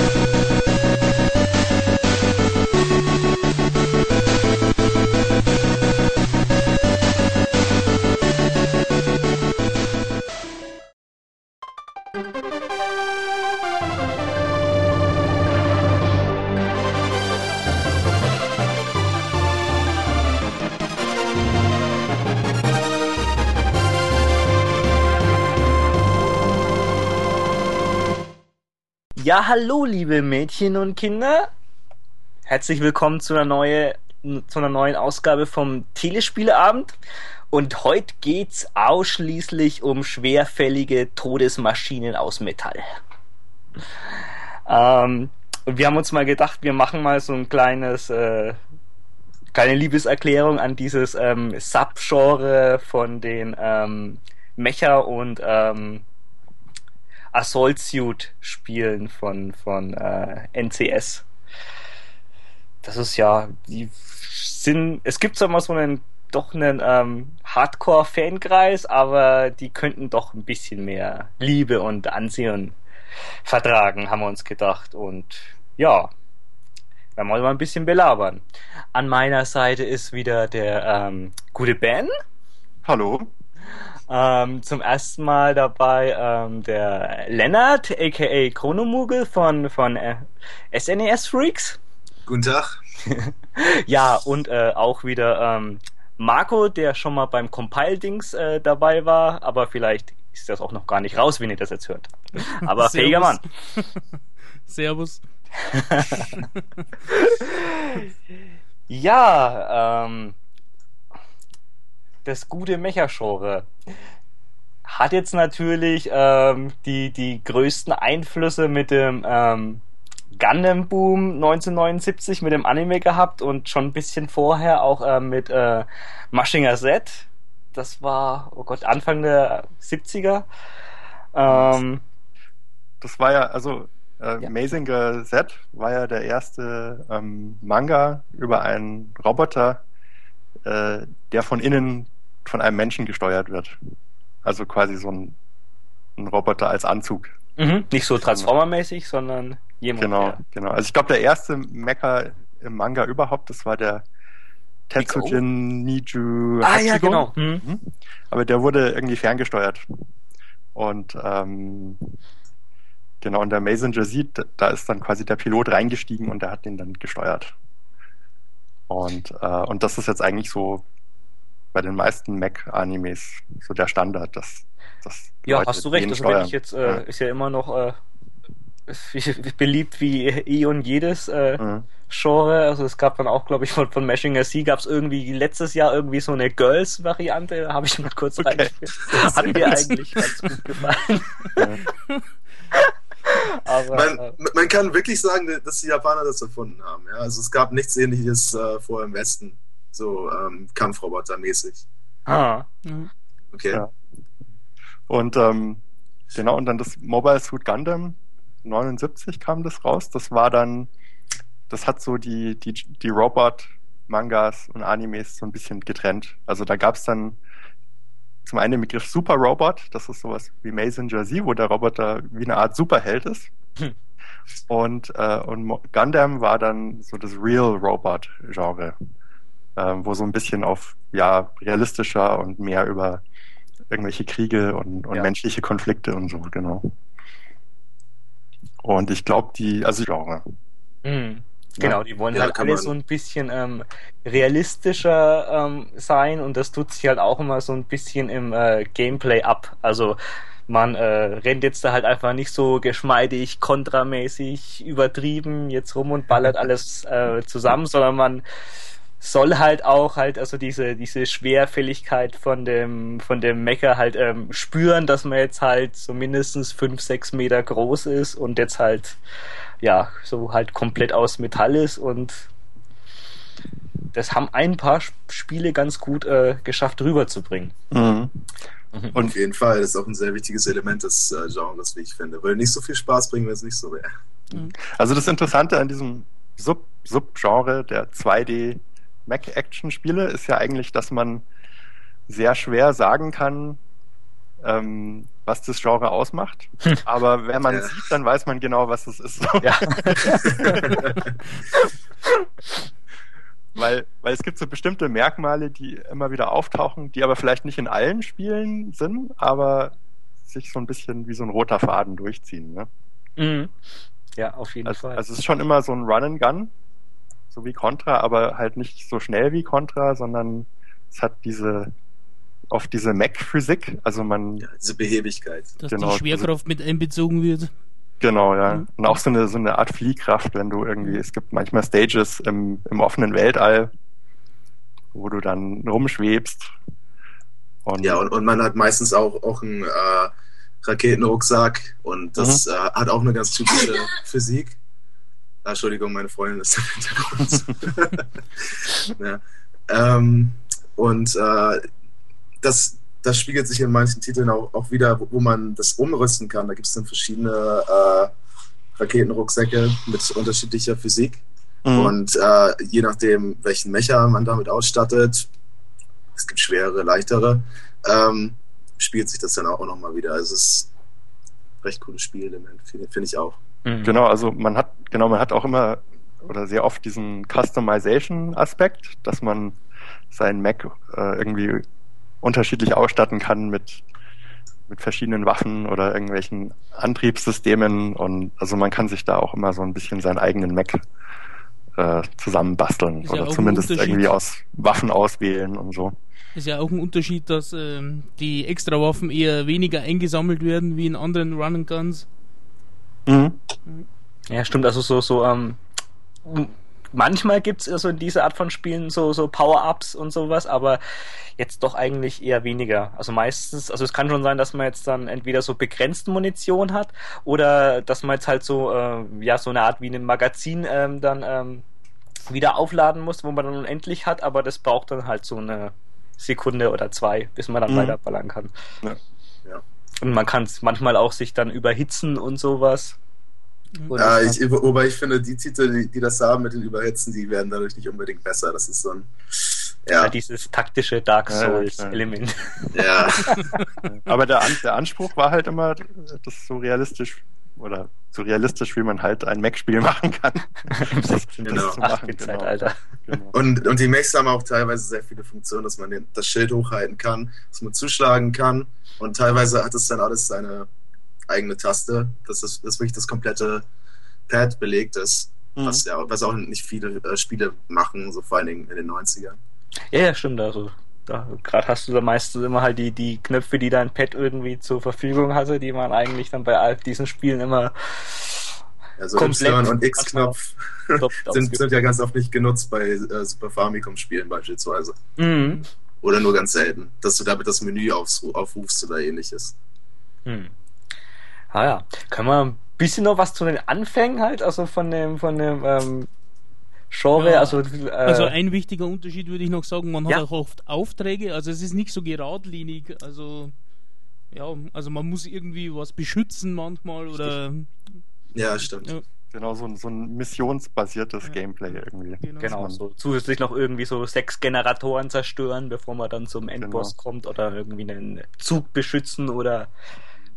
you Ja, hallo, liebe Mädchen und Kinder. Herzlich willkommen zu einer, neue, zu einer neuen Ausgabe vom Telespieleabend. Und heute geht's ausschließlich um schwerfällige Todesmaschinen aus Metall. Ähm, und wir haben uns mal gedacht, wir machen mal so ein kleines, äh, kleine Liebeserklärung an dieses ähm, Subgenre von den ähm, Mecha und ähm, Assault Suit spielen von, von äh, NCS. Das ist ja, die sind, es gibt zwar mal so einen, doch einen ähm, Hardcore-Fankreis, aber die könnten doch ein bisschen mehr Liebe und Ansehen vertragen, haben wir uns gedacht. Und ja, werden wir mal ein bisschen belabern. An meiner Seite ist wieder der ähm, gute Ben. Hallo. Ähm, zum ersten Mal dabei ähm, der Lennart, aka Chronomugel von, von äh, SNES e Freaks. Guten Tag. ja, und äh, auch wieder ähm, Marco, der schon mal beim Compile-Dings äh, dabei war, aber vielleicht ist das auch noch gar nicht raus, wenn ihr das jetzt hört. Aber fähiger Mann. Servus. ja, ähm, das gute Mecha-Genre hat jetzt natürlich ähm, die, die größten Einflüsse mit dem ähm, Gundam-Boom 1979 mit dem Anime gehabt und schon ein bisschen vorher auch äh, mit äh, Mashinger Z. Das war, oh Gott, Anfang der 70er. Ähm, das war ja, also äh, ja. Mazinger Z war ja der erste ähm, Manga über einen Roboter, äh, der von innen von einem Menschen gesteuert wird. Also quasi so ein, ein Roboter als Anzug. Mhm. Nicht so Transformer-mäßig, sondern jemand. Genau, der... genau. Also ich glaube, der erste Mecha im Manga überhaupt, das war der Tetsujin Niju Ah ja, genau. Mhm. mhm. Aber der wurde irgendwie ferngesteuert. Und ähm, genau, und der Messenger sieht, da ist dann quasi der Pilot reingestiegen und der hat den dann gesteuert. Und, äh, und das ist jetzt eigentlich so bei den meisten Mac-Animes so der Standard, dass, dass Ja, Leute hast du recht. Wenn ich jetzt, äh, ja. ist ja immer noch äh, beliebt wie eh und jedes äh, mhm. Genre. Also es gab dann auch, glaube ich, von, von Mashinger C gab es irgendwie letztes Jahr irgendwie so eine Girls-Variante, da habe ich mal kurz okay. Hat mir eigentlich ganz gut gefallen. Aber, man, äh, man, kann wirklich sagen, dass die Japaner das erfunden haben. Ja? Also es gab nichts ähnliches äh, vorher im Westen so ähm, Kampfroboter-mäßig. Ah. Okay. Ja. Und ähm, genau, und dann das Mobile Suit Gundam 79 kam das raus. Das war dann, das hat so die, die, die Robot-Mangas und Animes so ein bisschen getrennt. Also da gab es dann zum einen den Begriff Super Robot, das ist sowas wie Messenger Z, wo der Roboter wie eine Art Superheld ist. Hm. Und, äh, und Gundam war dann so das Real Robot-Genre ähm, wo so ein bisschen auf ja realistischer und mehr über irgendwelche Kriege und, und ja. menschliche Konflikte und so, genau. Und ich glaube, die, also Genre. Mhm. Genau, die wollen ja, halt alle so ein bisschen ähm, realistischer ähm, sein und das tut sich halt auch immer so ein bisschen im äh, Gameplay ab. Also man äh, rennt jetzt da halt einfach nicht so geschmeidig, kontramäßig, übertrieben jetzt rum und ballert alles äh, zusammen, sondern man soll halt auch halt also diese diese Schwerfälligkeit von dem von dem Mecker halt ähm, spüren, dass man jetzt halt so mindestens fünf sechs Meter groß ist und jetzt halt ja so halt komplett aus Metall ist und das haben ein paar Spiele ganz gut äh, geschafft rüberzubringen. Mhm. Mhm. Und auf jeden Fall, das ist auch ein sehr wichtiges Element des äh, Genres, wie ich finde. Würde nicht so viel Spaß bringen, wenn es nicht so wäre. Mhm. Also das Interessante an diesem Sub Subgenre der 2D Mac-Action-Spiele ist ja eigentlich, dass man sehr schwer sagen kann, ähm, was das Genre ausmacht. Aber wenn man es sieht, dann weiß man genau, was es ist. Ja. weil, weil es gibt so bestimmte Merkmale, die immer wieder auftauchen, die aber vielleicht nicht in allen Spielen sind, aber sich so ein bisschen wie so ein roter Faden durchziehen. Ne? Mhm. Ja, auf jeden also, Fall. Also es ist schon immer so ein Run and Gun, so wie Contra, aber halt nicht so schnell wie Contra, sondern es hat diese oft diese Mac-Physik, also man ja, diese Behebigkeit, dass genau, die Schwerkraft diese, mit einbezogen wird. Genau, ja. Mhm. Und auch so eine, so eine Art Fliehkraft, wenn du irgendwie, es gibt manchmal Stages im, im offenen Weltall, wo du dann rumschwebst. Und ja, und, und man hat meistens auch, auch einen äh, Raketenrucksack und das mhm. äh, hat auch eine ganz typische Physik. Ah, Entschuldigung, meine Freundin ist im Hintergrund. ja. ähm, und äh, das, das spiegelt sich in manchen Titeln auch, auch wieder, wo, wo man das umrüsten kann. Da gibt es dann verschiedene äh, Raketenrucksäcke mit unterschiedlicher Physik. Mhm. Und äh, je nachdem, welchen Mecher man damit ausstattet, es gibt schwerere, leichtere, ähm, spielt sich das dann auch nochmal wieder. Also es ist ein recht cooles Spielelement, finde find ich auch. Mhm. Genau, also man hat, genau, man hat auch immer oder sehr oft diesen Customization-Aspekt, dass man seinen Mac äh, irgendwie unterschiedlich ausstatten kann mit, mit verschiedenen Waffen oder irgendwelchen Antriebssystemen und also man kann sich da auch immer so ein bisschen seinen eigenen Mac äh, zusammenbasteln Ist oder ja zumindest irgendwie aus Waffen auswählen und so. Ist ja auch ein Unterschied, dass ähm, die Extrawaffen eher weniger eingesammelt werden wie in anderen Run and Guns. Mhm. Ja, stimmt. Also so so ähm, manchmal gibt es so in dieser Art von Spielen so, so Power-Ups und sowas, aber jetzt doch eigentlich eher weniger. Also meistens, also es kann schon sein, dass man jetzt dann entweder so begrenzte Munition hat oder dass man jetzt halt so, äh, ja, so eine Art wie ein Magazin ähm, dann ähm, wieder aufladen muss, wo man dann unendlich hat, aber das braucht dann halt so eine Sekunde oder zwei, bis man dann mhm. weiterballern kann. Ja. ja. Und man kann es manchmal auch sich dann überhitzen und sowas. Ja, ich, wobei ich finde, die Titel, die, die, das haben mit den Überhitzen, die werden dadurch nicht unbedingt besser. Das ist so ein. Ja, ja dieses taktische Dark Souls-Element. Ja. Aber der, der Anspruch war halt immer, das so realistisch oder so realistisch, wie man halt ein Mac-Spiel machen kann. das, genau. Das machen, genau. Zeitalter. Genau. Und, und die Macs haben auch teilweise sehr viele Funktionen, dass man den, das Schild hochhalten kann, dass man zuschlagen kann. Und teilweise hat es dann alles seine eigene Taste, dass das, das wirklich das komplette Pad belegt ist. Mhm. Was, ja, was auch nicht viele äh, Spiele machen, so vor allen Dingen in den 90ern. Ja, ja, stimmt. Also da gerade hast du da meistens immer halt die, die Knöpfe, die dein Pad irgendwie zur Verfügung hatte, die man eigentlich dann bei all diesen Spielen immer also Y und X-Knopf sind, sind ja ganz oft nicht genutzt bei äh, Super Famicom-Spielen beispielsweise. Mhm. Oder nur ganz selten, dass du damit das Menü aufrufst oder ähnliches. Mhm. Ah ja, können wir ein bisschen noch was zu den Anfängen halt, also von dem, von dem ähm, Genre, ja, also, äh, also ein wichtiger Unterschied würde ich noch sagen, man hat ja. auch oft Aufträge, also es ist nicht so geradlinig, also ja, also man muss irgendwie was beschützen manchmal oder ja, stimmt. Ja. Genau, so ein, so ein missionsbasiertes ja. Gameplay irgendwie. Genau, genau so zusätzlich noch irgendwie so sechs Generatoren zerstören, bevor man dann zum Endboss genau. kommt oder irgendwie einen Zug beschützen oder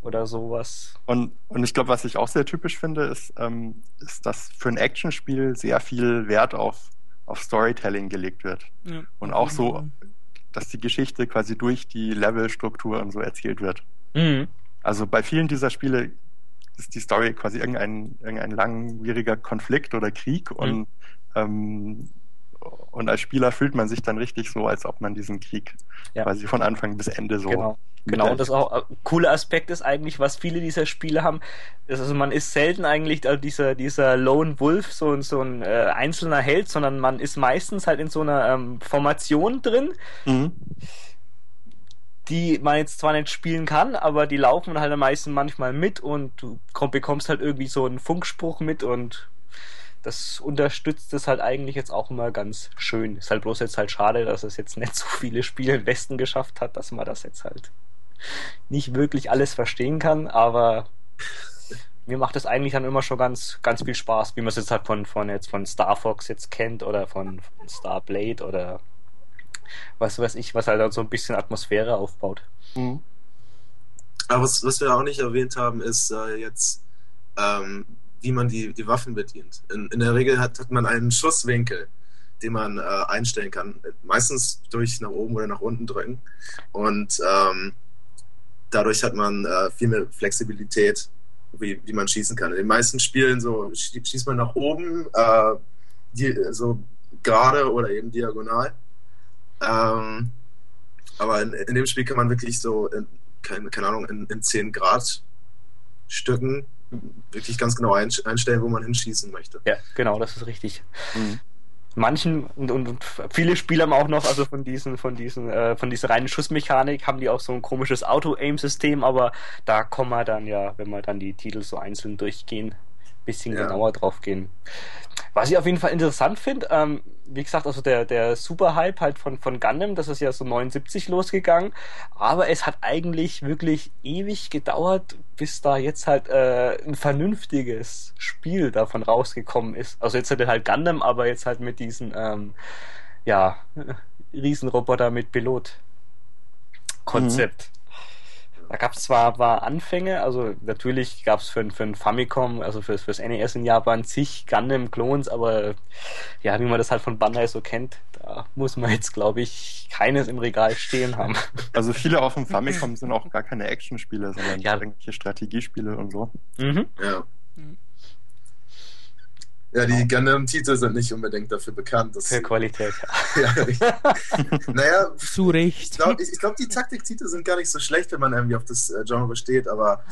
oder sowas. Und, und ich glaube, was ich auch sehr typisch finde, ist, ähm, ist, dass für ein Actionspiel sehr viel Wert auf, auf Storytelling gelegt wird. Ja. Und auch so, dass die Geschichte quasi durch die Levelstruktur und so erzählt wird. Mhm. Also bei vielen dieser Spiele ist die Story quasi irgendein, irgendein langwieriger Konflikt oder Krieg mhm. und ähm, und als Spieler fühlt man sich dann richtig so, als ob man diesen Krieg ja. quasi von Anfang bis Ende so genau. Genau, und das auch ein äh, coole Aspekt ist eigentlich, was viele dieser Spiele haben, ist, also man ist selten eigentlich also dieser, dieser Lone Wolf, so, so ein äh, einzelner Held, sondern man ist meistens halt in so einer ähm, Formation drin, mhm. die man jetzt zwar nicht spielen kann, aber die laufen halt am meisten manchmal mit und du komm, bekommst halt irgendwie so einen Funkspruch mit und das unterstützt es halt eigentlich jetzt auch immer ganz schön. Ist halt bloß jetzt halt schade, dass es jetzt nicht so viele Spiele im Westen geschafft hat, dass man das jetzt halt nicht wirklich alles verstehen kann, aber mir macht es eigentlich dann immer schon ganz, ganz viel Spaß, wie man es jetzt halt von, von jetzt von Star Fox jetzt kennt oder von, von Star Blade oder was weiß ich, was halt dann so ein bisschen Atmosphäre aufbaut. Mhm. Aber was, was wir auch nicht erwähnt haben, ist äh, jetzt, ähm, wie man die, die Waffen bedient. In, in der Regel hat, hat man einen Schusswinkel, den man äh, einstellen kann. Meistens durch nach oben oder nach unten drücken. Und ähm, dadurch hat man äh, viel mehr Flexibilität, wie, wie man schießen kann. In den meisten Spielen so schießt man nach oben, äh, die, so gerade oder eben diagonal. Ähm, aber in, in, dem Spiel kann man wirklich so, in, keine, keine Ahnung, in, in 10 Grad Stücken wirklich ganz genau einstellen, wo man hinschießen möchte. Ja, genau, das ist richtig. Mhm manchen und, und, und, viele Spieler haben auch noch, also von diesen, von diesen, äh, von dieser reinen Schussmechanik haben die auch so ein komisches Auto-Aim-System, aber da kommen wir dann ja, wenn wir dann die Titel so einzeln durchgehen, bisschen ja. genauer drauf gehen. Was ich auf jeden Fall interessant finde, ähm, wie gesagt, also der, der Super-Hype halt von, von Gundam, das ist ja so 79 losgegangen, aber es hat eigentlich wirklich ewig gedauert, bis da jetzt halt äh, ein vernünftiges Spiel davon rausgekommen ist. Also jetzt halt halt Gundam, aber jetzt halt mit diesen, ähm, ja, Riesenroboter mit Pilot-Konzept. Mhm. Da gab es zwar war Anfänge, also natürlich gab es für, für ein Famicom, also fürs, fürs NES in Japan zig Gundam-Klons, aber ja, wie man das halt von Bandai so kennt, da muss man jetzt, glaube ich, keines im Regal stehen haben. Also viele auf dem Famicom sind auch gar keine Actionspiele, sondern ja. irgendwelche Strategiespiele und so. Mhm. Ja. Ja, die Gundam-Titel sind nicht unbedingt dafür bekannt. Dass, Für Qualität, ja. ja naja, zu Recht. Ich glaube, glaub, die Taktik-Titel sind gar nicht so schlecht, wenn man irgendwie auf das äh, Genre steht, aber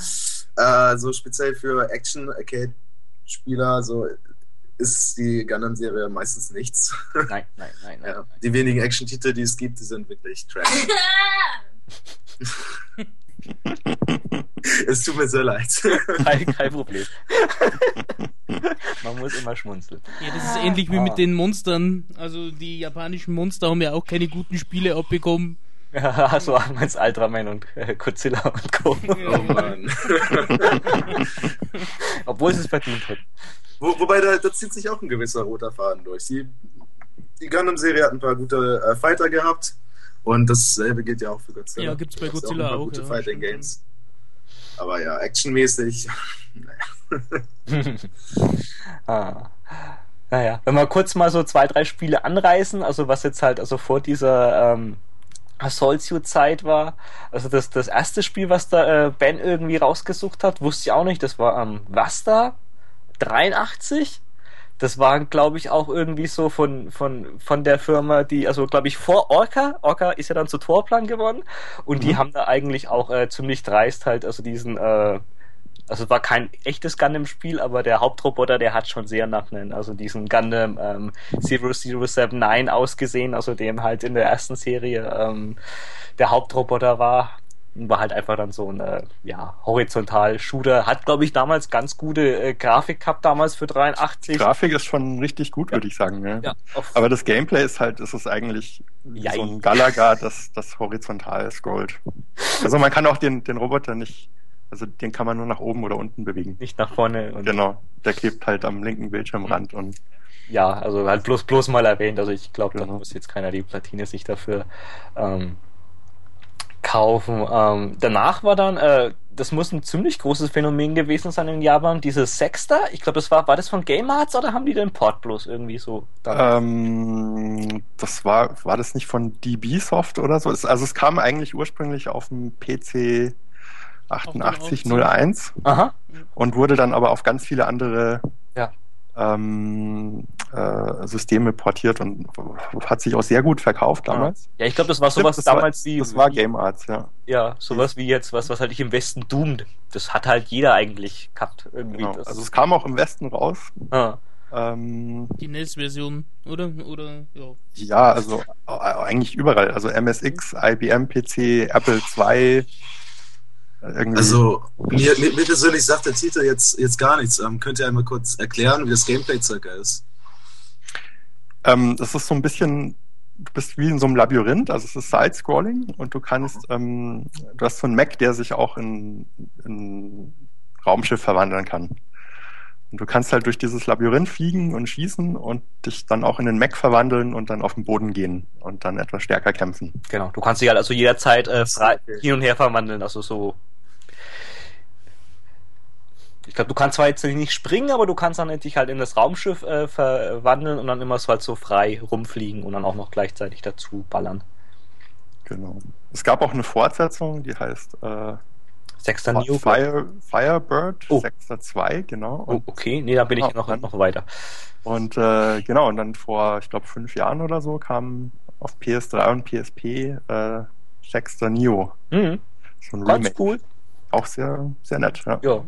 äh, so speziell für Action-Arcade-Spieler so ist die Gundam-Serie meistens nichts. Nein, nein, nein. nein, ja. nein. Die wenigen Action-Titel, die es gibt, die sind wirklich trash. Es tut mir sehr leid. Kein, kein Problem. Man muss immer schmunzeln. Ja, das ist ähnlich wie ah. mit den Monstern. Also die japanischen Monster haben ja auch keine guten Spiele abbekommen. Ja, so meinst Ultraman und äh, Godzilla und Co. Oh Mann. Obwohl sie es verdient hat. Wo, wobei da, da, zieht sich auch ein gewisser roter Faden durch. Die, die Gundam-Serie hat ein paar gute äh, Fighter gehabt und dasselbe gilt ja auch für Godzilla. Ja, gibt es bei Godzilla auch. auch gute ja, Fighting Games. Aber ja, actionmäßig, naja. ah. Naja, wenn wir kurz mal so zwei, drei Spiele anreißen, also was jetzt halt also vor dieser ähm, Assault Zeit war, also das, das erste Spiel, was da äh, Ben irgendwie rausgesucht hat, wusste ich auch nicht, das war am ähm, Vasta 83 das war, glaube ich, auch irgendwie so von, von, von der Firma, die, also glaube ich, vor Orca, Orca ist ja dann zu Torplan geworden. Und mhm. die haben da eigentlich auch äh, ziemlich dreist halt, also diesen, äh, also es war kein echtes Gundam-Spiel, aber der Hauptroboter, der hat schon sehr nach einem, also diesen Gundam ähm, 0079 ausgesehen, also dem halt in der ersten Serie ähm, der Hauptroboter war war halt einfach dann so ein äh, ja, Horizontal-Shooter. Hat, glaube ich, damals ganz gute äh, Grafik gehabt, damals für 83. Grafik ist schon richtig gut, ja. würde ich sagen. Ne? Ja, Aber das Gameplay ist halt, ist es eigentlich Jai. so ein Galaga, das, das horizontal scrollt. Also man kann auch den, den Roboter nicht, also den kann man nur nach oben oder unten bewegen. Nicht nach vorne. genau, der klebt halt am linken Bildschirmrand mhm. und ja, also halt bloß bloß mal erwähnt. Also ich glaube, genau. da muss jetzt keiner die Platine sich dafür ähm, kaufen. Ähm, danach war dann, äh, das muss ein ziemlich großes Phänomen gewesen sein in Japan, dieses Sexter. Ich glaube, das war, war das von Game Arts oder haben die den Port bloß irgendwie so? Ähm, das war, war das nicht von DB Soft oder so? Es, also es kam eigentlich ursprünglich auf dem PC 8801 Aha. und wurde dann aber auf ganz viele andere ja ähm, äh, Systeme portiert und hat sich auch sehr gut verkauft damals. Ja, ich glaube, das war sowas das damals war, wie. Das war Game Arts, ja. Ja, sowas wie jetzt, was, was halt ich im Westen doomt. Das hat halt jeder eigentlich gehabt, irgendwie. Genau. Also es kam auch im Westen raus. Ah. Ähm, Die NES-Version, oder? oder ja. ja, also eigentlich überall. Also MSX, IBM PC, Apple II, irgendwie. Also, mir, mir, mir, persönlich sagt der Titel jetzt, jetzt gar nichts. Ähm, könnt ihr einmal kurz erklären, wie das Gameplay circa ist? Ähm, das ist so ein bisschen, du bist wie in so einem Labyrinth, also es ist Side-Scrolling und du kannst, ähm, du hast so einen Mac, der sich auch in, in Raumschiff verwandeln kann. Und du kannst halt durch dieses Labyrinth fliegen und schießen und dich dann auch in den Mac verwandeln und dann auf den Boden gehen und dann etwas stärker kämpfen. Genau, du kannst dich halt also jederzeit äh, frei hin und her verwandeln, also so ich glaube, du kannst zwar jetzt nicht springen, aber du kannst dann dich halt in das Raumschiff äh, verwandeln und dann immer so halt so frei rumfliegen und dann auch noch gleichzeitig dazu ballern. Genau. Es gab auch eine Fortsetzung, die heißt äh, Sechster Neo. Fire, Firebird, oh. Sechster 2, genau. Und, oh, okay, nee, da bin ich noch, dann, noch weiter. Und äh, genau, und dann vor, ich glaube, fünf Jahren oder so kam auf PS3 und PSP äh, Sechster Neo. Mhm. So ein Ganz cool. Auch sehr, sehr nett, ja. ja.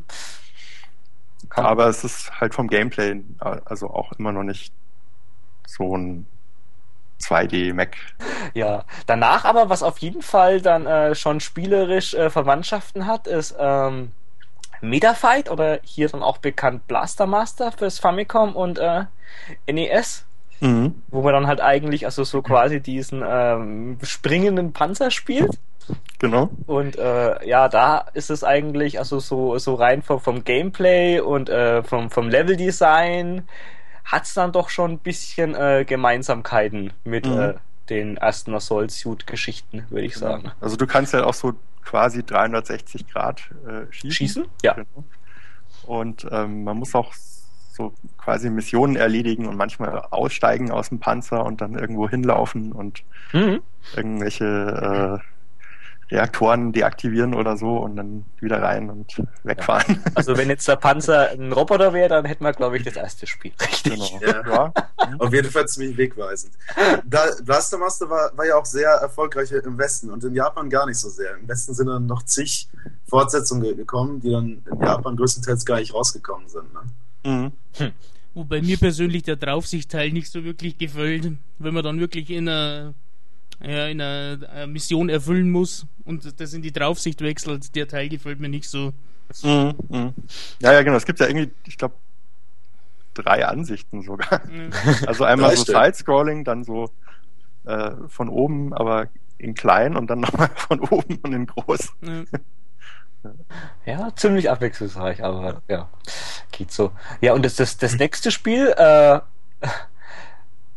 Aber es ist halt vom Gameplay also auch immer noch nicht so ein 2D-Mac. Ja, danach aber, was auf jeden Fall dann äh, schon spielerisch äh, Verwandtschaften hat, ist ähm, Metafight oder hier dann auch bekannt Blaster Master fürs Famicom und äh, NES. Mhm. Wo man dann halt eigentlich also so quasi diesen ähm, springenden Panzer spielt. Genau. Und äh, ja, da ist es eigentlich also so so rein vom, vom Gameplay und äh, vom vom Leveldesign hat es dann doch schon ein bisschen äh, Gemeinsamkeiten mit mhm. äh, den ersten Assault Suit Geschichten, würde ich sagen. Also du kannst ja auch so quasi 360 Grad äh, schießen. Schießen? Ja. Genau. Und ähm, man muss auch so quasi Missionen erledigen und manchmal aussteigen aus dem Panzer und dann irgendwo hinlaufen und mhm. irgendwelche äh, Reaktoren deaktivieren oder so und dann wieder rein und wegfahren. Ja. Also wenn jetzt der Panzer ein Roboter wäre, dann hätten wir, glaube ich, das erste Spiel. Richtig. Genau. Ja. ja. Auf jeden Fall ziemlich wegweisend. Da, Blaster Master war, war ja auch sehr erfolgreich im Westen und in Japan gar nicht so sehr. Im Westen sind dann noch zig Fortsetzungen gekommen, die dann in Japan größtenteils gar nicht rausgekommen sind. Ne? Mhm. Hm. Wobei mir persönlich der Draufsichtteil nicht so wirklich gefällt, wenn man dann wirklich in einer ja, in einer Mission erfüllen muss und das in die Draufsicht wechselt, der Teil gefällt mir nicht so. Mhm, mh. Ja, ja, genau. Es gibt ja irgendwie, ich glaube, drei Ansichten sogar. Mhm. Also einmal so Side-Scrolling, dann so äh, von oben, aber in klein und dann nochmal von oben und in groß. Ja, ziemlich abwechslungsreich, aber ja, geht so. Ja, und das, das, das nächste Spiel, äh,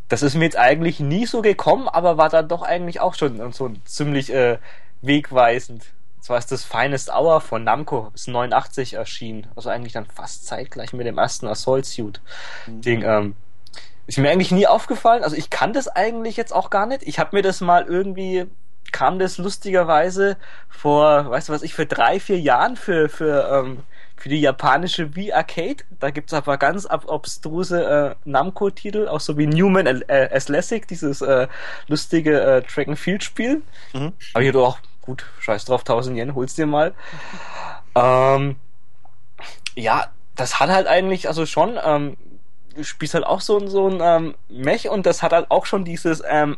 das ist mir jetzt eigentlich nie so gekommen, aber war dann doch eigentlich auch schon so ziemlich äh, wegweisend. Zwar ist das Finest Hour von Namco, ist 89 erschienen, also eigentlich dann fast zeitgleich mit dem ersten Assault Suit mhm. Ding. Ähm, ist mir eigentlich nie aufgefallen. Also ich kann das eigentlich jetzt auch gar nicht. Ich habe mir das mal irgendwie kam das lustigerweise vor, weißt du was ich, für drei, vier Jahren für, für ähm, für die japanische Wii Arcade. Da gibt's aber ganz ab obstruse äh, Namco-Titel, auch so wie Newman äh, Athletic, dieses äh, lustige äh, Track and Field Spiel. Mhm. Aber hier doch, gut, scheiß drauf, 1000 Yen, hol's dir mal. Ähm, ja, das hat halt eigentlich, also schon, ähm, du spielst halt auch so, so ein ähm, Mech und das hat halt auch schon dieses ähm,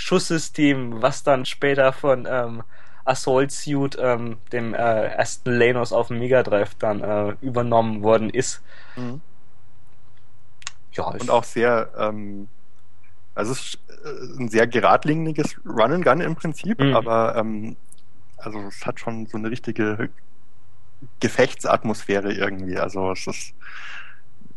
Auto-Lock-Schusssystem, was dann später von ähm, Assault Suit, ähm, dem äh, ersten Lenos auf dem Mega Drive dann äh, übernommen worden ist. Mhm. Ja, und auch sehr, ähm, also es ist äh, ein sehr geradliniges Run and Gun im Prinzip, mhm. aber ähm, also es hat schon so eine richtige Gefechtsatmosphäre irgendwie. Also es ist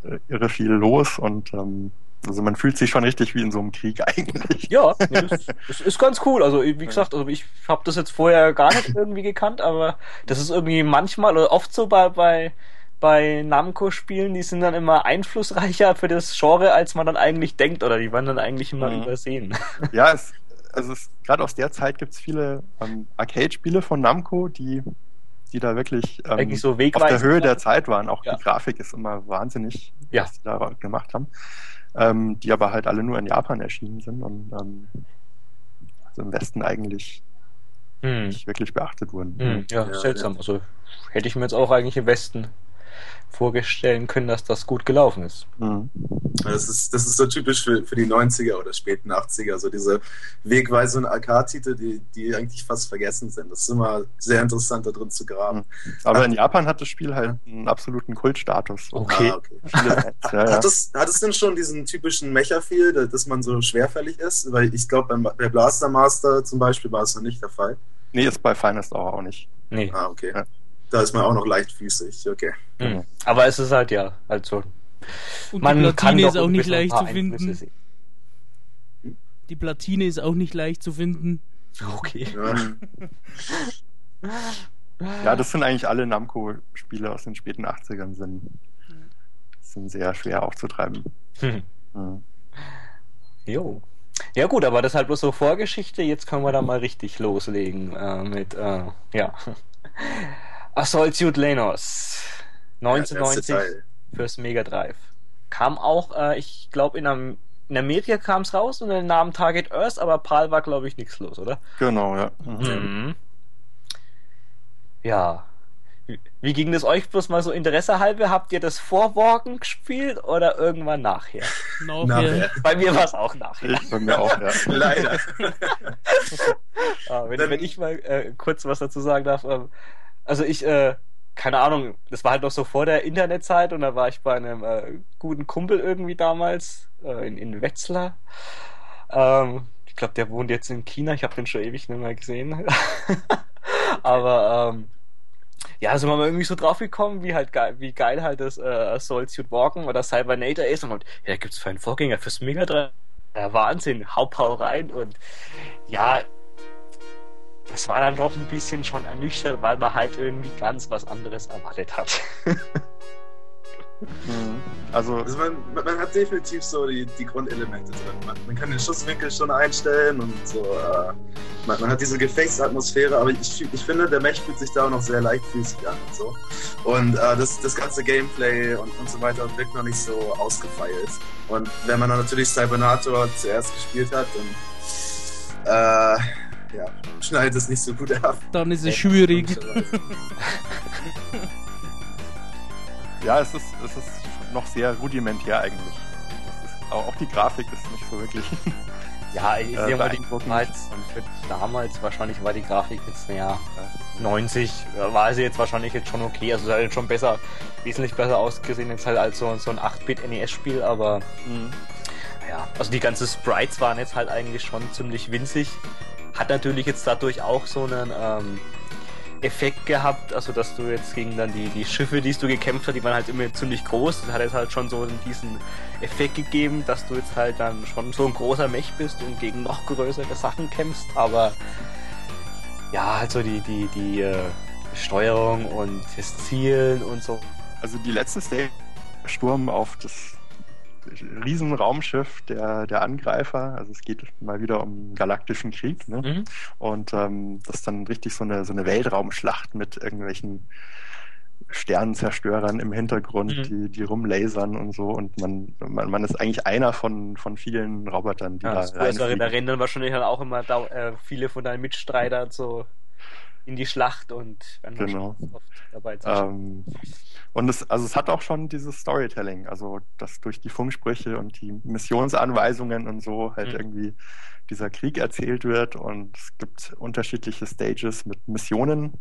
äh, irre viel los und ähm, also man fühlt sich schon richtig wie in so einem Krieg eigentlich. Ja, das, das ist ganz cool. Also wie gesagt, also ich habe das jetzt vorher gar nicht irgendwie gekannt, aber das ist irgendwie manchmal oder oft so bei bei bei Namco-Spielen, die sind dann immer einflussreicher für das Genre, als man dann eigentlich denkt, oder die werden dann eigentlich immer mhm. übersehen. Ja, es, also gerade aus der Zeit gibt es viele ähm, Arcade-Spiele von Namco, die die da wirklich ähm, so auf der Höhe der Zeit waren. Auch ja. die Grafik ist immer wahnsinnig, ja. was die da gemacht haben ähm, die aber halt alle nur in Japan erschienen sind und ähm, also im Westen eigentlich hm. nicht wirklich beachtet wurden. Hm. Ja, ja, seltsam. Ja. Also hätte ich mir jetzt auch eigentlich im Westen vorstellen können, dass das gut gelaufen ist. Mhm. Das ist, das ist so typisch für, für die 90er oder späten 80er, so diese wegweisenden Arcade-Titel, die, die eigentlich fast vergessen sind. Das ist immer sehr interessant, da drin zu graben. Mhm. Aber Ach, in Japan hat das Spiel halt einen absoluten Kultstatus. Okay. Ah, okay. ja, hat, es, hat es denn schon diesen typischen Mecha-Feel, dass man so schwerfällig ist? Weil ich glaube, bei Blaster Master zum Beispiel war es noch nicht der Fall. Nee, ist bei Finest auch nicht. Nee. Ah, okay. Ja da ist man auch noch leichtfüßig, okay. Mhm. Aber es ist halt ja, halt so. Und man die Platine ist auch nicht leicht zu finden. Die Platine ist auch nicht leicht zu finden. Okay. Ja. Ja, das sind eigentlich alle Namco-Spiele aus den späten 80ern, sind, sind sehr schwer aufzutreiben. Hm. Mhm. Jo. Ja gut, aber das ist halt bloß so Vorgeschichte. Jetzt können wir da mal richtig loslegen äh, mit, äh, ja. Assault Suit Lenos. 1990 ja, fürs Mega Drive. Kam auch, äh, ich glaube, in, in Amerika kam es raus unter dem Namen Target Earth, aber PAL war, glaube ich, nichts los, oder? Genau, ja. Mhm. mhm. Ja. Wie, ging das euch bloß mal so Interesse halber? Habt ihr das vor Walken gespielt oder irgendwann nachher? No, nachher. Bei mir war es auch nachher. Bei mir auch, ja. Leider. ah, wenn, wenn, ich mal äh, kurz was dazu sagen darf. Ähm, also ich, äh, keine Ahnung, das war halt noch so vor der Internetzeit und da war ich bei einem äh, guten Kumpel irgendwie damals äh, in, in Wetzlar. Ähm, ich glaube, der wohnt jetzt in China. Ich habe den schon ewig nicht mehr gesehen. Aber ähm, ja, sind wir mal irgendwie so drauf gekommen, wie halt geil, wie geil halt das äh, Soul Suit Walken oder Cybernator ist und halt, ja, da gibt's für einen Vorgänger fürs Mega 3. Ja, Wahnsinn, hau rein und ja, das war dann doch ein bisschen schon ernüchternd, weil man halt irgendwie ganz was anderes erwartet hat. Mhm. Also, also man, man, hat definitiv so die, die Grundelemente drin. Man, man, kann den Schusswinkel schon einstellen und so. Äh, man, man, hat diese Gefechtsatmosphäre, aber ich, ich finde, der Match fühlt sich da auch noch sehr leichtfüßig an und so. Und äh, das, das ganze Gameplay und, und so weiter wirkt noch nicht so ausgefeilt. Und wenn man dann natürlich Cybernator zuerst gespielt hat, dann äh, ja, schneidet es nicht so gut ab. Dann ist es schwierig. ja, es ist, es ist noch sehr rudimentär eigentlich. Ist, auch die Grafik ist nicht so wirklich. Ja, ich äh, sehe mal die damals, damals wahrscheinlich war die Grafik jetzt, naja, 90, war sie jetzt wahrscheinlich jetzt schon okay. Also es hat schon besser, wesentlich besser ausgesehen jetzt halt als so, so ein 8-Bit NES-Spiel, aber mhm. ja, also die ganzen Sprites waren jetzt halt eigentlich schon ziemlich winzig. Hat natürlich jetzt dadurch auch so einen ähm, Effekt gehabt, also dass du jetzt gegen dann die, die Schiffe, die du gekämpft hast, die waren halt immer ziemlich groß. Das hat jetzt halt schon so diesen Effekt gegeben, dass du jetzt halt dann schon so ein großer Mech bist und gegen noch größere Sachen kämpfst, aber ja, also die, die, die äh, Steuerung und das Zielen und so. Also die letzte Stage, Sturm auf das Riesenraumschiff der, der Angreifer. Also es geht mal wieder um galaktischen Krieg. Ne? Mhm. Und ähm, das ist dann richtig so eine, so eine Weltraumschlacht mit irgendwelchen Sternenzerstörern im Hintergrund, mhm. die, die rumlasern und so. Und man, man, man ist eigentlich einer von, von vielen Robotern, die ja, da rein. Da rennen dann wahrscheinlich halt auch immer äh, viele von deinen Mitstreitern so in die Schlacht und werden genau. oft dabei ähm, und es, also es hat auch schon dieses Storytelling, also dass durch die Funksprüche und die Missionsanweisungen und so halt mhm. irgendwie dieser Krieg erzählt wird und es gibt unterschiedliche Stages mit Missionen,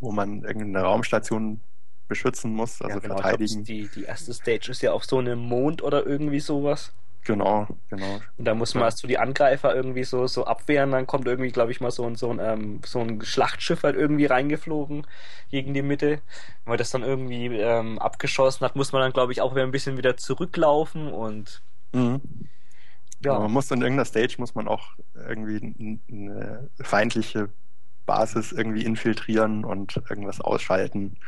wo man irgendeine Raumstation beschützen muss, also ja, genau, verteidigen. Die, die erste Stage ist ja auf so einem Mond oder irgendwie sowas. Genau, genau. Und da muss man ja. erst so die Angreifer irgendwie so, so abwehren, dann kommt irgendwie, glaube ich, mal so ein, so, ein, ähm, so ein Schlachtschiff halt irgendwie reingeflogen gegen die Mitte. Wenn man das dann irgendwie ähm, abgeschossen hat, muss man dann, glaube ich, auch wieder ein bisschen wieder zurücklaufen und mhm. ja. Man muss in irgendeiner Stage muss man auch irgendwie eine feindliche Basis irgendwie infiltrieren und irgendwas ausschalten.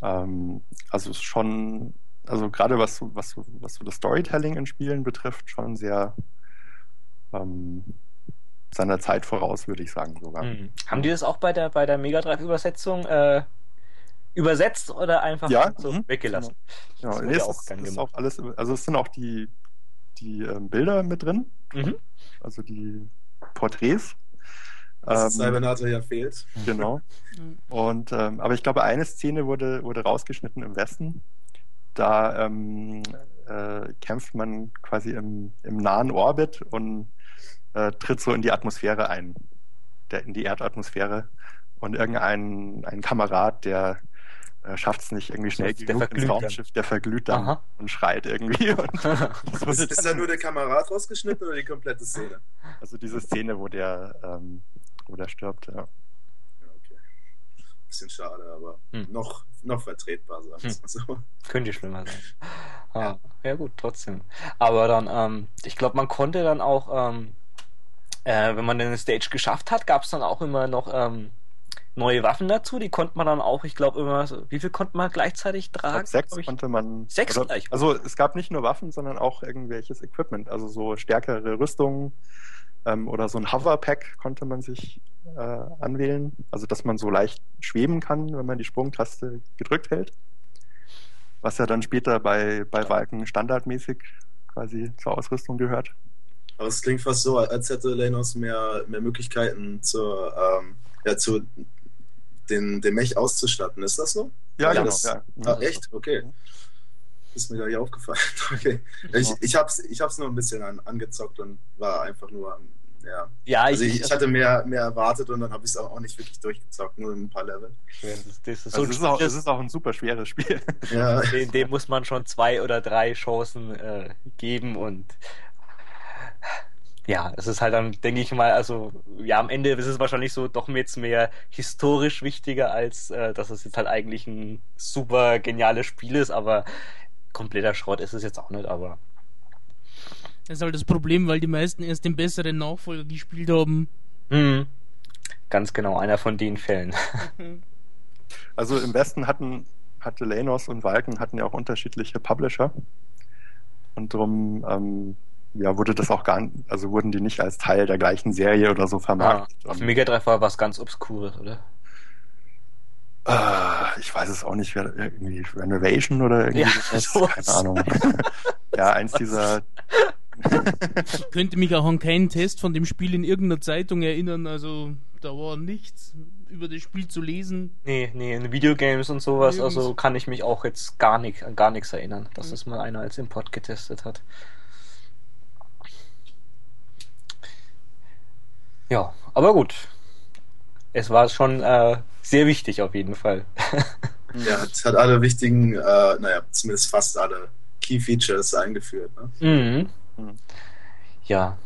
Ähm, also schon also gerade was, was, was so das Storytelling in Spielen betrifft, schon sehr ähm, seiner Zeit voraus, würde ich sagen sogar. Mhm. Haben die das auch bei der, bei der Mega Drive-Übersetzung äh, übersetzt oder einfach ja, so mh. weggelassen? Genau, nee, es ist, ist auch alles, also es sind auch die, die ähm, Bilder mit drin, mhm. also die Porträts. Was ähm, Cybernator ja fehlt. Genau. Mhm. Und ähm, aber ich glaube, eine Szene wurde, wurde rausgeschnitten im Westen da ähm, äh, kämpft man quasi im, im nahen Orbit und äh, tritt so in die Atmosphäre ein, der, in die Erdatmosphäre. Und irgendein ein Kamerad, der äh, schafft es nicht irgendwie schnell der genug ins Raumschiff, der verglüht dann Aha. und schreit irgendwie. Und ist, ist da nur der Kamerad rausgeschnitten oder die komplette Szene? Also diese Szene, wo der, ähm, wo der stirbt, ja bisschen schade, aber hm. noch, noch vertretbar, sagen hm. so. Könnte schlimmer sein. Ah, ja. ja. gut, trotzdem. Aber dann, ähm, ich glaube, man konnte dann auch, ähm, äh, wenn man den Stage geschafft hat, gab es dann auch immer noch ähm, neue Waffen dazu. Die konnte man dann auch, ich glaube immer, so, wie viel konnte man gleichzeitig tragen? sechs ich, konnte man. Sechs oder, gleich. Also es gab nicht nur Waffen, sondern auch irgendwelches Equipment, also so stärkere Rüstungen ähm, oder so ein Hoverpack konnte man sich äh, anwählen, also dass man so leicht schweben kann, wenn man die Sprungtaste gedrückt hält. Was ja dann später bei, bei Walken standardmäßig quasi zur Ausrüstung gehört. Aber es klingt fast so, als hätte Lenos mehr, mehr Möglichkeiten zur, ähm, ja, zu den, den Mech auszustatten. Ist das so? Ja, ja genau. Das, ja. Ah, echt? Okay. Ist mir gar nicht aufgefallen. Okay. Ich, ich habe es ich hab's nur ein bisschen an, angezockt und war einfach nur, ja. Ja, Also ich, ich, ich hatte mehr, mehr erwartet und dann habe ich es auch, nicht wirklich durchgezockt, nur ein paar Level. das, das ist Also so es, ist auch, es ist auch ein super schweres Spiel. Ja. dem, dem muss man schon zwei oder drei Chancen äh, geben und ja, es ist halt dann, denke ich mal, also ja, am Ende ist es wahrscheinlich so doch jetzt mehr historisch wichtiger, als äh, dass es jetzt halt eigentlich ein super geniales Spiel ist, aber kompletter Schrott ist es jetzt auch nicht, aber Das ist halt das Problem, weil die meisten erst den besseren Nachfolger gespielt haben. hm, ganz genau einer von den Fällen. Also im Westen hatten, hatte Lenos und Valken hatten ja auch unterschiedliche Publisher. Und darum ähm, ja, wurde das auch gar nicht, also wurden die nicht als Teil der gleichen Serie oder so vermarktet. auf Und, Mega Drive war was ganz Obskures, oder? Äh, ich weiß es auch nicht, wer- irgendwie Renovation oder irgendwie Ja, sowas, keine Ahnung. ja, eins dieser Ich könnte mich auch an keinen Test von dem Spiel in irgendeiner Zeitung erinnern, also da war nichts über das Spiel zu lesen. Nee, nee, in Videogames und sowas, Nirgends. also kann ich mich auch jetzt gar nicht, an gar nichts erinnern, dass es mal einer als Import getestet hat. Ja, aber gut. Es war schon äh, sehr wichtig auf jeden Fall. Ja, es hat alle wichtigen, äh, naja, zumindest fast alle Key Features eingeführt. Ne? Mhm. Mhm. Ja.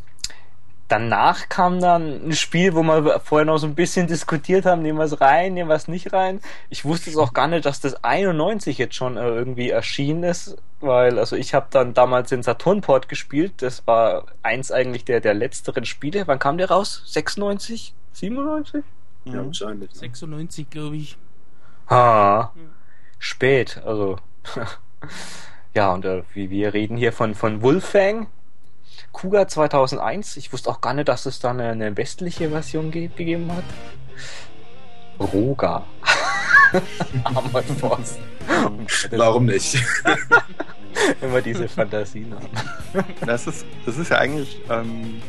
Danach kam dann ein Spiel, wo wir vorher noch so ein bisschen diskutiert haben, nehmen wir es rein, nehmen wir es nicht rein. Ich wusste es auch gar nicht, dass das 91 jetzt schon äh, irgendwie erschienen ist, weil also ich habe dann damals den Saturn-Port gespielt. Das war eins eigentlich der, der letzteren Spiele. Wann kam der raus? 96? 97? Ja, Mhm. wahrscheinlich. Ne? 96, glaube ich. Ha, Mhm. spät, also. ja, und äh, wie wir reden hier von, von Wolfang, Kuga 2001. Ich wusste auch gar nicht, dass es da eine, eine westliche Version ge gegeben hat. Roga. Armored Force. Warum nicht? Immer diese Fantasien haben. Das ist, das ist ja eigentlich ähm,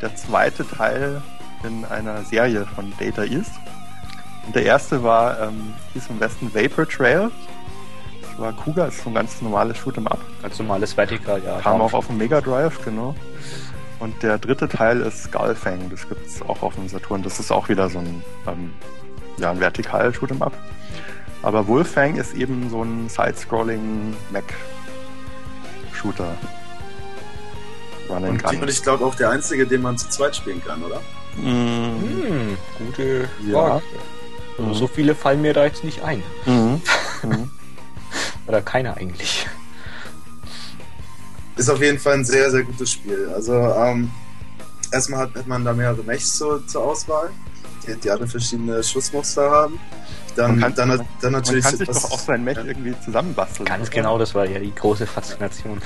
der zweite Teil in einer Serie von Data East. Und der erste war, ähm, hieß im Westen Vapor Trail. Das war Kuga, das ist so ein ganz normales Shoot'em Up. Ganz normales Vertikal, ja. Kam auch auf dem Mega Drive, genau. Und der dritte Teil ist Skullfang, das gibt's auch auf dem Saturn. Das ist auch wieder so ein, ähm, ja, ein vertikal Shoot'em Up. Aber Wolfang ist eben so ein Side-Scrolling Mac-Shooter. Und, und ich glaube auch der einzige, den man zu zweit spielen kann, oder? Hm, gute Ja. Frage. Also Mhm. So viele fallen mir da jetzt nicht ein. mhm. Mhm. Oder keiner eigentlich. Ist auf jeden Fall ein sehr, sehr gutes Spiel. Also, ähm, erstmal hat, hat man da mehrere Mechs zur, zur Auswahl, die, die alle verschiedene Schussmuster haben. Dann, Man kann- dann, dann Man natürlich. kann sich doch auch sein Mech ja. irgendwie zusammenbasteln. Ganz genau, das war ja die große Faszination.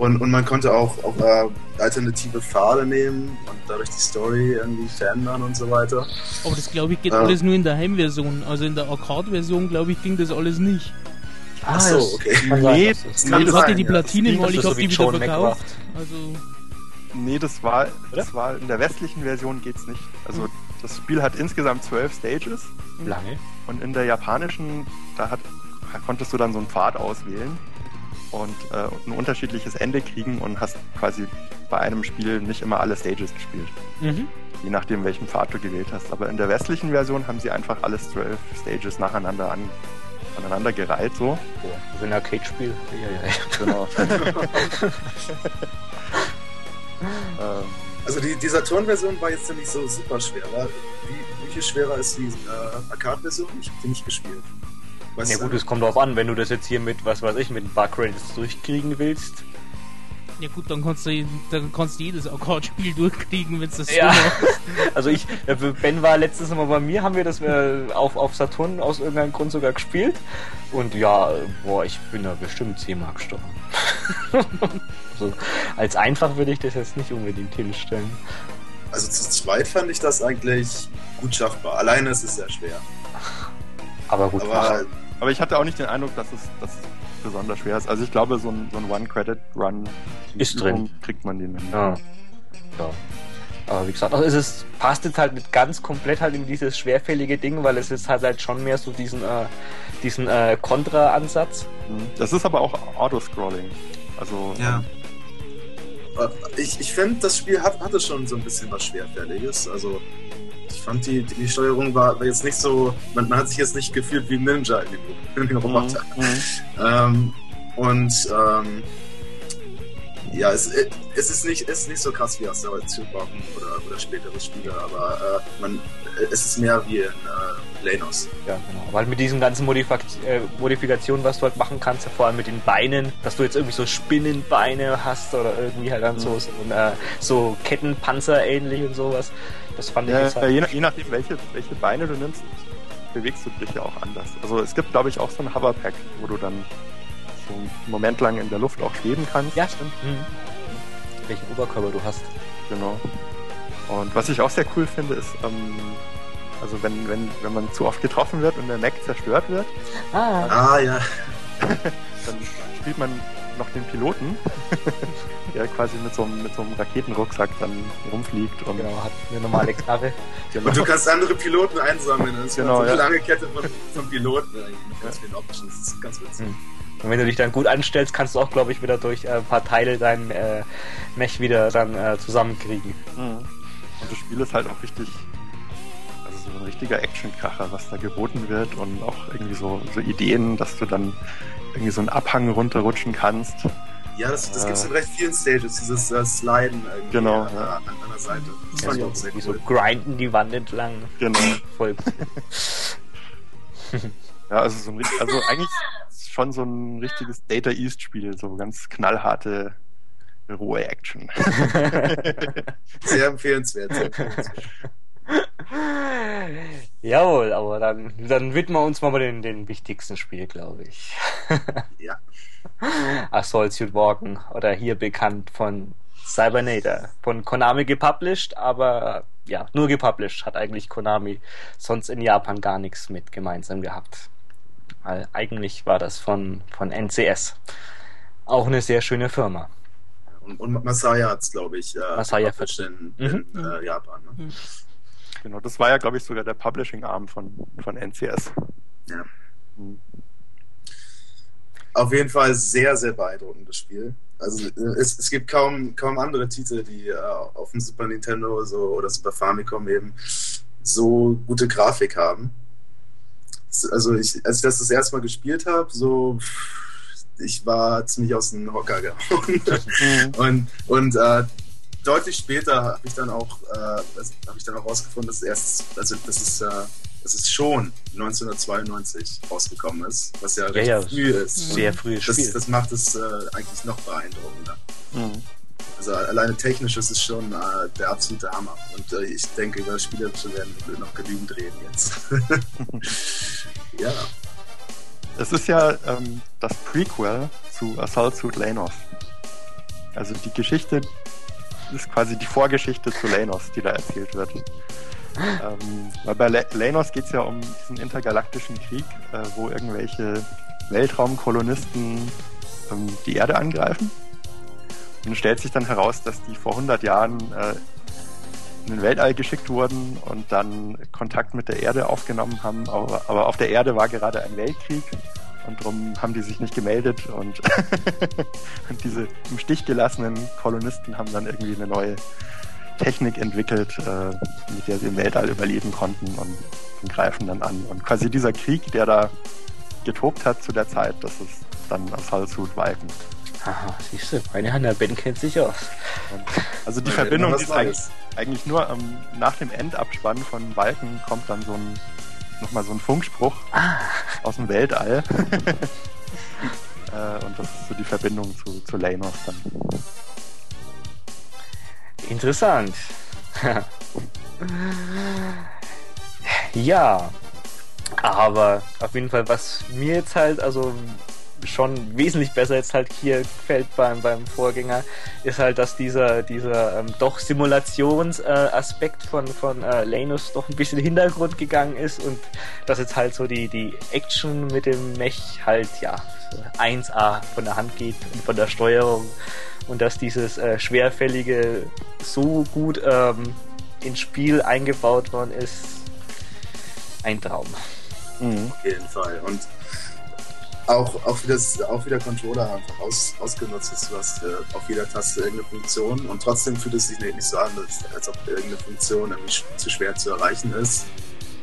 Und, und man konnte auch, auch äh, alternative Pfade nehmen und dadurch die Story irgendwie verändern und so weiter. Aber das glaube ich geht Ja. alles nur in der Heimversion. Also in der Arcade-Version, glaube ich, ging das alles nicht. Ach so, okay. Nee, das- Kann ich hatte die. Platine mal, ich habe die wieder verkauft. Also, Nee, das war, das war in der westlichen Version geht's nicht. Also das Spiel hat insgesamt zwölf Stages Lange. und in der japanischen, da hat, konntest du dann so einen Pfad auswählen und äh, ein unterschiedliches Ende kriegen und hast quasi bei einem Spiel nicht immer alle Stages gespielt. Mhm. Je nachdem, welchen Pfad du gewählt hast. Aber in der westlichen Version haben sie einfach alles zwölf Stages nacheinander an, aneinander gereiht so. Ja, so ein Arcade-Spiel. Ja, ja, ja. Genau. ähm, Also die, die Saturn-Version war jetzt ja nicht so super schwer. Wie, wie viel schwerer ist die äh, Arcade-Version? Ich habe die nicht gespielt. Weißt Ja gut, es kommt drauf an, wenn du das jetzt hier mit, was weiß ich, mit Bug Rates durchkriegen willst. Ja gut, dann kannst du, dann kannst du jedes Akkordspiel durchkriegen, wenn es das ja. so Also ich, Ben war letztes Mal bei mir, haben wir das äh, auf, auf Saturn aus irgendeinem Grund sogar gespielt. Und ja, boah, ich bin da bestimmt 10 Mark gestorben. also, als einfach würde ich das jetzt nicht unbedingt hinstellen. Also zu zweit fand ich das eigentlich gut schaffbar. Alleine ist es sehr schwer. Aber gut. Aber, aber ich hatte auch nicht den Eindruck, dass es, dass besonders schwer ist. Also ich glaube, so ein, so ein One-Credit-Run ist drin. Kriegt man den. Ja. ja. Aber wie gesagt, also es ist, passt jetzt halt nicht ganz komplett halt in dieses schwerfällige Ding, weil es ist halt, halt schon mehr so diesen, äh, diesen äh, Kontra-Ansatz. Mhm. Das ist aber auch Autoscrolling. Also. Ja. Ähm, ich, ich finde, das Spiel hat, hatte schon so ein bisschen was Schwerfälliges. Also ich fand die, die Steuerung war, jetzt nicht so, man, man, hat sich jetzt nicht gefühlt wie ein Ninja in den Roboter. Mhm. mhm. Ähm, und ähm, ja, es, es ist, nicht, es ist nicht so krass wie aus der Wochen oder, oder spätere Spiele, aber äh, man, es ist mehr wie in äh, Lenos. Ja, genau. Weil mit diesen ganzen Modifik äh, Modifikationen, was du halt machen kannst, vor allem mit den Beinen, dass du jetzt irgendwie so Spinnenbeine hast oder irgendwie halt dann mhm. so, so, äh, so Kettenpanzer ähnlich und sowas. Das fand ich ja, jetzt halt je, nach, je nachdem, welche, welche Beine du nimmst, bewegst du dich ja auch anders. Also es gibt, glaube ich, auch so ein Hoverpack, wo du dann so einen Moment lang in der Luft auch schweben kannst. Ja, stimmt. Mhm. Welchen Oberkörper du hast. Genau. Und was ich auch sehr cool finde, ist, ähm, also wenn, wenn, wenn man zu oft getroffen wird und der Mac zerstört wird, ah, ah ja. dann spielt man noch den Piloten, der quasi mit so, einem, mit so einem Raketenrucksack dann rumfliegt und genau, hat eine normale Knarre. Genau. Und du kannst andere Piloten einsammeln. Das ist genau, so eine ja. lange Kette von, von Piloten. Ganz ja. vielen Options. Das ist ganz witzig. Hm. Und wenn du dich dann gut anstellst, kannst du auch, glaube ich, wieder durch äh, ein paar Teile dein äh, Mech wieder dann äh, zusammenkriegen. Mhm. Und das Spiel ist halt auch richtig, also so ein richtiger Actionkracher, was da geboten wird und auch irgendwie so, so Ideen, dass du dann irgendwie so einen Abhang runterrutschen kannst. Ja, das, das gibt es in recht vielen Stages, dieses äh, Sliden irgendwie genau, an, ja. an, an der Seite. Das ja, fand so, ich auch sehr cool. So grinden die Wand entlang. Genau. Voll. ja, also so ein also eigentlich schon so ein richtiges Data East Spiel, so ganz knallharte, rohe Action. sehr empfehlenswert. Sehr empfehlenswert. Jawohl, aber dann, dann widmen wir uns mal den, den wichtigsten Spiel, glaube ich. ja. Assault Suit Walken oder hier bekannt von Cybernator. Von Konami gepublished, aber ja, nur gepublished hat eigentlich Konami sonst in Japan gar nichts mit gemeinsam gehabt. Weil eigentlich war das von, von NCS. Auch eine sehr schöne Firma. Und, und Masaya hat es, glaube ich, äh, Masaya in, in mhm. äh, Japan. Ne? Mhm. Genau, das war ja, glaube ich, sogar der Publishing-Arm von, von NCS. Ja. Mhm. Auf jeden Fall sehr, sehr beeindruckendes Spiel. Also es, es gibt kaum, kaum andere Titel, die äh, auf dem Super Nintendo so, oder Super Famicom eben so gute Grafik haben. Also ich, als ich das das erste Mal gespielt habe, so ich war ziemlich aus dem Hocker gehauen. Mhm. und und äh, deutlich später habe ich dann auch äh, habe ich dann auch rausgefunden, dass erst also das ist äh, dass es schon 1992 rausgekommen ist, was ja recht ja, ja, früh ist. Sehr frühes das, Spiel. Das macht es äh, eigentlich noch beeindruckender. Mhm. Also alleine technisch ist es schon äh, der absolute Hammer. Und äh, ich denke, über das Spielerische werden wir noch genügend reden jetzt. ja. Es ist ja ähm, das Prequel zu Assault Suit Lanos. Also die Geschichte ist quasi die Vorgeschichte zu Lanos, die da erzählt wird. ähm, weil bei Lanos geht es ja um diesen intergalaktischen Krieg, äh, wo irgendwelche Weltraumkolonisten ähm, die Erde angreifen. Und es stellt sich dann heraus, dass die vor 100 Jahren äh, in den Weltall geschickt wurden und dann Kontakt mit der Erde aufgenommen haben. Aber, aber auf der Erde war gerade ein Weltkrieg und darum haben die sich nicht gemeldet und, und diese im Stich gelassenen Kolonisten haben dann irgendwie eine neue Technik entwickelt, äh, mit der sie im Weltall überleben konnten und, und, greifen dann an. Und quasi dieser Krieg, der da getobt hat zu der Zeit, das ist dann Assault Suit Viken. Aha, siehst du, meine Hanna Ben kennt sich aus. Also die Verbindung ist eigentlich, eigentlich nur ähm, nach dem Endabspann von Balken kommt dann so ein nochmal so ein Funkspruch ah. aus dem Weltall. äh, und das ist so die Verbindung zu, zu Lanos dann. Interessant. ja, aber auf jeden Fall, was mir jetzt halt, also schon wesentlich besser jetzt halt hier gefällt beim, beim Vorgänger, ist halt, dass dieser, dieser ähm, doch Simulationsaspekt äh, von, von äh, Lanus doch ein bisschen in den Hintergrund gegangen ist und dass jetzt halt so die, die Action mit dem Mech halt, ja, 1A von der Hand geht und von der Steuerung und dass dieses äh, Schwerfällige so gut ähm, ins Spiel eingebaut worden ist, ein Traum. Mhm. Auf jeden Fall. Und auch, auch, wie, das, auch wie der Controller einfach aus, ausgenutzt ist. Du hast äh, auf jeder Taste irgendeine Funktion und trotzdem fühlt es sich nicht so an, als, als ob irgendeine Funktion irgendwie zu schwer zu erreichen ist.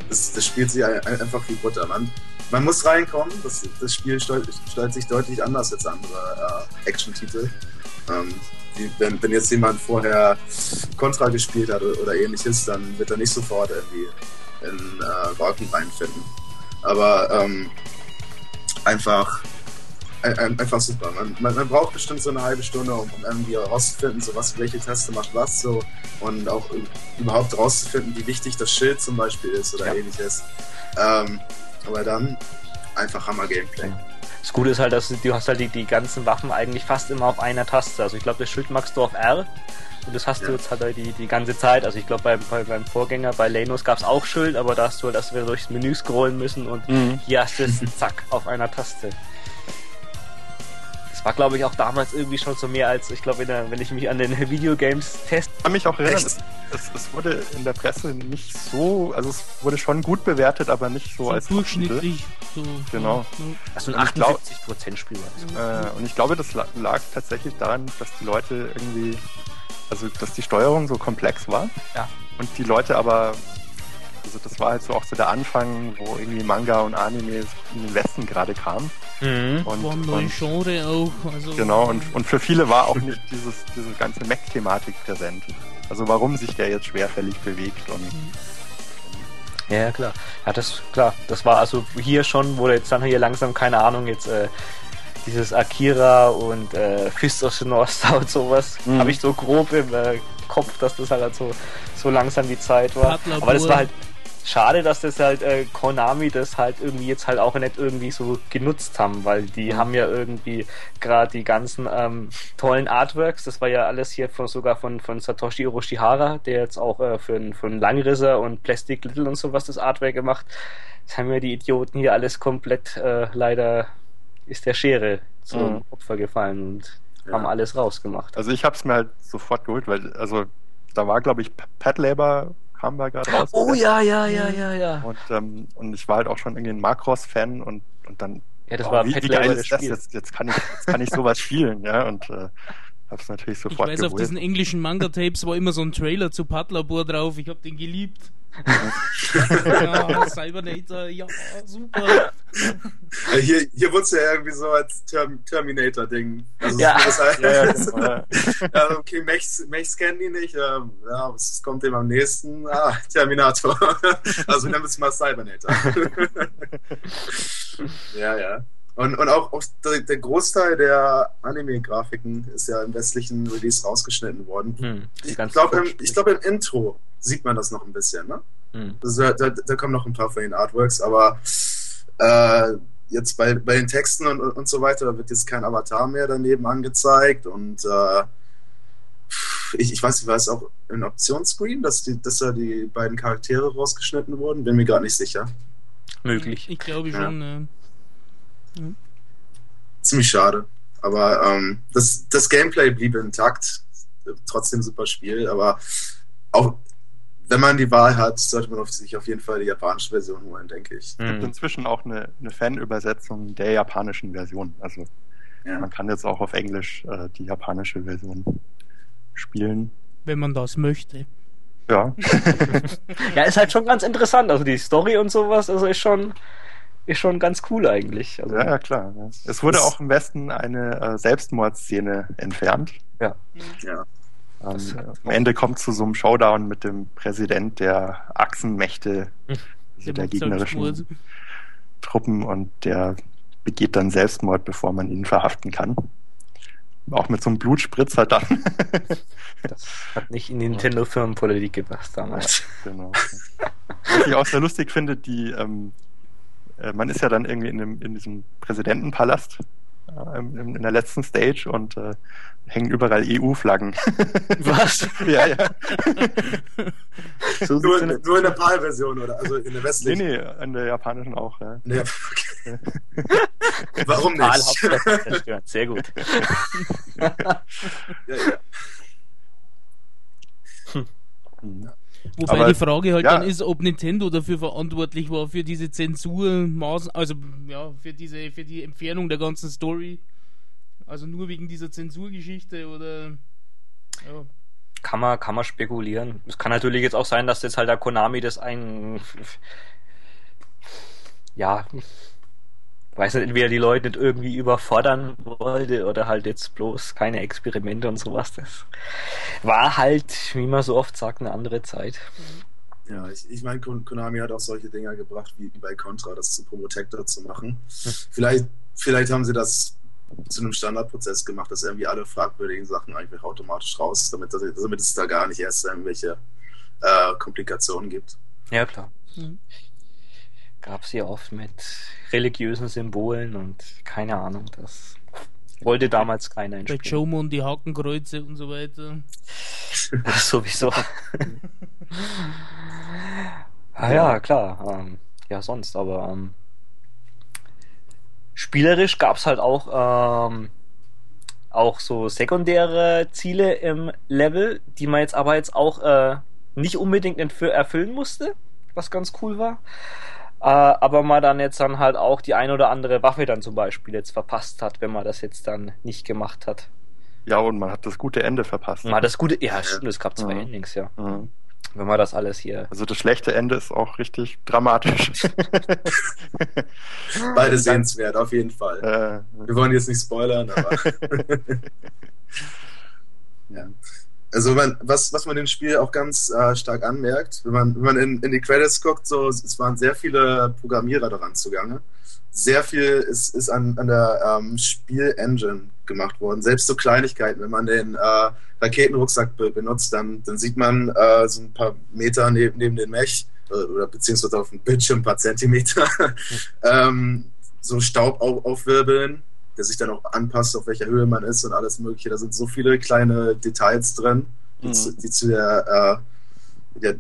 Das, das spielt sich einfach wie Butter. Man, man muss reinkommen. Das, das Spiel steuert, steuert sich deutlich anders als andere äh, Action-Titel. Ähm, wenn, wenn jetzt jemand vorher Contra gespielt hat oder, oder ähnliches, dann wird er nicht sofort irgendwie in äh, Wolken reinfinden. Aber ähm, einfach, ein, einfach super. Man, man, man, braucht bestimmt so eine halbe Stunde, um, um irgendwie herauszufinden, so was, welche Taste macht was so und auch überhaupt herauszufinden, wie wichtig das Schild zum Beispiel ist oder ja. ähnliches. Ähm, aber dann einfach Hammer-Gameplay. Das Gute ist halt, dass du hast halt die, die ganzen Waffen eigentlich fast immer auf einer Taste. Also ich glaube, das Schild magst du auf R und das hast ja. du jetzt halt die, die ganze Zeit. Also ich glaube, bei, bei, beim Vorgänger, bei Lenus gab es auch Schild, aber da hast du halt erst wieder durchs Menü scrollen müssen und mhm. hier hast du es zack auf einer Taste. Das war, glaube ich, auch damals irgendwie schon so mehr als, ich glaube, wenn ich mich an den Videogames test. Ich kann mich auch erinnern, es, es, es, wurde in der Presse nicht so, also es wurde schon gut bewertet, aber nicht so, so als durchschnittlich. So, genau. Also ein 78% Spiel war das. Äh, und ich glaube, das lag tatsächlich daran, dass die Leute irgendwie also dass die Steuerung so komplex war. Ja. Und die Leute aber, also das war halt so auch so der Anfang, wo irgendwie Manga und Anime in den Westen gerade kamen. Mhm. Und, war ein neues Genre auch. Also genau, und, und für viele war auch nicht dieses, diese ganze Mac-Thematik präsent. Also warum sich der jetzt schwerfällig bewegt und mhm. Ja, klar. Ja, das klar. Das war also hier schon, wo jetzt dann hier langsam keine Ahnung jetzt äh, dieses Akira und äh, Fist of the North Star und sowas, mhm. habe ich so grob im äh, Kopf, dass das halt so, so langsam die Zeit war. Aber das war halt schade, dass das halt äh, Konami das halt irgendwie jetzt halt auch nicht irgendwie so genutzt haben, weil die mhm. haben ja irgendwie gerade die ganzen ähm, tollen Artworks, das war ja alles hier von, sogar von, von Satoshi Orochihara, der jetzt auch äh, für, für einen Langrisser und Plastic Little und sowas das Artwork gemacht. Das haben ja die Idioten hier alles komplett äh, leider ist der Schere zum mhm. Opfer gefallen und ja. haben alles rausgemacht. Also ich habe es mir halt sofort geholt, weil also da war glaube ich Pat Labor kam da gerade raus. Oh ja, ja, ja, ja, ja. Und, ähm, und ich war halt auch schon irgendwie ein Macross-Fan und, und dann ja, das oh, war wie, wie geil ist das? Jetzt, jetzt kann ich jetzt kann ich sowas spielen, ja und äh, hab's natürlich sofort Ich weiß, geholt. auf diesen englischen Manga-Tapes war immer so ein Trailer zu Padlabor drauf. Ich hab den geliebt ja, Cybernator, ja, super. Hier, hier wurde es ja irgendwie so als Term Terminator-Ding. Also ja. Das heißt, ja, ja, genau. ja, okay, Mechs, Mechs kennen die nicht. Ja, was kommt dem am nächsten? Ah, Terminator. also nennen wir es mal Cybernator. ja, ja. Und, und auch, auch der Großteil der Anime-Grafiken ist ja im westlichen Release rausgeschnitten worden. Hm, ich glaube, im, glaub, im Intro sieht man das noch ein bisschen. Ne? Hm. Also, da, da, kommen noch ein paar von den Artworks, aber äh, jetzt bei, bei den Texten und, und so weiter, da wird jetzt kein Avatar mehr daneben angezeigt und äh, ich, ich weiß nicht, war es auch ein Optionsscreen, dass, die, dass da die beiden Charaktere rausgeschnitten wurden? Bin mir gar nicht sicher. Möglich. Ich glaube schon. Ja. Äh Mhm. Ziemlich schade. Aber ähm, das, das Gameplay blieb intakt. Trotzdem super Spiel. Aber auch wenn man die Wahl hat, sollte man sich auf jeden Fall die japanische Version holen, denke ich. Es gibt mhm. inzwischen auch eine, eine Fan-Übersetzung der japanischen Version. Also ja. man kann jetzt auch auf Englisch äh, die japanische Version spielen. Wenn man das möchte. Ja. ja, ist halt schon ganz interessant. Also die Story und sowas, also ist schon ist schon ganz cool eigentlich. Also, ja, ja, klar. Ja. Es wurde auch im Westen eine äh, Selbstmordszene entfernt. Ja. ja. Ähm, das, äh, am Ende kommt zu so einem Showdown mit dem Präsident der Achsenmächte, hm. also der gegnerischen Truppen und der begeht dann Selbstmord, bevor man ihn verhaften kann. auch mit so einem Blutspritzer dann. das hat nicht in die Nintendo-Firmenpolitik gepasst damals. Ja, genau. Was ich auch sehr lustig finde, die, ähm, äh, man ist ja dann irgendwie in, dem, in diesem Präsidentenpalast äh, in, in, der letzten Stage und äh, hängen überall EU-Flaggen. Was? ja, ja. so nur, in, nur in der PAL-Version, oder? Also in der westlichen? Nee, nee, in der japanischen auch, ja. Nee, okay. Warum nicht? Sehr gut. ja, ja. Hm. Wobei Aber, die Frage halt ja. dann ist, ob Nintendo dafür verantwortlich war für diese Zensurmaßen, also ja, für diese, für die Entfernung der ganzen Story. Also nur wegen dieser Zensurgeschichte oder ja. Kann man, kann man spekulieren. Es kann natürlich jetzt auch sein, dass jetzt halt der Konami das ein ja, weiß nicht, entweder die Leute nicht irgendwie überfordern wollte oder halt jetzt bloß keine Experimente und sowas. Das war halt, wie man so oft sagt, eine andere Zeit. Ja, ich, ich meine, Konami hat auch solche Dinger gebracht wie, bei Contra, das zu Protector zu machen. Hm. Vielleicht, vielleicht haben sie das zu einem Standardprozess gemacht, dass irgendwie alle fragwürdigen Sachen einfach automatisch raus, damit, damit es da gar nicht erst irgendwelche äh, Komplikationen gibt. Ja, klar. Mhm. Gab es ja oft mit religiösen Symbolen und keine Ahnung, das wollte damals keiner entspielen. Bei Jomon die Hakenkreuze und so weiter. Sowieso. ah ja, klar. Ähm, ja, sonst, aber ähm, spielerisch gab es halt auch, ähm, auch so sekundäre Ziele im Level, die man jetzt aber jetzt auch äh, nicht unbedingt erfüllen musste, was ganz cool war. Äh, aber man dann jetzt dann halt auch die ein oder andere Waffe dann zum Beispiel jetzt verpasst hat, wenn man das jetzt dann nicht gemacht hat. Ja, und man hat das gute Ende verpasst. Man hat das gute, ja, stimmt, es gab zwei mhm. Endings, ja. Mhm wenn man das alles hier. Also das schlechte Ende ist auch richtig dramatisch. Beide sehenswert, auf jeden Fall. Äh, Wir wollen jetzt nicht spoilern, aber. ja. Also man, was, was man im Spiel auch ganz äh, stark anmerkt, wenn man, wenn man in, in die Credits guckt, so es waren sehr viele Programmierer daran zugange. Sehr viel ist, ist an, an der ähm, Spielengine gemacht worden. Selbst so Kleinigkeiten, wenn man den äh, Raketenrucksack be benutzt, dann, dann sieht man äh, so ein paar Meter neben, neben den Mech äh, oder beziehungsweise auf dem Bildschirm ein paar Zentimeter ähm, so Staub auf, aufwirbeln, der sich dann auch anpasst, auf welcher Höhe man ist und alles Mögliche. Da sind so viele kleine Details drin, die, mhm. zu, die zu der, äh, der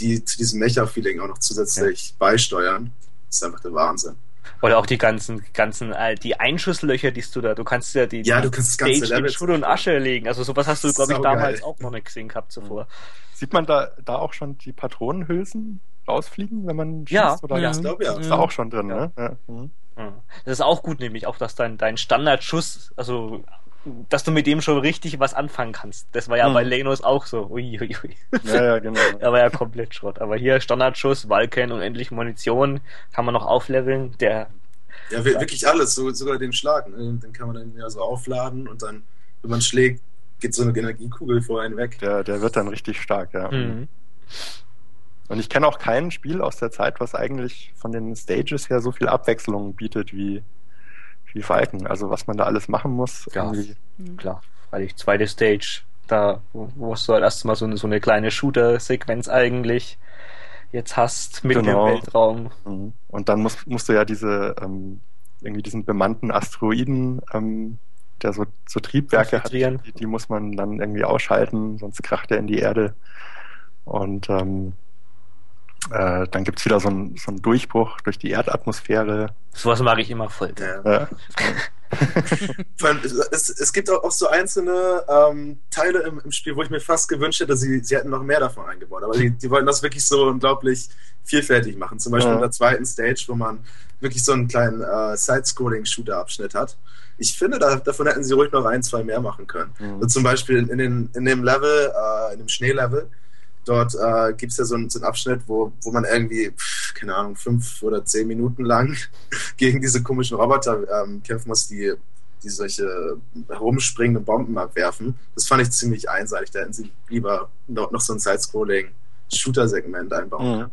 die zu diesem Mecha-Feeling auch noch zusätzlich ja. beisteuern. Das ist einfach der Wahnsinn. Oder auch die ganzen, ganzen, äh, die Einschusslöcher, die du da, du kannst ja die, ja, du kannst das ganze Stage in Schutt und Asche legen. Also sowas hast du, glaube ich, damals auch noch nicht gesehen gehabt zuvor. Sieht man da, da auch schon die Patronenhülsen rausfliegen, wenn man schießt? Ja, oder? ja, ich glaube ja. Ist da auch schon drin, ja. ne? Ja. Mhm. Das ist auch gut, nämlich auch, dass dein, dein Standardschuss, also dass du mit dem schon richtig was anfangen kannst. Das war ja mhm. bei Lenos auch so. Ui, ui, ui. Ja, ja, genau. er war ja komplett Schrott. Aber hier Standardschuss, Walken und endlich Munition kann man noch aufleveln. Der ja, wirklich alles, so, sogar den Schlag. Ne? Den kann man dann ja so aufladen und dann, wenn man schlägt, geht so eine Energiekugel vor einen weg. Der, der wird dann richtig stark, ja. Mhm. Und ich kenne auch kein Spiel aus der Zeit, was eigentlich von den Stages her so viel Abwechslung bietet wie, wie Falken. Also was man da alles machen muss. Ja, irgendwie. klar. Freilich zweite Stage, da wo du halt erstmal so eine, so eine kleine Shooter-Sequenz eigentlich jetzt hast mit genau. dem Weltraum. Mhm. Und dann musst, musst du ja diese ähm, irgendwie diesen bemannten Asteroiden, ähm, der so, so Triebwerke hat, die, die, muss man dann irgendwie ausschalten, sonst kracht er in die Erde. Und ähm, äh, dann gibt's wieder so einen so einen Durchbruch durch die Erdatmosphäre. Sowas mag ich immer voll. Ja. ja. es, es, gibt auch, so einzelne ähm, Teile im, im, Spiel, wo ich mir fast gewünscht hätte, sie, sie hätten noch mehr davon eingebaut. Aber die, die wollten das wirklich so unglaublich vielfältig machen. Zum Beispiel ja. in der zweiten Stage, wo man wirklich so einen kleinen äh, Side-Scrolling-Shooter-Abschnitt hat. Ich finde, da, davon hätten sie ruhig noch ein, zwei mehr machen können. Mhm. Also zum Beispiel in, in, den, in dem Level, äh, in dem Schneelevel, Dort äh, gibt es ja so, einen, so einen Abschnitt, wo, wo man irgendwie, pff, keine Ahnung, fünf oder zehn Minuten lang gegen diese komischen Roboter ähm, kämpfen muss, die, die solche herumspringenden Bomben abwerfen. Das fand ich ziemlich einseitig. Da hätten sie lieber noch, noch so ein Side-Scrolling-Shooter-Segment einbauen mhm.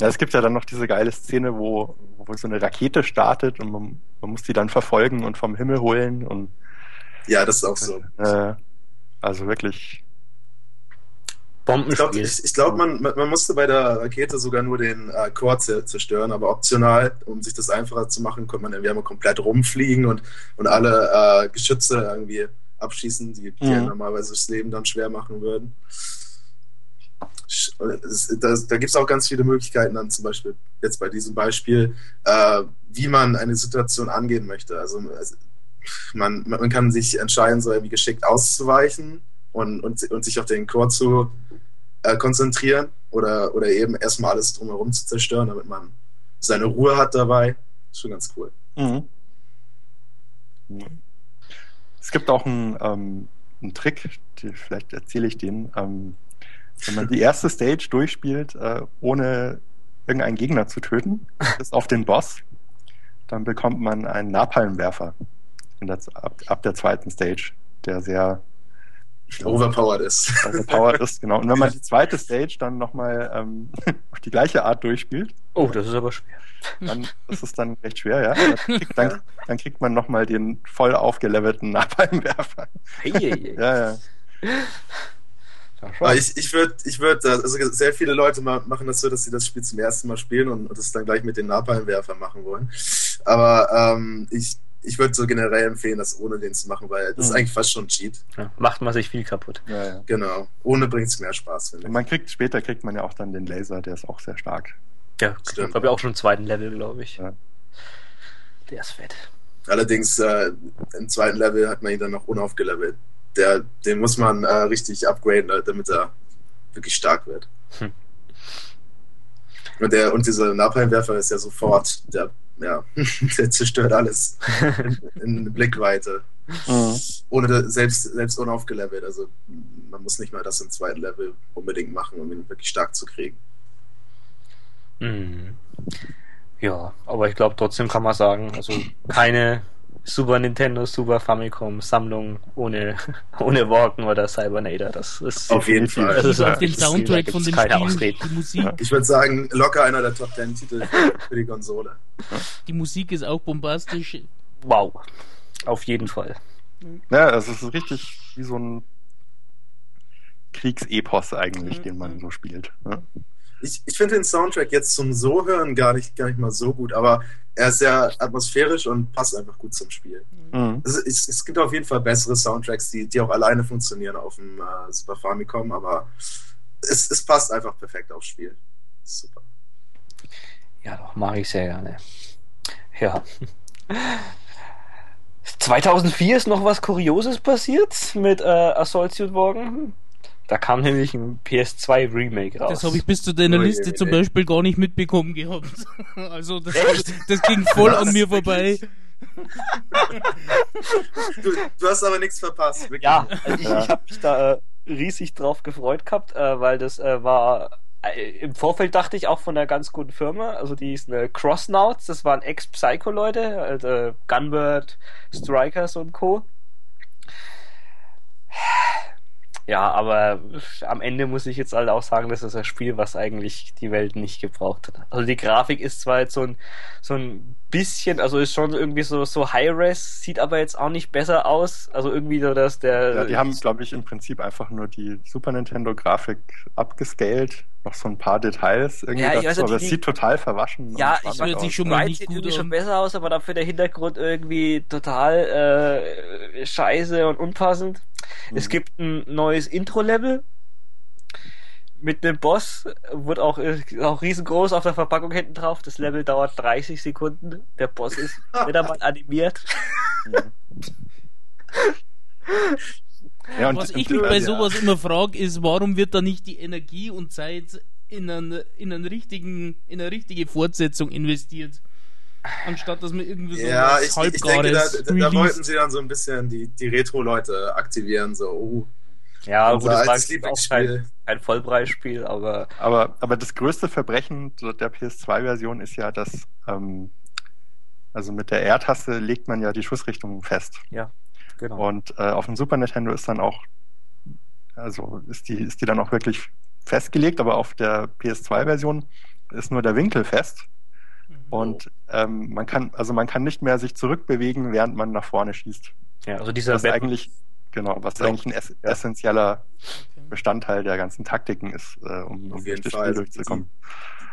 Ja, es gibt ja dann noch diese geile Szene, wo, wo so eine Rakete startet und man, man muss die dann verfolgen und vom Himmel holen und Ja, das ist auch so. Äh, also wirklich. Bombenspiel. Ich glaube, glaub, man, man musste bei der Rakete sogar nur den äh, Core zerstören, aber optional, um sich das einfacher zu machen, konnte man irgendwie einmal komplett rumfliegen und, und alle äh, Geschütze irgendwie abschießen, die, die mhm. normalerweise das Leben dann schwer machen würden. Da, da gibt es auch ganz viele Möglichkeiten, dann zum Beispiel jetzt bei diesem Beispiel, äh, wie man eine Situation angehen möchte. Also, also man, man kann sich entscheiden, so irgendwie geschickt auszuweichen und, und, und sich auf den Core zu äh, konzentrieren oder, oder eben erstmal alles drumherum zu zerstören, damit man seine Ruhe hat dabei. Schon ganz cool. Mhm. Es gibt auch einen, ähm, einen Trick, die, vielleicht erzähle ich den. Ähm, wenn man die erste Stage durchspielt, äh, ohne irgendeinen Gegner zu töten, bis auf den Boss, dann bekommt man einen Napalmwerfer der, ab, ab, der zweiten Stage, der sehr overpowered ist. Overpowered ist, genau. Und wenn man die zweite Stage dann nochmal ähm, auf die gleiche Art durchspielt. Oh, das ist aber schwer. Dann ist es dann recht schwer, ja. Dann kriegt, dann, dann kriegt man nochmal den voll aufgelevelten Napalmwerfer. Hey, hey, hey. ja, ja. Ja, ich ich würde, ich würd, also sehr viele Leute machen das so, dass sie das Spiel zum ersten Mal spielen und das dann gleich mit den Napalmwerfer machen wollen. Aber ähm, ich, ich würde so generell empfehlen, das ohne den zu machen, weil das mhm. ist eigentlich fast schon ein Cheat. Ja, macht man sich viel kaputt. Ja, ja. Genau. Ohne bringt es mehr Spaß, finde ich. Man kriegt, später kriegt man ja auch dann den Laser, der ist auch sehr stark. Ja, Stimmt. ich habe ja auch schon einen zweiten Level, glaube ich. Ja. Der ist fett. Allerdings äh, im zweiten Level hat man ihn dann noch unaufgelevelt. Der, den muss man äh, richtig upgraden, äh, damit er wirklich stark wird. Hm. Und, der, und dieser Napalmwerfer ist ja sofort der ja, der zerstört alles in Blickweite. Mhm. Ohne selbst, selbst unaufgelevelt. Also man muss nicht mal das im zweiten Level unbedingt machen, um ihn wirklich stark zu kriegen. Mhm. Ja, aber ich glaube trotzdem kann man sagen, also keine Super Nintendo, Super Famicom Sammlung ohne, ohne Walken oder Cybernator. Das ist auf jeden Fall. Das ist auf den Soundtrack von dem Spiel, Ausreden. die Musik. Ich würde sagen, locker einer der Top 10 Titel für die Konsole. Die Musik ist auch bombastisch. Wow. Auf jeden Fall. Ja, es ist richtig wie so ein Kriegsepos eigentlich, mhm. den man so spielt. Ja. Ich, ich finde den Soundtrack jetzt zum So-Hören gar nicht, gar nicht mal so gut, aber er ist sehr atmosphärisch und passt einfach gut zum Spiel. Mhm. Es, es, es, gibt auf jeden Fall bessere Soundtracks, die, die auch alleine funktionieren auf dem äh, Super Famicom, aber es, es passt einfach perfekt aufs Spiel. Super. Ja, doch, mag ich sehr gerne. Ja. 2004 ist noch was Kurioses passiert mit äh, Assault Suit Wagon. Da kam nämlich ein PS2 Remake raus. Das habe ich bis zu deiner oh, Liste zum Beispiel gar nicht mitbekommen gehabt. Also das, das ging voll an mir vorbei. Du, du, hast aber nichts verpasst. Wirklich. Ja, also ich, ich habe mich da äh, riesig drauf gefreut gehabt, äh, weil das äh, war äh, im Vorfeld dachte ich auch von einer ganz guten Firma, also die ist eine Crossnauts, das waren Ex-Psycho-Leute, also Gunbird, Strikers und Co. Ja, aber am Ende muss ich jetzt halt auch sagen, das ist ein Spiel, was eigentlich die Welt nicht gebraucht hat. Also die Grafik ist zwar jetzt so ein, so ein bisschen, also ist schon irgendwie so, so High-Res, sieht aber jetzt auch nicht besser aus. Also irgendwie so, dass der. Ja, die haben, glaube ich, im Prinzip einfach nur die Super Nintendo-Grafik abgescaled. Noch so ein paar Details irgendwie ja, dazu, also aber es sieht total verwaschen. Ja, ich würde sich schon mal nicht sieht irgendwie schon besser aus, aber dafür der Hintergrund irgendwie total äh, scheiße und unpassend. Mhm. Es gibt ein neues Intro-Level mit einem Boss, wird auch, äh, auch riesengroß auf der Verpackung hinten drauf. Das Level dauert 30 Sekunden. Der Boss ist wieder mal animiert. Ja, Was ich mich bei sowas immer frage, ist, warum wird da nicht die Energie und Zeit in, einen, in, einen richtigen, in eine richtige Fortsetzung investiert? Anstatt dass man irgendwie so ja, ich, ich denke, da, da, wollten sie dann so ein bisschen die, die Retro-Leute aktivieren, so, oh. Ja, gut, das war auch kein, kein Vollpreisspiel, aber. Aber, aber das größte Verbrechen der PS2-Version ist ja, dass, ähm, also mit der R-Taste legt man ja die Schussrichtung fest. Ja, genau. Und äh, auf dem Super Nintendo ist dann auch, also ist die, ist die dann auch wirklich festgelegt, aber auf der PS2-Version ist nur der Winkel fest. Und ähm, man kann, also man kann nicht mehr sich zurückbewegen, während man nach vorne schießt. Ja, also dieser was eigentlich, genau, was so. eigentlich ein ess ja. essentieller Bestandteil der ganzen Taktiken ist, äh, um, um durch das Spiel durchzukommen.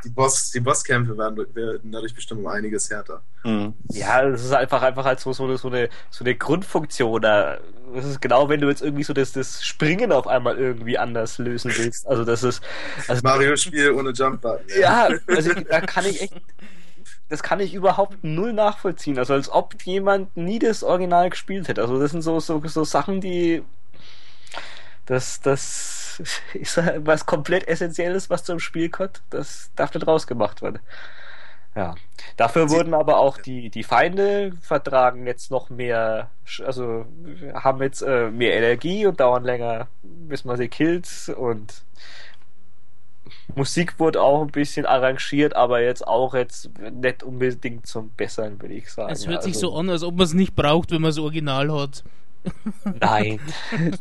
Die, die, Boss, die Bosskämpfe werden, werden dadurch bestimmt um einiges härter. Mhm. Ja, es ist einfach einfach halt so, so, so, eine, so eine Grundfunktion. Da. Das ist genau, wenn du jetzt irgendwie so das, das Springen auf einmal irgendwie anders lösen willst. Also das ist. Also, Mario-Spiel ohne Jump-Button. Ja, also da kann ich echt das kann ich überhaupt null nachvollziehen. Also als ob jemand nie das Original gespielt hätte. Also das sind so, so, so Sachen, die das, das ist was komplett Essentielles, was zum Spiel kommt. Das darf nicht rausgemacht werden. Ja. Dafür wurden aber auch die, die Feinde vertragen jetzt noch mehr, also haben jetzt äh, mehr Energie und dauern länger, bis man sie killt und Musik wurde auch ein bisschen arrangiert, aber jetzt auch jetzt nicht unbedingt zum Besseren, würde ich sagen. Es hört sich also, so an, als ob man es nicht braucht, wenn man das Original hat. Nein,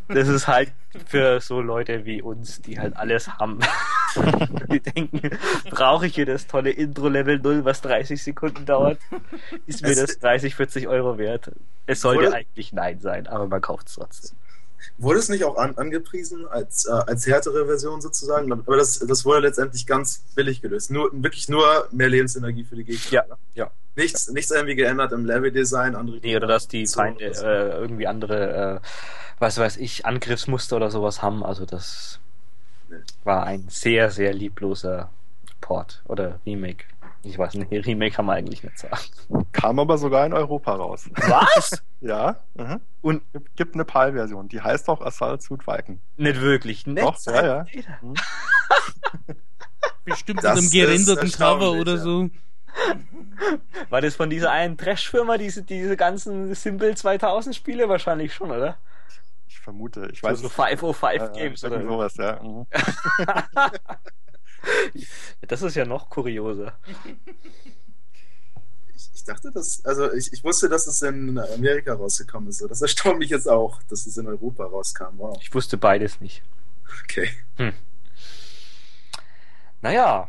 das ist halt für so Leute wie uns, die halt alles haben. die denken, brauche ich hier das tolle Intro Level 0, was 30 Sekunden dauert? Ist mir das 30, 40 Euro wert? Es sollte eigentlich nein sein, aber man kauft es trotzdem. Wurde es nicht auch an, angepriesen als, äh, als härtere Version sozusagen? Aber das, das wurde letztendlich ganz billig gelöst. Nur, wirklich nur mehr Lebensenergie für die Gegner. Ja, ja. Nichts, nichts irgendwie geändert im Level-Design. Andere nee, oder dass die Feinde äh, irgendwie andere, äh, was weiß ich, Angriffsmuster oder sowas haben. Also das nee. war ein sehr, sehr liebloser Port oder Remake. Ich weiß nicht, Remake kann man eigentlich nicht sagen. Kam aber sogar in Europa raus. Was? ja. Mhm. Und gibt eine PAL-Version, die heißt auch Assault Suit Viking. Nicht wirklich, nicht? Doch, ja, ja. Mhm. Bestimmt das mit einem gerenderten Cover oder ja. so. War das von dieser einen Trash-Firma, diese, diese ganzen Simple 2000 Spiele? Wahrscheinlich schon, oder? Ich vermute, ich weiß. So, so 505 äh, Games oder sowas, ja. Das ist ja noch kurioser. Ich, ich, dachte, dass, also ich, ich wusste, dass es in Amerika rausgekommen ist. Das erstaunt mich jetzt auch, dass es in Europa rauskam. Wow. Ich wusste beides nicht. Okay. Hm. Naja.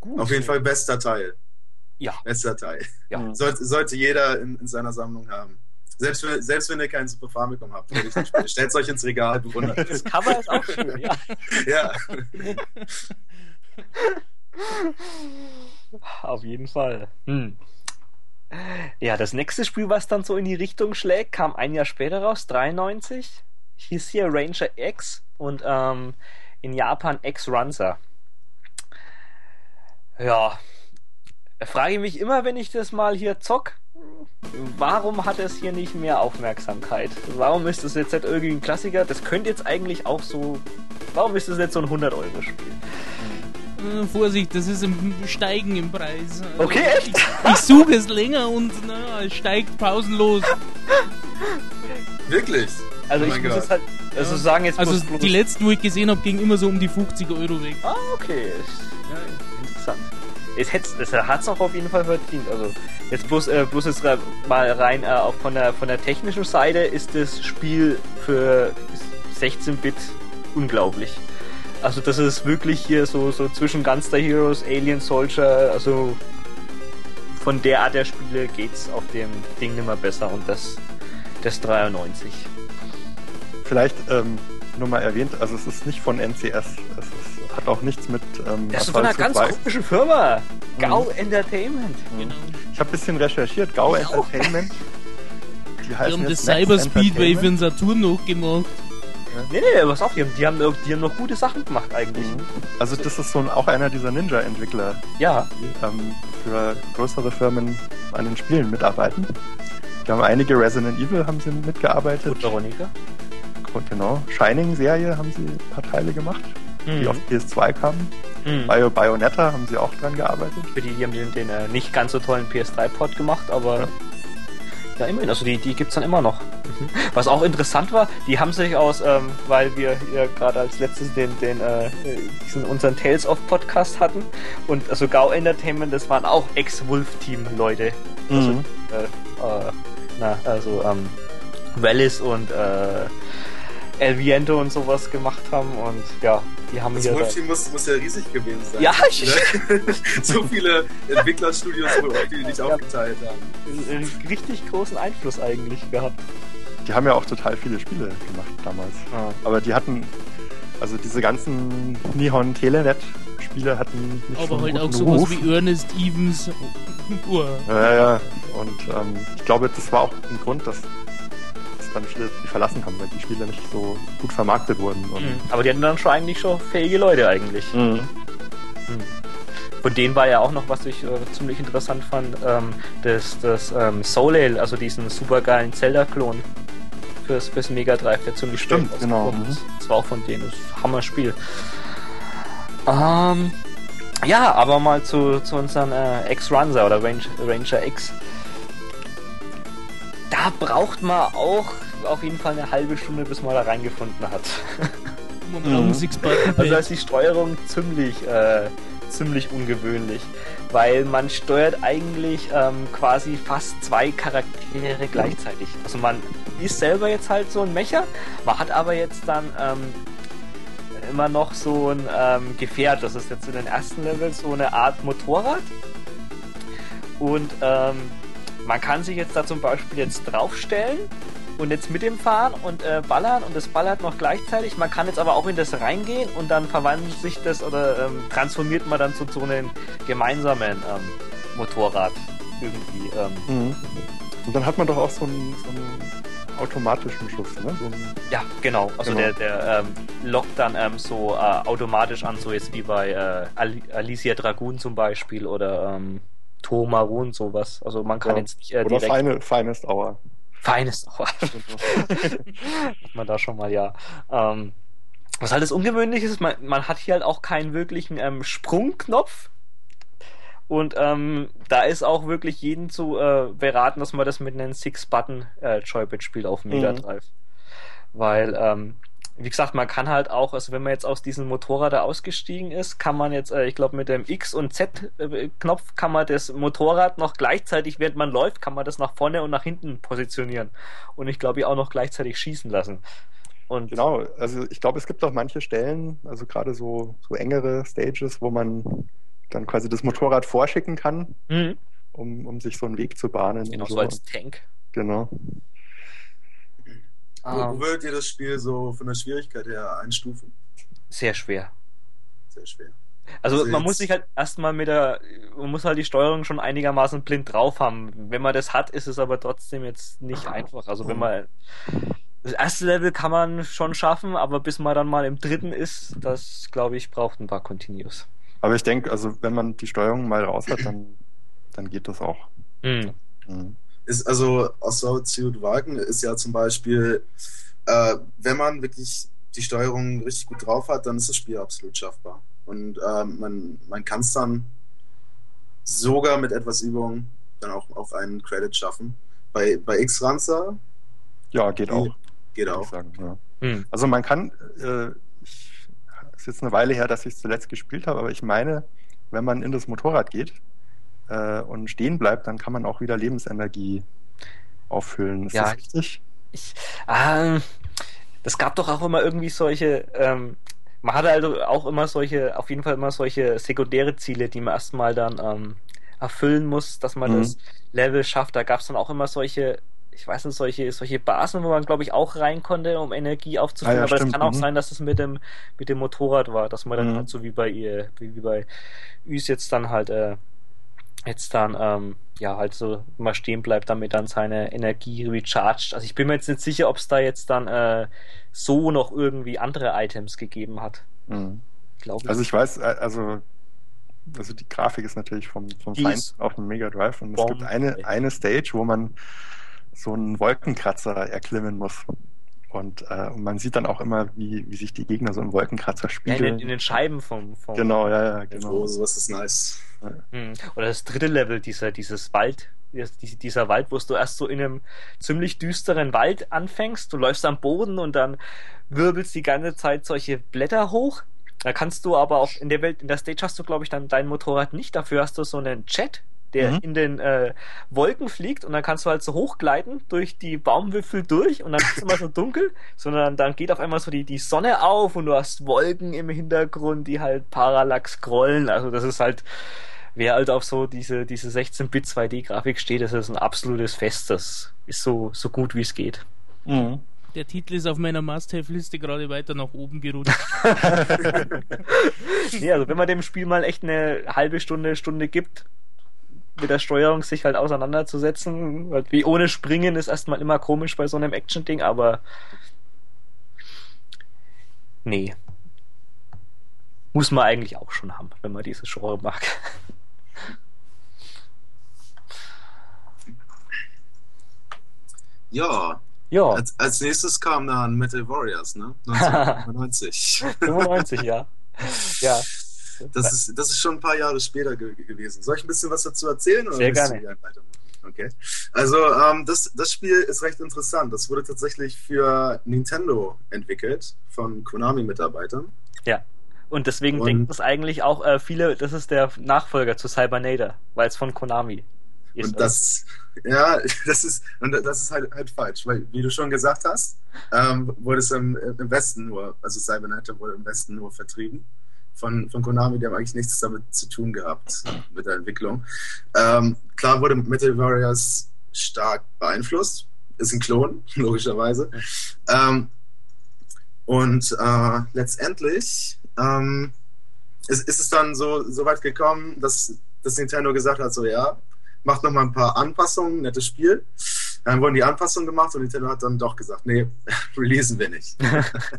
Gut. Auf jeden Fall bester Teil. Ja. Bester Teil. Ja. Sollte, sollte jeder in, in seiner Sammlung haben. Selbst wenn, selbst wenn ihr keinen Super Famicom habt, stellt es euch ins Regal, bewundert. Das Cover ist auch schön, ja. ja. Auf jeden Fall. Hm. Ja, das nächste Spiel, was dann so in die Richtung schlägt, kam ein Jahr später raus, 93. Hieß hier Ranger X und ähm, in Japan X Runzer. Ja, frage ich mich immer, wenn ich das mal hier zock, warum hat es hier nicht mehr Aufmerksamkeit? Warum ist das jetzt nicht irgendwie ein Klassiker? Das könnte jetzt eigentlich auch so. Warum ist das jetzt so ein 100-Euro-Spiel? Äh, Vorsicht, das ist im Steigen im Preis. Also okay, echt? Ich, ich suche es länger und na, es steigt pausenlos. Wirklich? Also oh ich muss es halt, also sagen jetzt Also die letzten, wo ich gesehen habe, gingen immer so um die 50 Euro weg. Ah, okay. Ja, interessant es, hat es auch auf jeden Fall verdient. Also jetzt bloß, äh, bloß jetzt mal rein äh, auch von der von der technischen Seite ist das Spiel für 16-Bit unglaublich. Also das ist wirklich hier so, so zwischen Gunster Heroes, Alien Soldier, also von der Art der Spiele geht's auf dem Ding nicht mehr besser und das, das 93. Vielleicht ähm, nur mal erwähnt, also es ist nicht von NCS, es ist hat auch nichts mit. Ähm, das ist von einer ganz komischen Firma. GAU mhm. Entertainment. Genau. Ich habe ein bisschen recherchiert. GAU ja. Entertainment. Die, heißen die haben das Cyber Speedway für den Saturn noch gemacht. Nee, nee, pass auf, die haben, die, haben, die haben noch gute Sachen gemacht eigentlich. Mhm. Also das ist so ein, auch einer dieser Ninja-Entwickler, ja. die ähm, für größere Firmen an den Spielen mitarbeiten. Die haben einige Resident Evil haben sie mitgearbeitet. Und Veronika. Genau. Shining-Serie haben sie ein paar Teile gemacht mhm. die auf PS2 kamen. Mhm. Bio Bayonetta haben sie auch dran gearbeitet. Für die, die haben den, den äh, nicht ganz so tollen PS3-Port gemacht, aber ja. ja. immerhin, also die, die gibt es dann immer noch. Mhm. Was auch interessant war, die haben sich aus, ähm, weil wir hier gerade als letztes den, den äh, diesen unseren Tales of Podcast hatten und also Gau Entertainment, das waren auch Ex-Wolf-Team-Leute. Also, mhm. äh, äh, na, also ähm, Wallis und äh, El Viento und sowas gemacht haben und ja, die haben das. Das Wolf-Team muss, muss ja riesig gewesen sein. Ja, ich so viele Entwicklerstudios, die nicht aufgeteilt haben. Richtig großen Einfluss eigentlich gehabt. Die haben ja auch total viele Spiele gemacht damals. Ah. Aber die hatten, also diese ganzen Nihon Telenet Spiele hatten nicht Aber halt auch sowas Ruf. wie Ernest Evans. ja, ja. Und ähm, ich glaube, das war auch ein Grund, dass dann verlassen haben, weil die Spiele nicht so gut vermarktet wurden. Mhm. Aber die hatten dann schon eigentlich schon fähige Leute eigentlich. Mhm. Mhm. Von denen war ja auch noch, was ich äh, ziemlich interessant fand, ähm, das, das ähm, Soleil, also diesen supergeilen Zelda-Klon fürs, fürs Mega Drive, der ziemlich Stimmt, genau. Mhm. Das war auch von denen, das Hammer-Spiel. Ähm, ja, aber mal zu, zu unseren äh, X-Runser oder Ranger, Ranger X. Da braucht man auch auf jeden Fall eine halbe Stunde, bis man da reingefunden hat. Mhm. Also ist die Steuerung ziemlich, äh, ziemlich ungewöhnlich, weil man steuert eigentlich ähm, quasi fast zwei Charaktere gleichzeitig. Also man ist selber jetzt halt so ein Mecher, man hat aber jetzt dann ähm, immer noch so ein ähm, Gefährt. Das ist jetzt in den ersten Levels so eine Art Motorrad. Und ähm, man kann sich jetzt da zum Beispiel jetzt draufstellen und jetzt mit dem fahren und äh, ballern und das ballert noch gleichzeitig. Man kann jetzt aber auch in das reingehen und dann verwandelt sich das oder ähm, transformiert man dann zu so einem gemeinsamen ähm, Motorrad irgendwie. Ähm. Mhm. Und dann hat man doch auch so einen, so einen automatischen Schuss, ne? So ja, genau. Also genau. der, der ähm, lockt dann ähm, so äh, automatisch an, so jetzt wie bei äh, Al Alicia Dragoon zum Beispiel oder ähm, Tomarun sowas. Also man kann ja. jetzt nicht äh, Oder Feine, Finest Hour. Feines Hour. Hat man da schon mal, ja. Ähm, was halt das Ungewöhnliche ist, man, man hat hier halt auch keinen wirklichen ähm, Sprungknopf. Und ähm, da ist auch wirklich jeden zu äh, beraten, dass man das mit einem Six-Button-Joypad äh, spielt auf Mega mhm. Drive. Mhm. Weil ähm, wie gesagt, man kann halt auch, also wenn man jetzt aus diesem Motorrad da ausgestiegen ist, kann man jetzt, äh, ich glaube, mit dem X- und Z-Knopf kann man das Motorrad noch gleichzeitig, während man läuft, kann man das nach vorne und nach hinten positionieren. Und ich glaube, auch noch gleichzeitig schießen lassen. Und genau, also ich glaube, es gibt auch manche Stellen, also gerade so, so engere Stages, wo man dann quasi das Motorrad vorschicken kann, mhm. um, um sich so einen Weg zu bahnen. Genau, so. so als Tank. Genau. Wo, wo ähm. würdet ihr das Spiel so von der Schwierigkeit her einstufen? Sehr schwer. Sehr schwer. Also, also man muss sich halt erstmal mit der, man muss halt die Steuerung schon einigermaßen blind drauf haben. Wenn man das hat, ist es aber trotzdem jetzt nicht einfach. Also wenn man, das erste Level kann man schon schaffen, aber bis man dann mal im dritten ist, das glaube ich braucht ein paar Continues. Aber ich denke, also wenn man die Steuerung mal raus hat, dann, dann geht das auch. Mhm. Mhm ist also Assault Suit Wagen ist ja zum Beispiel, äh, wenn man wirklich die Steuerung richtig gut drauf hat, dann ist das Spiel absolut schaffbar. Und äh, man, man kann es dann sogar mit etwas Übung dann auch auf einen Credit schaffen. Bei, bei X-Ranzer? Ja, geht auch. Geht auch. Sagen, ja. hm. Also man kann, äh, ich, ist jetzt eine Weile her, dass ich es zuletzt gespielt habe, aber ich meine, wenn man in das Motorrad geht, äh, und stehen bleibt, dann kann man auch wieder Lebensenergie auffüllen. Ist ja, das richtig? Ich, ähm, es gab doch auch immer irgendwie solche, ähm, man hatte also auch immer solche, auf jeden Fall immer solche sekundäre Ziele, die man erstmal dann ähm, erfüllen muss, dass man mhm. das Level schafft. Da gab es dann auch immer solche, ich weiß nicht, solche, solche Basen, wo man glaube ich auch rein konnte, um Energie aufzufüllen. Ah, ja, Aber es kann auch mhm. sein, dass es mit dem, mit dem Motorrad war, dass man dann mhm. halt so wie bei ihr, wie, wie bei Üs jetzt dann halt äh, jetzt dann ähm, ja halt so mal stehen bleibt, damit dann seine Energie recharged. Also ich bin mir jetzt nicht sicher, ob es da jetzt dann äh, so noch irgendwie andere Items gegeben hat. Mhm. Glaube Also ich weiß, äh, also also die Grafik ist natürlich vom, vom Feind auf dem Mega Drive und es gibt eine, eine Stage, wo man so einen Wolkenkratzer erklimmen muss. Und, äh, und man sieht dann auch immer, wie, wie sich die Gegner so im Wolkenkratzer spiegeln. Ja, in, den, in den Scheiben vom, vom Genau, ja, ja, genau. Oh, sowas ist nice. Mhm. Oder das dritte Level, dieser, dieses Wald, dieser Wald, wo du erst so in einem ziemlich düsteren Wald anfängst. Du läufst am Boden und dann wirbelst die ganze Zeit solche Blätter hoch. Da kannst du aber auch in der Welt, in der Stage hast du, glaube ich, dann dein Motorrad nicht. Dafür hast du so einen Jet, der mhm. in den äh, Wolken fliegt und dann kannst du halt so hochgleiten durch die Baumwipfel durch und dann ist es immer so dunkel, sondern dann geht auf einmal so die, die Sonne auf und du hast Wolken im Hintergrund, die halt parallax scrollen. Also das ist halt, wer halt auf so diese, diese 16-Bit 2D-Grafik steht, das ist ein absolutes Fest. Das ist so, so gut wie es geht. Mhm. Der Titel ist auf meiner Must-Have-Liste gerade weiter nach oben gerutscht. nee, also wenn man dem Spiel mal echt eine halbe Stunde, Stunde gibt, mit der Steuerung sich halt auseinanderzusetzen. Wie ohne Springen ist erstmal immer komisch bei so einem Action-Ding, aber nee. Muss man eigentlich auch schon haben, wenn man dieses Genre mag. Ja. Ja. Als, als nächstes kam dann Metal Warriors, ne? 1995. 95, ja. Ja. Das ist, das ist schon ein paar Jahre später ge gewesen. Soll ich ein bisschen was dazu erzählen? Sehr gerne. Okay. Also ähm, das, das Spiel ist recht interessant. Das wurde tatsächlich für Nintendo entwickelt von Konami-Mitarbeitern. Ja. Und deswegen und, denken es eigentlich auch äh, viele, das ist der Nachfolger zu Cybernator, weil es von Konami ist. Und das, ja, das ist, und das ist halt, halt falsch, weil, wie du schon gesagt hast, ähm, wurde es im, im Westen nur, also Cybernator wurde im Westen nur vertrieben von, von Konami, die haben eigentlich nichts damit zu tun gehabt, mit der Entwicklung. Ähm, klar wurde Metal Warriors stark beeinflusst, ist ein Klon, logischerweise. Ähm, und äh, letztendlich ähm, ist, ist es dann so, so weit gekommen, dass, dass Nintendo gesagt hat, so ja, macht noch mal ein paar Anpassungen, nettes Spiel. Dann wurden die Anpassungen gemacht und Nintendo hat dann doch gesagt, nee, releasen wir nicht.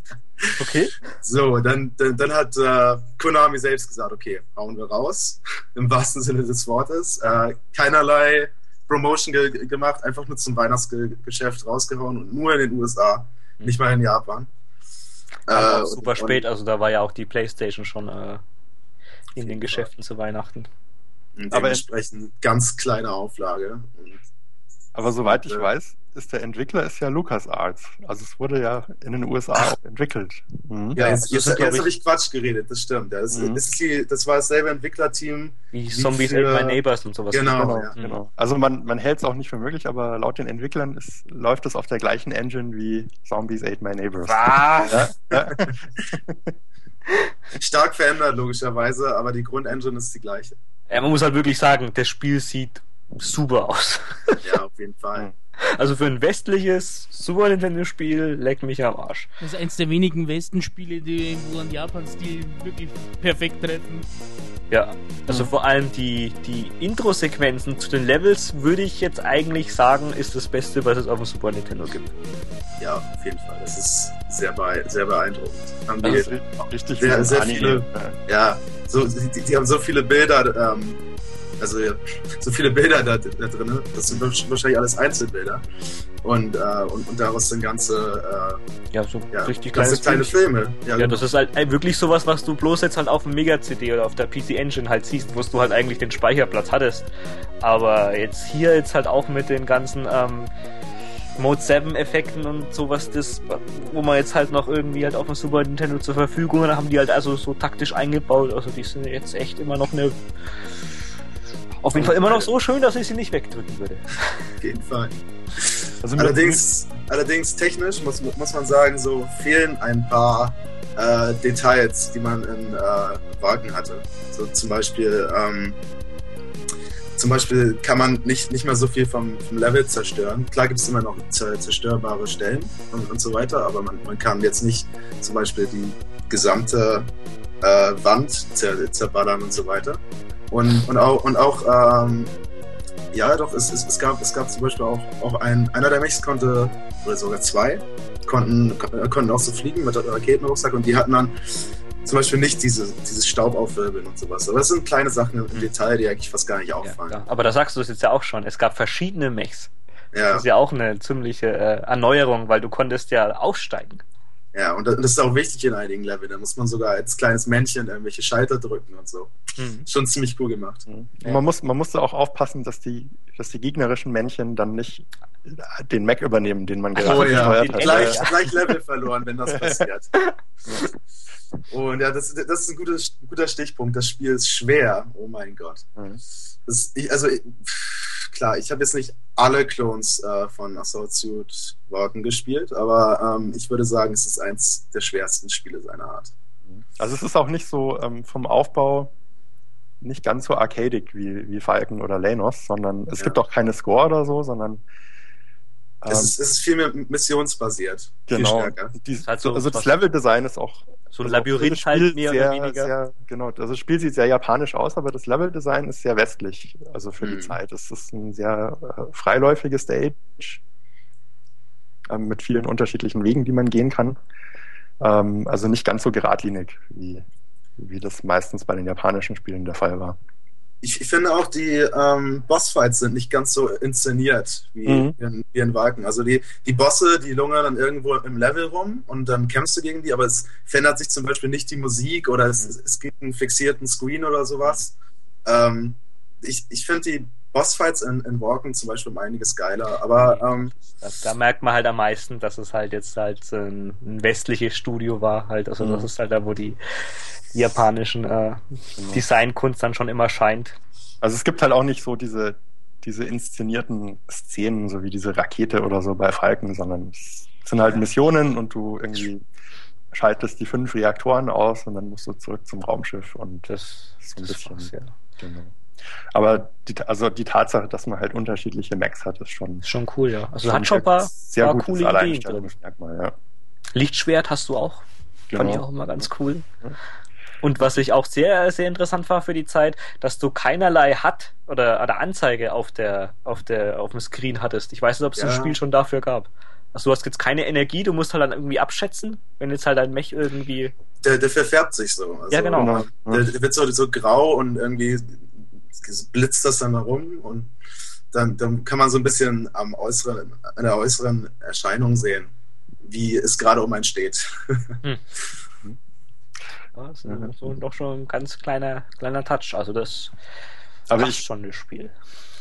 okay. So, dann, dann, dann hat äh, Konami selbst gesagt, okay, hauen wir raus, im wahrsten Sinne des Wortes. Äh, keinerlei Promotion ge gemacht, einfach nur zum Weihnachtsgeschäft rausgehauen und nur in den USA, mhm. nicht mal in Japan. Äh, super und, spät, also da war ja auch die Playstation schon äh, in den Geschäften zu Weihnachten. Aber entsprechend ganz kleine Auflage. Und aber soweit ich weiß, ist der Entwickler ist ja LucasArts. Also es wurde ja in den USA auch entwickelt. Mhm. Ja, jetzt, jetzt, jetzt, jetzt habe ich Quatsch geredet, das stimmt. Das, mhm. das, die, das war dasselbe Entwicklerteam. Wie, wie Zombies für, Ate My Neighbors und sowas. Genau, genau. Ja. genau. Also man, man hält es auch nicht für möglich, aber laut den Entwicklern ist, läuft es auf der gleichen Engine wie Zombies Ate My Neighbors. Was? Ja? Stark verändert, logischerweise, aber die Grundengine ist die gleiche. Ja, man muss halt wirklich sagen, das Spiel sieht super aus. Ja, auf jeden Fall. Also für ein westliches Super Nintendo-Spiel leck mich am Arsch. Das ist eins der wenigen Westen-Spiele, die wo an Japan-Stil wirklich perfekt treffen. Ja, also mhm. vor allem die, die Intro-Sequenzen zu den Levels würde ich jetzt eigentlich sagen, ist das Beste, was es auf dem Super Nintendo gibt. Ja, auf jeden Fall. Das ist sehr, sehr beeindruckend. Haben die also richtig sehr, sehr viele, ja, so, die, die, haben so viele Bilder ähm, also so viele Bilder da, da drin. Das sind wahrscheinlich alles Einzelbilder. Und, äh, und, und daraus sind ganze, äh, ja, so ja, richtig ganze kleine Filme. Ja, ja genau. das ist halt wirklich sowas, was du bloß jetzt halt auf dem Mega-CD oder auf der PC Engine halt siehst, wo du halt eigentlich den Speicherplatz hattest. Aber jetzt hier jetzt halt auch mit den ganzen ähm, Mode 7 Effekten und sowas, das, wo man jetzt halt noch irgendwie halt auf dem Super Nintendo zur Verfügung hat, haben die halt also so taktisch eingebaut. Also die sind jetzt echt immer noch eine auf jeden Fall immer noch so schön, dass ich sie nicht wegdrücken würde. Auf jeden Fall. Also allerdings, allerdings technisch muss, muss man sagen, so fehlen ein paar äh, Details, die man in äh, Wagen hatte. So zum Beispiel, ähm, zum Beispiel kann man nicht, nicht mehr so viel vom, vom Level zerstören. Klar gibt es immer noch zerstörbare Stellen und, und so weiter, aber man, man kann jetzt nicht zum Beispiel die gesamte äh, Wand zer, zerballern und so weiter. Und, und auch, und auch ähm, ja, doch, es, es, es, gab, es gab zum Beispiel auch, auch ein, einer der Mechs konnte, oder sogar zwei, konnten, konnten auch so fliegen mit Raketenrucksack und die hatten dann zum Beispiel nicht diese, dieses Staub aufwirbeln und sowas. Aber das sind kleine Sachen im Detail, die eigentlich fast gar nicht auffallen. Ja, aber da sagst du es jetzt ja auch schon. Es gab verschiedene Mechs. Ja. Das ist ja auch eine ziemliche äh, Erneuerung, weil du konntest ja aufsteigen. Ja, und das ist auch wichtig in einigen Leveln. Da muss man sogar als kleines Männchen irgendwelche Schalter drücken und so. Mhm. Schon ziemlich cool gemacht. Mhm. Ja. Man, muss, man musste auch aufpassen, dass die, dass die gegnerischen Männchen dann nicht den Mac übernehmen, den man gerade oh, ja. hat. Gleich, gleich Level verloren, wenn das passiert. Und ja, das, das ist ein guter, guter Stichpunkt. Das Spiel ist schwer. Oh mein Gott. Mhm. Das, ich, also, klar, ich habe jetzt nicht alle Clones äh, von Assault Walken gespielt, aber ähm, ich würde sagen, es ist eins der schwersten Spiele seiner Art. Also es ist auch nicht so ähm, vom Aufbau nicht ganz so arcadic wie, wie Falcon oder Lanos, sondern es ja. gibt auch keine Score oder so, sondern es, ist, es ist viel mehr missionsbasiert. Genau. Die, halt so also das Leveldesign ist auch so ein also Labyrinth halt mehr sehr, oder weniger. Sehr, genau, also das Spiel sieht sehr japanisch aus, aber das Leveldesign ist sehr westlich, also für mhm. die Zeit. Es ist ein sehr äh, freiläufiges Stage ähm, mit vielen unterschiedlichen Wegen, die man gehen kann. Ähm, also nicht ganz so geradlinig, wie, wie das meistens bei den japanischen Spielen der Fall war ich, ich, finde auch, die ähm, Bossfights sind nicht ganz so inszeniert wie, mhm. in, wie in Walken. Also die, die Bosse, die lungern dann irgendwo im Level rum und dann kämpfst du gegen die, aber es verändert sich zum Beispiel nicht die Musik oder es, mhm. es gibt einen fixierten Screen oder sowas. Ähm, ich ich finde die Bossfights in, in Walken zum Beispiel um einiges geiler, aber ähm, da, da, merkt man halt am meisten, dass es halt jetzt halt ein, ein westliches Studio war, halt, also mhm. das ist halt da, wo die japanischen äh, genau. Designkunst dann schon immer scheint. Also es gibt halt auch nicht so diese, diese inszenierten Szenen, so wie diese Rakete oder so bei Falken, sondern es sind halt Missionen und du irgendwie schaltest die fünf Reaktoren aus und dann musst du zurück zum Raumschiff und das ist so ein bisschen. Spaß, ja. genau. Aber die, also die Tatsache, dass man halt unterschiedliche Macs hat, ist schon. Ist schon cool, ja. Also hat schon ein paar, sehr paar coole Ideen drin. Ja. Lichtschwert hast du auch. Genau. Fand ich auch immer ganz cool. Ja. Und was ich auch sehr, sehr interessant war für die Zeit, dass du keinerlei Hat oder, oder Anzeige auf der, auf der, auf dem Screen hattest. Ich weiß nicht, ob es ja. ein Spiel schon dafür gab. Also du hast jetzt keine Energie, du musst halt dann irgendwie abschätzen, wenn jetzt halt ein Mech irgendwie. Der, der verfärbt sich so. Also, ja, genau. genau. Der, der, wird so, so grau und irgendwie blitzt das dann herum und dann, dann kann man so ein bisschen am äußeren, an der äußeren Erscheinung sehen, wie es gerade um einen steht. Hm. Das ist mhm. so doch schon ein ganz kleiner, kleiner Touch. Also das aber ich, schon das Spiel.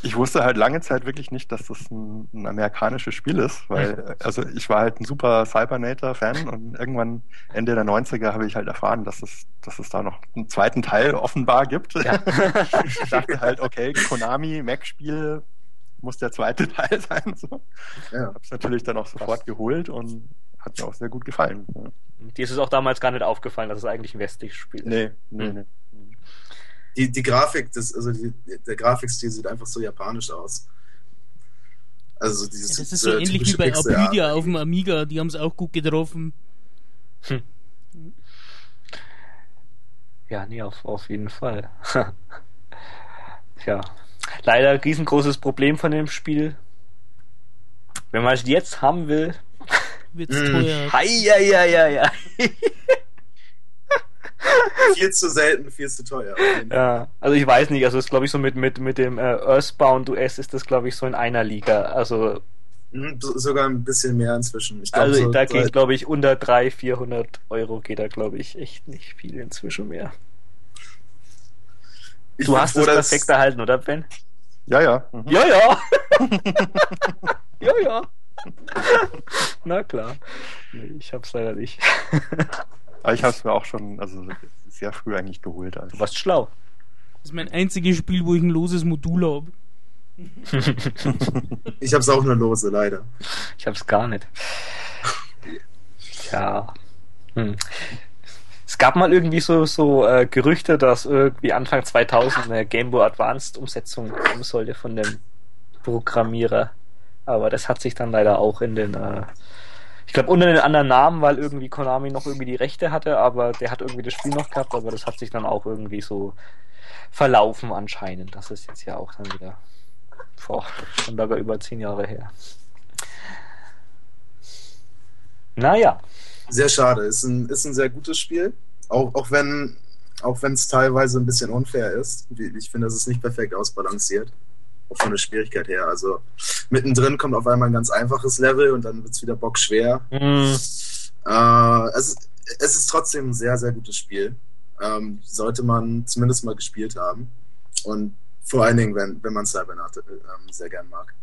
Ich wusste halt lange Zeit wirklich nicht, dass das ein, ein amerikanisches Spiel ist, weil also ich war halt ein super Cybernator-Fan und irgendwann Ende der 90er habe ich halt erfahren, dass es, dass es da noch einen zweiten Teil offenbar gibt. Ja. ich dachte halt, okay, Konami, Mac-Spiel, muss der zweite Teil sein. So. Ja. Habe es natürlich dann auch sofort geholt und hat mir auch sehr gut gefallen. Ja. Dir ist es auch damals gar nicht aufgefallen, dass es eigentlich ein westliches Spiel ist. Nee, nee, nee. Die, die Grafik, das, also die, der Grafikstil sieht einfach so japanisch aus. Also dieses, ja, das ist so ähnlich wie bei Aprilia auf dem Amiga, die haben es auch gut getroffen. Hm. Ja, nee, auf, auf jeden Fall. Tja. Leider riesengroßes Problem von dem Spiel. Wenn man es jetzt haben will, wird's mm. teuer. Hei, hei, hei, hei. viel zu selten, viel zu teuer. Ja, also ich weiß nicht, also ist glaube ich so mit, mit, mit dem äh, Earthbound US ist das glaube ich so in einer Liga. Also mhm, sogar ein bisschen mehr inzwischen. Glaub, also so da geht glaube ich unter 300, 400 Euro geht da glaube ich echt nicht viel inzwischen mehr. Ich du hast es perfekt erhalten, oder Ben? Ja, ja. Mhm. Ja, ja. ja, ja. Na klar. Nee, ich hab's leider nicht. Aber ich hab's mir auch schon, also sehr früh eigentlich geholt. Also. Du warst schlau. Das ist mein einziges Spiel, wo ich ein loses Modul habe. ich hab's auch nur lose, leider. Ich hab's gar nicht. Ja. Hm. Es gab mal irgendwie so, so äh, Gerüchte, dass irgendwie Anfang 2000 eine Game Boy Advanced Umsetzung kommen sollte von dem Programmierer. Aber das hat sich dann leider auch in den, äh, ich glaube unter den anderen Namen, weil irgendwie Konami noch irgendwie die Rechte hatte, aber der hat irgendwie das Spiel noch gehabt, aber das hat sich dann auch irgendwie so verlaufen anscheinend. Das ist jetzt ja auch dann wieder boah, schon sogar über zehn Jahre her. Naja. Sehr schade. Ist ein, ist ein sehr gutes Spiel. Auch, auch wenn auch wenn es teilweise ein bisschen unfair ist. Ich finde, es ist nicht perfekt ausbalanciert von der Schwierigkeit her. Also mittendrin kommt auf einmal ein ganz einfaches Level und dann wird es wieder bockschwer. Mhm. Äh, es, es ist trotzdem ein sehr, sehr gutes Spiel. Ähm, sollte man zumindest mal gespielt haben. Und vor allen Dingen, wenn, wenn man Cybernaut äh, sehr gern mag.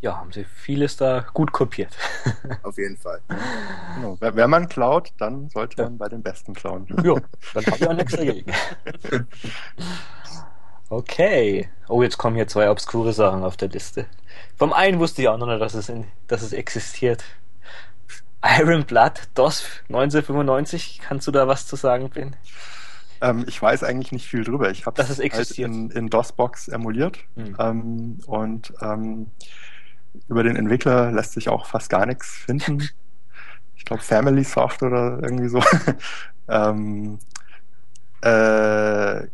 Ja, haben sie vieles da gut kopiert. Auf jeden Fall. Genau. Wenn man klaut, dann sollte ja. man bei den Besten klauen. Ja, dann habe ich auch nichts dagegen. Okay. Oh, jetzt kommen hier zwei obskure Sachen auf der Liste. Vom einen wusste ich auch noch nicht, dass es, in, dass es existiert. Iron Blood, DOS 1995. Kannst du da was zu sagen, Ben? Ähm, ich weiß eigentlich nicht viel drüber. Ich habe es halt in, in DOS-Box emuliert hm. ähm, und ähm, über den Entwickler lässt sich auch fast gar nichts finden. Ich glaube Family Soft oder irgendwie so. ähm, äh,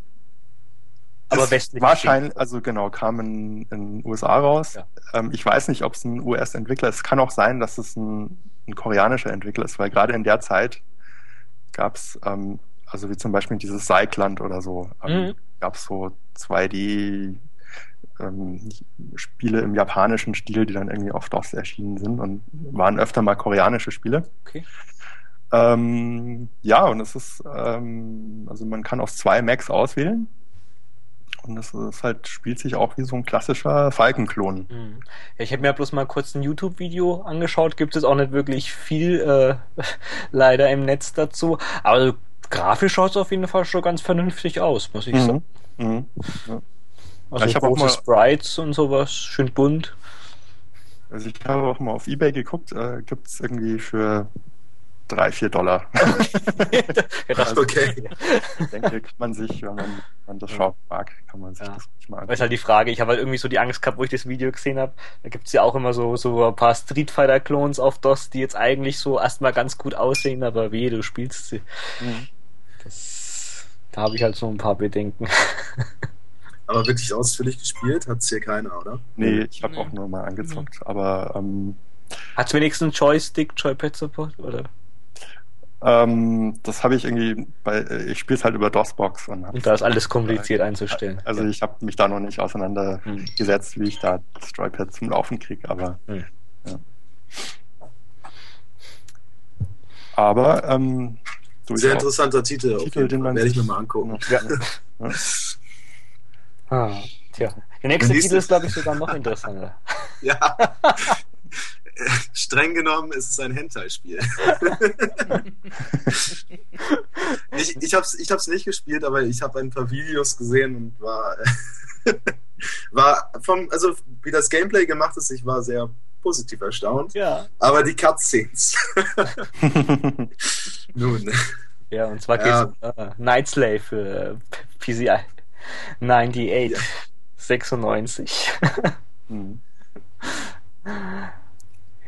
aber westlich. Wahrscheinlich, also genau, kam in den USA raus. Ja. Ähm, ich weiß nicht, ob es ein US-Entwickler ist. Es kann auch sein, dass es ein, ein koreanischer Entwickler ist, weil gerade in der Zeit gab es, ähm, also wie zum Beispiel dieses Cycland oder so, ähm, mhm. gab es so 2D ähm, Spiele im japanischen Stil, die dann irgendwie auf DOS erschienen sind und waren öfter mal koreanische Spiele. Okay. Ähm, ja, und es ist, ähm, also man kann aus zwei Macs auswählen und das ist halt, spielt sich auch wie so ein klassischer Falkenklon. Mhm. Ja, ich habe mir bloß mal kurz ein YouTube-Video angeschaut, gibt es auch nicht wirklich viel äh, leider im Netz dazu. Aber grafisch schaut es auf jeden Fall schon ganz vernünftig aus, muss ich mhm. sagen. Mhm. Ja. Also ja, ich große mal, Sprites und sowas, schön bunt. Also ich habe auch mal auf Ebay geguckt, äh, gibt es irgendwie für drei, vier Dollar. also, okay. Ich denke, kann man sich, wenn man, man das schaut mag, kann man sich ja. das nicht mal Das ist halt die Frage. Ich habe halt irgendwie so die Angst gehabt, wo ich das Video gesehen habe. Da gibt es ja auch immer so, so ein paar Street Fighter Clones auf DOS, die jetzt eigentlich so erstmal ganz gut aussehen, aber wie du spielst sie. Mhm. Das, da habe ich halt so ein paar Bedenken. Aber wirklich ausführlich gespielt hat es hier keiner, oder? Nee, ich habe nee. auch nur mal angezockt, mhm. aber ähm, hat es wenigstens Joystick, Joypad Support, oder? Ähm, das habe ich irgendwie, bei, ich spiele es halt über DOSBox. Und, und da ist alles kompliziert einzustellen. Also ja. ich habe mich da noch nicht auseinandergesetzt, hm. wie ich da das Joypad zum Laufen kriege, aber hm. ja. Aber ähm, sehr interessanter Titel, Titel den man werde ich mir mal angucken. Ja. ja. ah, tja. Der nächste Titel ist, glaube ich, sogar noch interessanter. ja. streng genommen ist es ein Hentai-Spiel. ich ich habe es ich hab's nicht gespielt, aber ich habe ein paar Videos gesehen und war, war vom, also wie das Gameplay gemacht ist, ich war sehr positiv erstaunt. Ja. Aber die Cutscenes. Nun. Ja, und zwar ja. geht es um uh, Night Slave für PCI 98, ja. 96. mhm.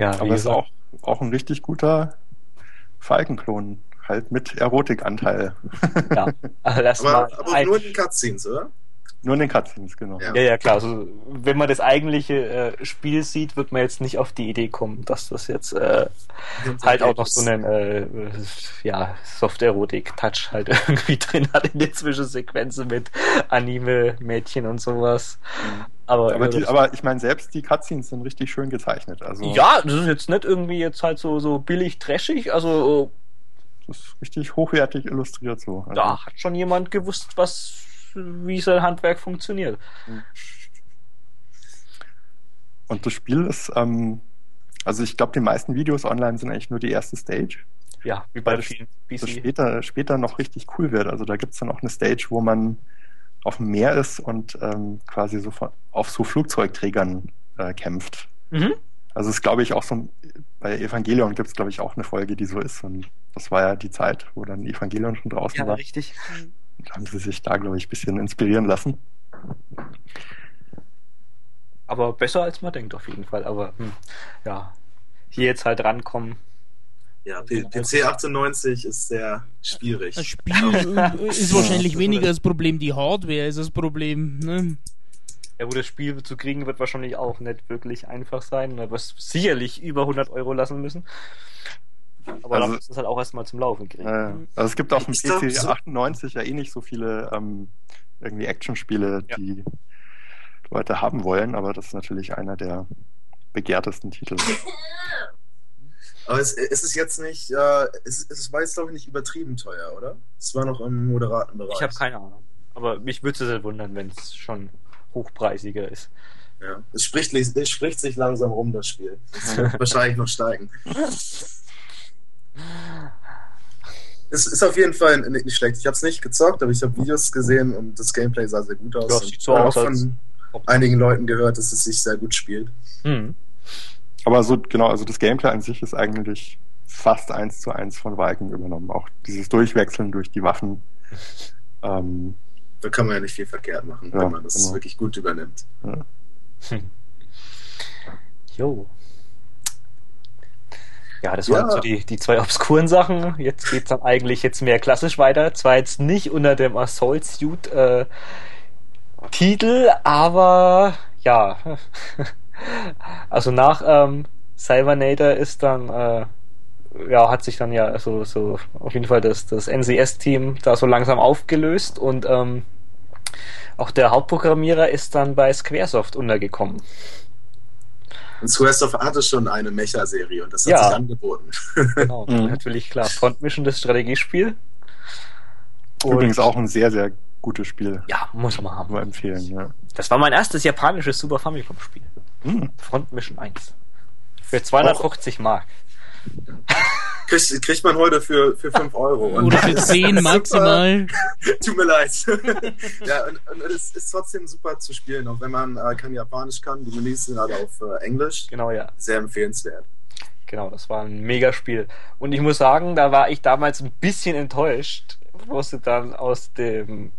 Ja, aber es ist auch, auch ein richtig guter Falkenklon, halt mit Erotikanteil. Ja, also aber, aber nur in den Cutscenes, oder? Nur in den Cutscenes, genau. Ja, ja, ja klar. Also, wenn man das eigentliche äh, Spiel sieht, wird man jetzt nicht auf die Idee kommen, dass das jetzt äh, halt auch noch so einen äh, ja, Soft-Erotik-Touch halt irgendwie drin hat in den Zwischensequenzen mit Anime-Mädchen und sowas. Mhm. Aber, aber, die, aber, ich meine, selbst die Cutscenes sind richtig schön gezeichnet. Also ja, das ist jetzt nicht irgendwie jetzt halt so, so billig trashig, also das ist richtig hochwertig illustriert so. Also, da hat schon jemand gewusst, was wie sein Handwerk funktioniert. Und das Spiel ist, ähm, also ich glaube, die meisten Videos online sind eigentlich nur die erste Stage. Ja, wie bei vielen PC. Das später, später noch richtig cool wird. Also da gibt es dann auch eine Stage, wo man auf dem Meer ist und ähm, quasi so von, auf so Flugzeugträgern äh, kämpft. Mhm. Also es ist, glaube ich, auch so, bei Evangelion gibt es, glaube ich, auch eine Folge, die so ist. Und das war ja die Zeit, wo dann Evangelion schon draußen ja, war. Ja, richtig. Mhm haben sie sich da, glaube ich, ein bisschen inspirieren lassen. Aber besser als man denkt auf jeden Fall. Aber hm, ja, hier jetzt halt rankommen. Ja, PC 98 ist sehr schwierig. Das Spiel ist wahrscheinlich weniger das Problem, die Hardware ist das Problem. Ne? Ja, wo das Spiel zu kriegen wird wahrscheinlich auch nicht wirklich einfach sein. Da wirst sicherlich über 100 Euro lassen müssen. Aber also, du es halt auch erstmal zum Laufen kriegen. Äh, also es gibt auf dem PC so 98 ja eh nicht so viele ähm, irgendwie Actionspiele, ja. die Leute haben wollen, aber das ist natürlich einer der begehrtesten Titel. Aber es, es ist jetzt nicht, äh, es, es war jetzt glaube ich nicht übertrieben teuer, oder? Es war noch im moderaten Bereich. Ich habe keine Ahnung. Aber mich würde es sehr wundern, wenn es schon hochpreisiger ist. Ja, es spricht, es spricht sich langsam rum, das Spiel. Es wird wahrscheinlich noch steigen. Es ist auf jeden Fall nicht schlecht. Ich habe es nicht gezockt, aber ich habe Videos gesehen und das Gameplay sah sehr gut aus. Ja, sieht so aus, auch von einigen Leuten gehört, dass es sich sehr gut spielt. Mhm. Aber so, genau, also das Gameplay an sich ist eigentlich fast eins zu eins von Viking übernommen. Auch dieses Durchwechseln durch die Waffen. Ähm, da kann man ja nicht viel verkehrt machen, ja, wenn man das genau. wirklich gut übernimmt. Ja. Hm. Jo. Ja, das waren ja. so die, die zwei obskuren Sachen. Jetzt geht's dann eigentlich jetzt mehr klassisch weiter. Zwar jetzt nicht unter dem Assault Suit äh, Titel, aber ja. also nach ähm, Cybernator ist dann äh, ja, hat sich dann ja so, so auf jeden Fall das, das NCS-Team da so langsam aufgelöst und ähm, auch der Hauptprogrammierer ist dann bei Squaresoft untergekommen. Und Squaresoft hatte schon eine Mecha-Serie und das hat ja. sich angeboten. Genau, mhm. natürlich klar. Front Mission, das Strategiespiel. Und Übrigens auch ein sehr, sehr gutes Spiel. Ja, muss man haben. Nur empfehlen, ja. Das war mein erstes japanisches Super Famicom-Spiel. Mhm. Front Mission 1. Für 250 auch. Mark kriegt, kriegt man heute für, für 5 Euro. Und Oder für 10 maximal. Tut mir leid. ja, und, und, es ist trotzdem super zu spielen, auch wenn man äh, kein Japanisch kann. Die Menüs sind alle auf äh, Englisch. Genau, ja. Sehr empfehlenswert. Genau, das war ein Megaspiel. Und ich muss sagen, da war ich damals ein bisschen enttäuscht, wo sie dann aus dem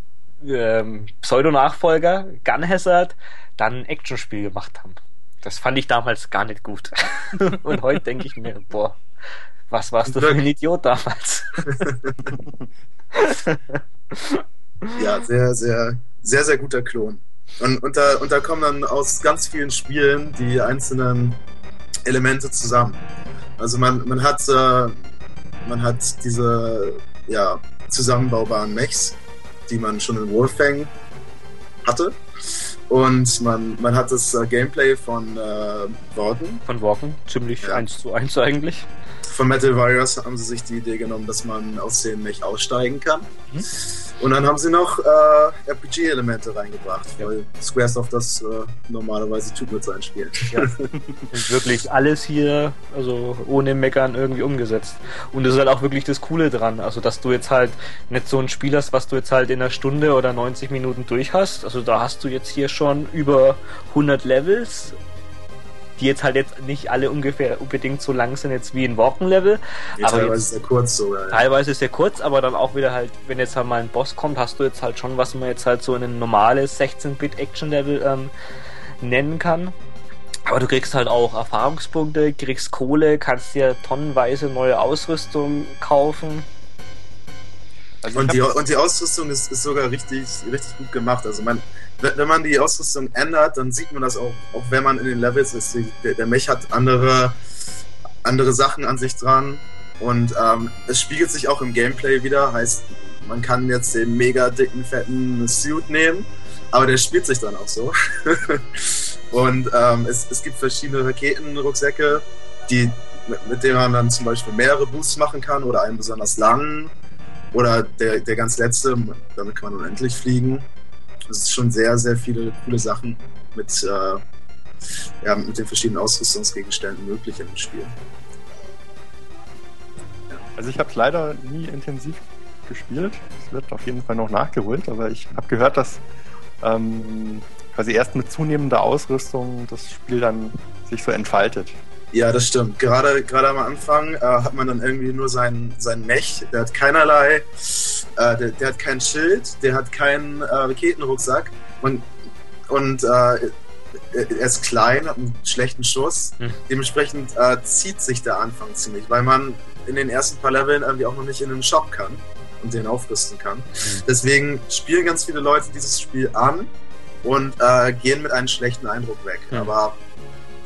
ähm, Pseudo-Nachfolger Gun Hazard dann ein Actionspiel gemacht haben. Das fand ich damals gar nicht gut. Und heute denke ich mir, boah, was warst du für ein Idiot damals? ja, sehr, sehr, sehr, sehr guter Klon. Und, und, da, und da kommen dann aus ganz vielen Spielen die einzelnen Elemente zusammen. Also man, man hat äh, man hat diese ja, zusammenbaubaren Mechs, die man schon in Wolfang hatte. Und man, man hat das äh, Gameplay von äh, Walken. Von Walken, ziemlich ja. 1 zu 1 eigentlich von Metal Warriors haben sie sich die Idee genommen, dass man aus dem Mech aussteigen kann. Mhm. Und dann haben sie noch äh, RPG-Elemente reingebracht, ja. weil Squaresoft das äh, normalerweise tut mit seinen Spielen. Ja. Und wirklich alles hier, also ohne Meckern irgendwie umgesetzt. Und das ist halt auch wirklich das Coole dran, also dass du jetzt halt nicht so ein Spiel hast, was du jetzt halt in einer Stunde oder 90 Minuten durch hast. Also da hast du jetzt hier schon über 100 Levels die jetzt halt jetzt nicht alle ungefähr unbedingt so lang sind jetzt wie ein Walken-Level. Ja, aber teilweise sehr kurz sogar. Ja. Teilweise sehr kurz, aber dann auch wieder halt, wenn jetzt halt mal ein Boss kommt, hast du jetzt halt schon, was man jetzt halt so in ein normales 16-Bit-Action-Level ähm, nennen kann. Aber du kriegst halt auch Erfahrungspunkte, kriegst Kohle, kannst dir tonnenweise neue Ausrüstung kaufen. Also und, die, und die Ausrüstung ist, ist sogar richtig, richtig gut gemacht. Also man, wenn man die Ausrüstung ändert, dann sieht man das auch, auch wenn man in den Levels ist. Der, der Mech hat andere, andere Sachen an sich dran. Und ähm, es spiegelt sich auch im Gameplay wieder. Heißt, man kann jetzt den mega dicken, fetten Suit nehmen, aber der spielt sich dann auch so. und ähm, es, es gibt verschiedene Raketenrucksäcke, die, mit, mit denen man dann zum Beispiel mehrere Boosts machen kann oder einen besonders langen. Oder der, der ganz letzte, damit kann man unendlich fliegen. Das ist schon sehr, sehr viele coole Sachen mit, äh, ja, mit den verschiedenen Ausrüstungsgegenständen möglich dem Spiel. Also ich habe es leider nie intensiv gespielt. Es wird auf jeden Fall noch nachgeholt, aber ich habe gehört, dass ähm, quasi erst mit zunehmender Ausrüstung das Spiel dann sich so entfaltet. Ja, das stimmt. Gerade, gerade am Anfang äh, hat man dann irgendwie nur sein, sein Mech. Der hat keinerlei, äh, der, der, hat kein Schild, der hat keinen äh, Raketenrucksack. Und, und äh, er ist klein, hat einen schlechten Schuss. Hm. Dementsprechend äh, zieht sich der Anfang ziemlich, weil man in den ersten paar Leveln irgendwie auch noch nicht in den Shop kann und den aufrüsten kann. Hm. Deswegen spielen ganz viele Leute dieses Spiel an und äh, gehen mit einem schlechten Eindruck weg. Hm. Aber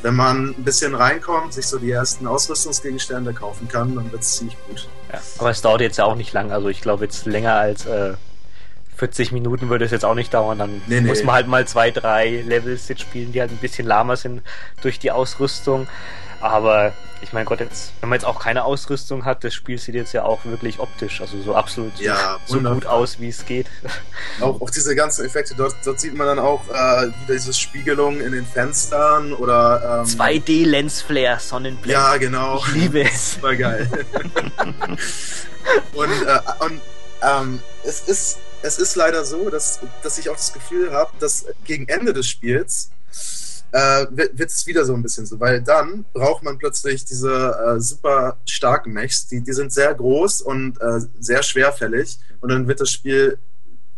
wenn man ein bisschen reinkommt, sich so die ersten Ausrüstungsgegenstände kaufen kann, dann wird es ziemlich gut. Ja, aber es dauert jetzt ja auch nicht lang, also ich glaube jetzt länger als äh, 40 Minuten würde es jetzt auch nicht dauern. Dann nee, muss man halt mal zwei, drei Levels jetzt spielen, die halt ein bisschen lahmer sind durch die Ausrüstung. Aber ich meine Gott, jetzt, wenn man jetzt auch keine Ausrüstung hat, das Spiel sieht jetzt ja auch wirklich optisch, also so absolut ja, so gut aus, wie es geht. Auch, auch diese ganzen Effekte, dort, dort sieht man dann auch äh, wieder diese Spiegelung in den Fenstern oder ähm, 2D Lensflare, Sonnenblende. Ja, genau. Ich liebe es. War geil. und äh, und ähm, es ist es ist leider so, dass, dass ich auch das Gefühl habe, dass gegen Ende des Spiels äh, wird es wieder so ein bisschen so, weil dann braucht man plötzlich diese äh, super starken Mechs, die, die sind sehr groß und äh, sehr schwerfällig und dann wird das Spiel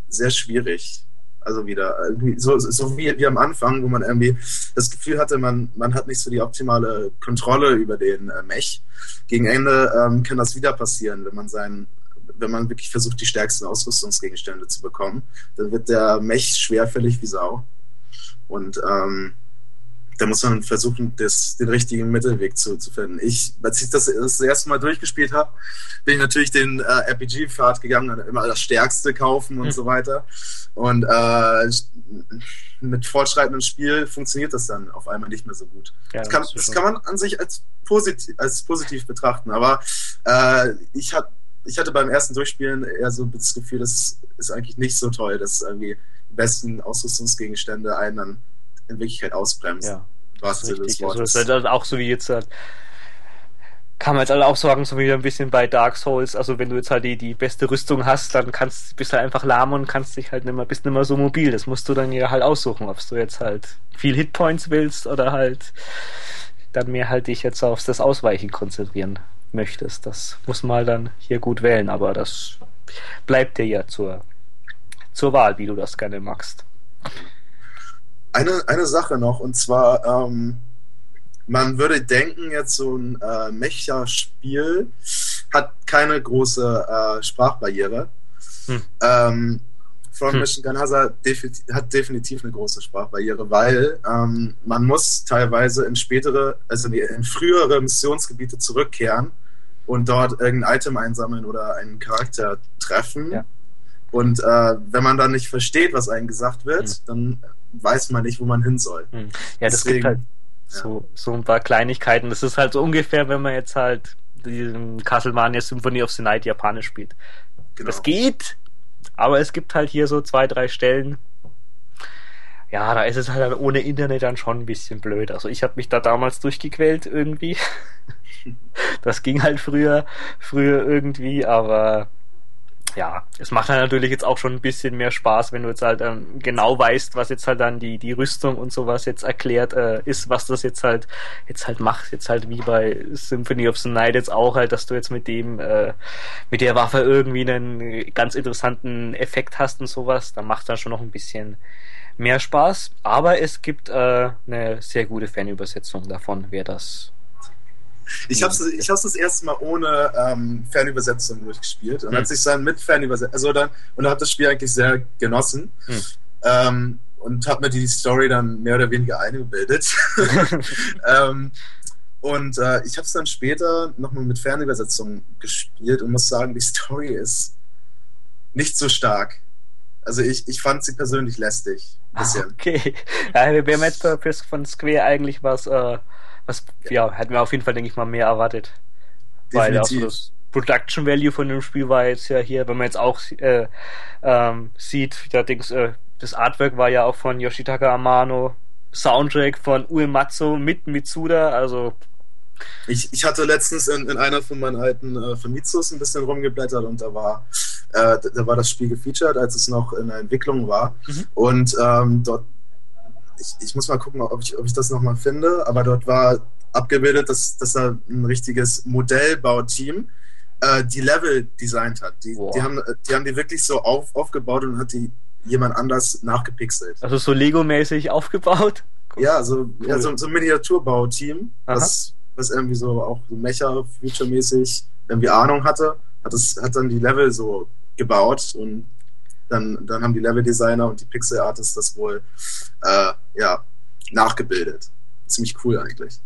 sehr schwierig. Also wieder, so, so wie, wie am Anfang, wo man irgendwie das Gefühl hatte, man, man hat nicht so die optimale Kontrolle über den äh, Mech. Gegen Ende ähm, kann das wieder passieren, wenn man seinen wenn man wirklich versucht, die stärksten Ausrüstungsgegenstände zu bekommen, dann wird der Mech schwerfällig wie Sau. Und ähm, da muss man versuchen, das, den richtigen Mittelweg zu, zu finden. Ich, als ich das, das erste Mal durchgespielt habe, bin ich natürlich den äh, RPG-Pfad gegangen und immer das Stärkste kaufen und mhm. so weiter. Und äh, mit fortschreitendem Spiel funktioniert das dann auf einmal nicht mehr so gut. Ja, das, kann, das, kann man an sich als positiv, als positiv betrachten, aber äh, ich hatte ich hatte beim ersten Durchspielen eher so das Gefühl, das ist eigentlich nicht so toll, dass irgendwie die besten Ausrüstungsgegenstände einen dann in Wirklichkeit ausbremst. Ja, was das ist also das ist halt auch so wie jetzt halt, kann man jetzt halt auch sagen, so wie ein bisschen bei Dark Souls, also wenn du jetzt halt die, die beste Rüstung hast, dann kannst bist du halt einfach lahm und kannst dich halt nicht mehr, bist nicht mehr so mobil. Das musst du dann ja halt aussuchen, ob du jetzt halt viel Hitpoints willst oder halt dann mehr halt dich jetzt auf das Ausweichen konzentrieren möchtest. Das muss man dann hier gut wählen, aber das bleibt dir ja zur, zur Wahl, wie du das gerne magst. Eine, eine Sache noch, und zwar, ähm, man würde denken, jetzt so ein äh, Mecha-Spiel hat keine große äh, Sprachbarriere. Hm. Ähm, From hm. Mission Ganasa hat definitiv eine große Sprachbarriere, weil ähm, man muss teilweise in spätere, also in frühere Missionsgebiete zurückkehren und dort irgendein Item einsammeln oder einen Charakter treffen. Ja. Und äh, wenn man dann nicht versteht, was einem gesagt wird, hm. dann weiß man nicht, wo man hin soll. Hm. Ja, das Deswegen, gibt halt so, so ein paar Kleinigkeiten. Das ist halt so ungefähr, wenn man jetzt halt diesen Castlevania Symphony of the Night japanisch spielt. Genau. Das geht, aber es gibt halt hier so zwei, drei Stellen. Ja, da ist es halt ohne Internet dann schon ein bisschen blöd. Also ich habe mich da damals durchgequält irgendwie. Das ging halt früher, früher irgendwie, aber ja, es macht halt natürlich jetzt auch schon ein bisschen mehr Spaß, wenn du jetzt halt ähm, genau weißt, was jetzt halt dann die, die Rüstung und sowas jetzt erklärt äh, ist, was das jetzt halt jetzt halt macht, jetzt halt wie bei Symphony of the Night jetzt auch halt, dass du jetzt mit dem, äh, mit der Waffe irgendwie einen ganz interessanten Effekt hast und sowas, dann macht das schon noch ein bisschen mehr Spaß. Aber es gibt äh, eine sehr gute Fanübersetzung davon, wer das ich habe es ich hab's das erste Mal ohne ähm, Fernübersetzung durchgespielt und hm. als ich dann mit Fernübersetzung, also dann, und habe das Spiel eigentlich sehr genossen. Hm. Ähm, und habe mir die Story dann mehr oder weniger eingebildet. ähm, und äh, ich habe es dann später nochmal mit Fernübersetzung gespielt und muss sagen, die Story ist nicht so stark. Also ich, ich fand sie persönlich lästig. Ein bisschen. Okay. Ja, wir haben jetzt von Square eigentlich was äh, was, ja, hätten wir auf jeden Fall, denke ich mal, mehr erwartet. Definitiv. Weil auch das Production Value von dem Spiel war jetzt ja hier, wenn man jetzt auch äh, ähm, sieht, denkst, äh, das Artwork war ja auch von Yoshitaka Amano, Soundtrack von Uematsu mit Mitsuda, also ich, ich hatte letztens in, in einer von meinen alten äh, Famitsus ein bisschen rumgeblättert und da war, äh, da war das Spiel gefeatured, als es noch in der Entwicklung war. Mhm. Und ähm, dort ich, ich muss mal gucken, ob ich, ob ich das nochmal finde, aber dort war abgebildet, dass, dass da ein richtiges Modellbauteam äh, die Level designt hat. Die, die, haben, die haben die wirklich so auf, aufgebaut und hat die jemand anders nachgepixelt. Also so Lego-mäßig aufgebaut? Cool. Ja, so, cool. ja, so, so ein Miniaturbauteam, was, was irgendwie so auch so Mecha-Future-mäßig irgendwie Ahnung hatte, hat, das, hat dann die Level so gebaut und dann, dann haben die Level-Designer und die Pixel-Artists das wohl äh, ja, nachgebildet. Ziemlich cool eigentlich.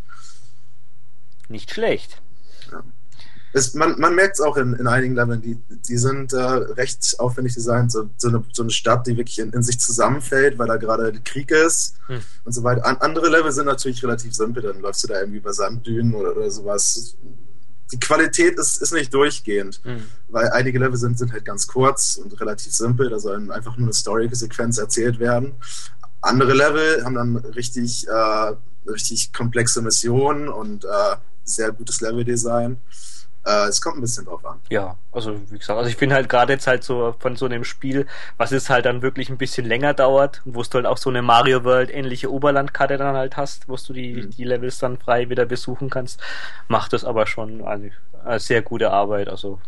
Nicht schlecht. Ja. Es, man man merkt es auch in, in einigen Leveln, die, die sind äh, recht aufwendig designt. So, so, eine, so eine Stadt, die wirklich in, in sich zusammenfällt, weil da gerade Krieg ist hm. und so weiter. An, andere Level sind natürlich relativ simpel, dann läufst du da irgendwie über Sanddünen oder, oder sowas. Die Qualität ist, ist nicht durchgehend, hm. weil einige Level sind, sind halt ganz kurz und relativ simpel. Da soll einfach nur eine Story-Sequenz erzählt werden. Andere Level haben dann richtig, äh, richtig komplexe Missionen und äh, sehr gutes Level-Design. Äh, es kommt ein bisschen drauf an. Ja, also wie gesagt, also ich finde halt gerade jetzt halt so von so einem Spiel, was es halt dann wirklich ein bisschen länger dauert, wo du halt auch so eine Mario World ähnliche Oberlandkarte dann halt hast, wo du die, mhm. die Levels dann frei wieder besuchen kannst, macht das aber schon eine, eine sehr gute Arbeit. Also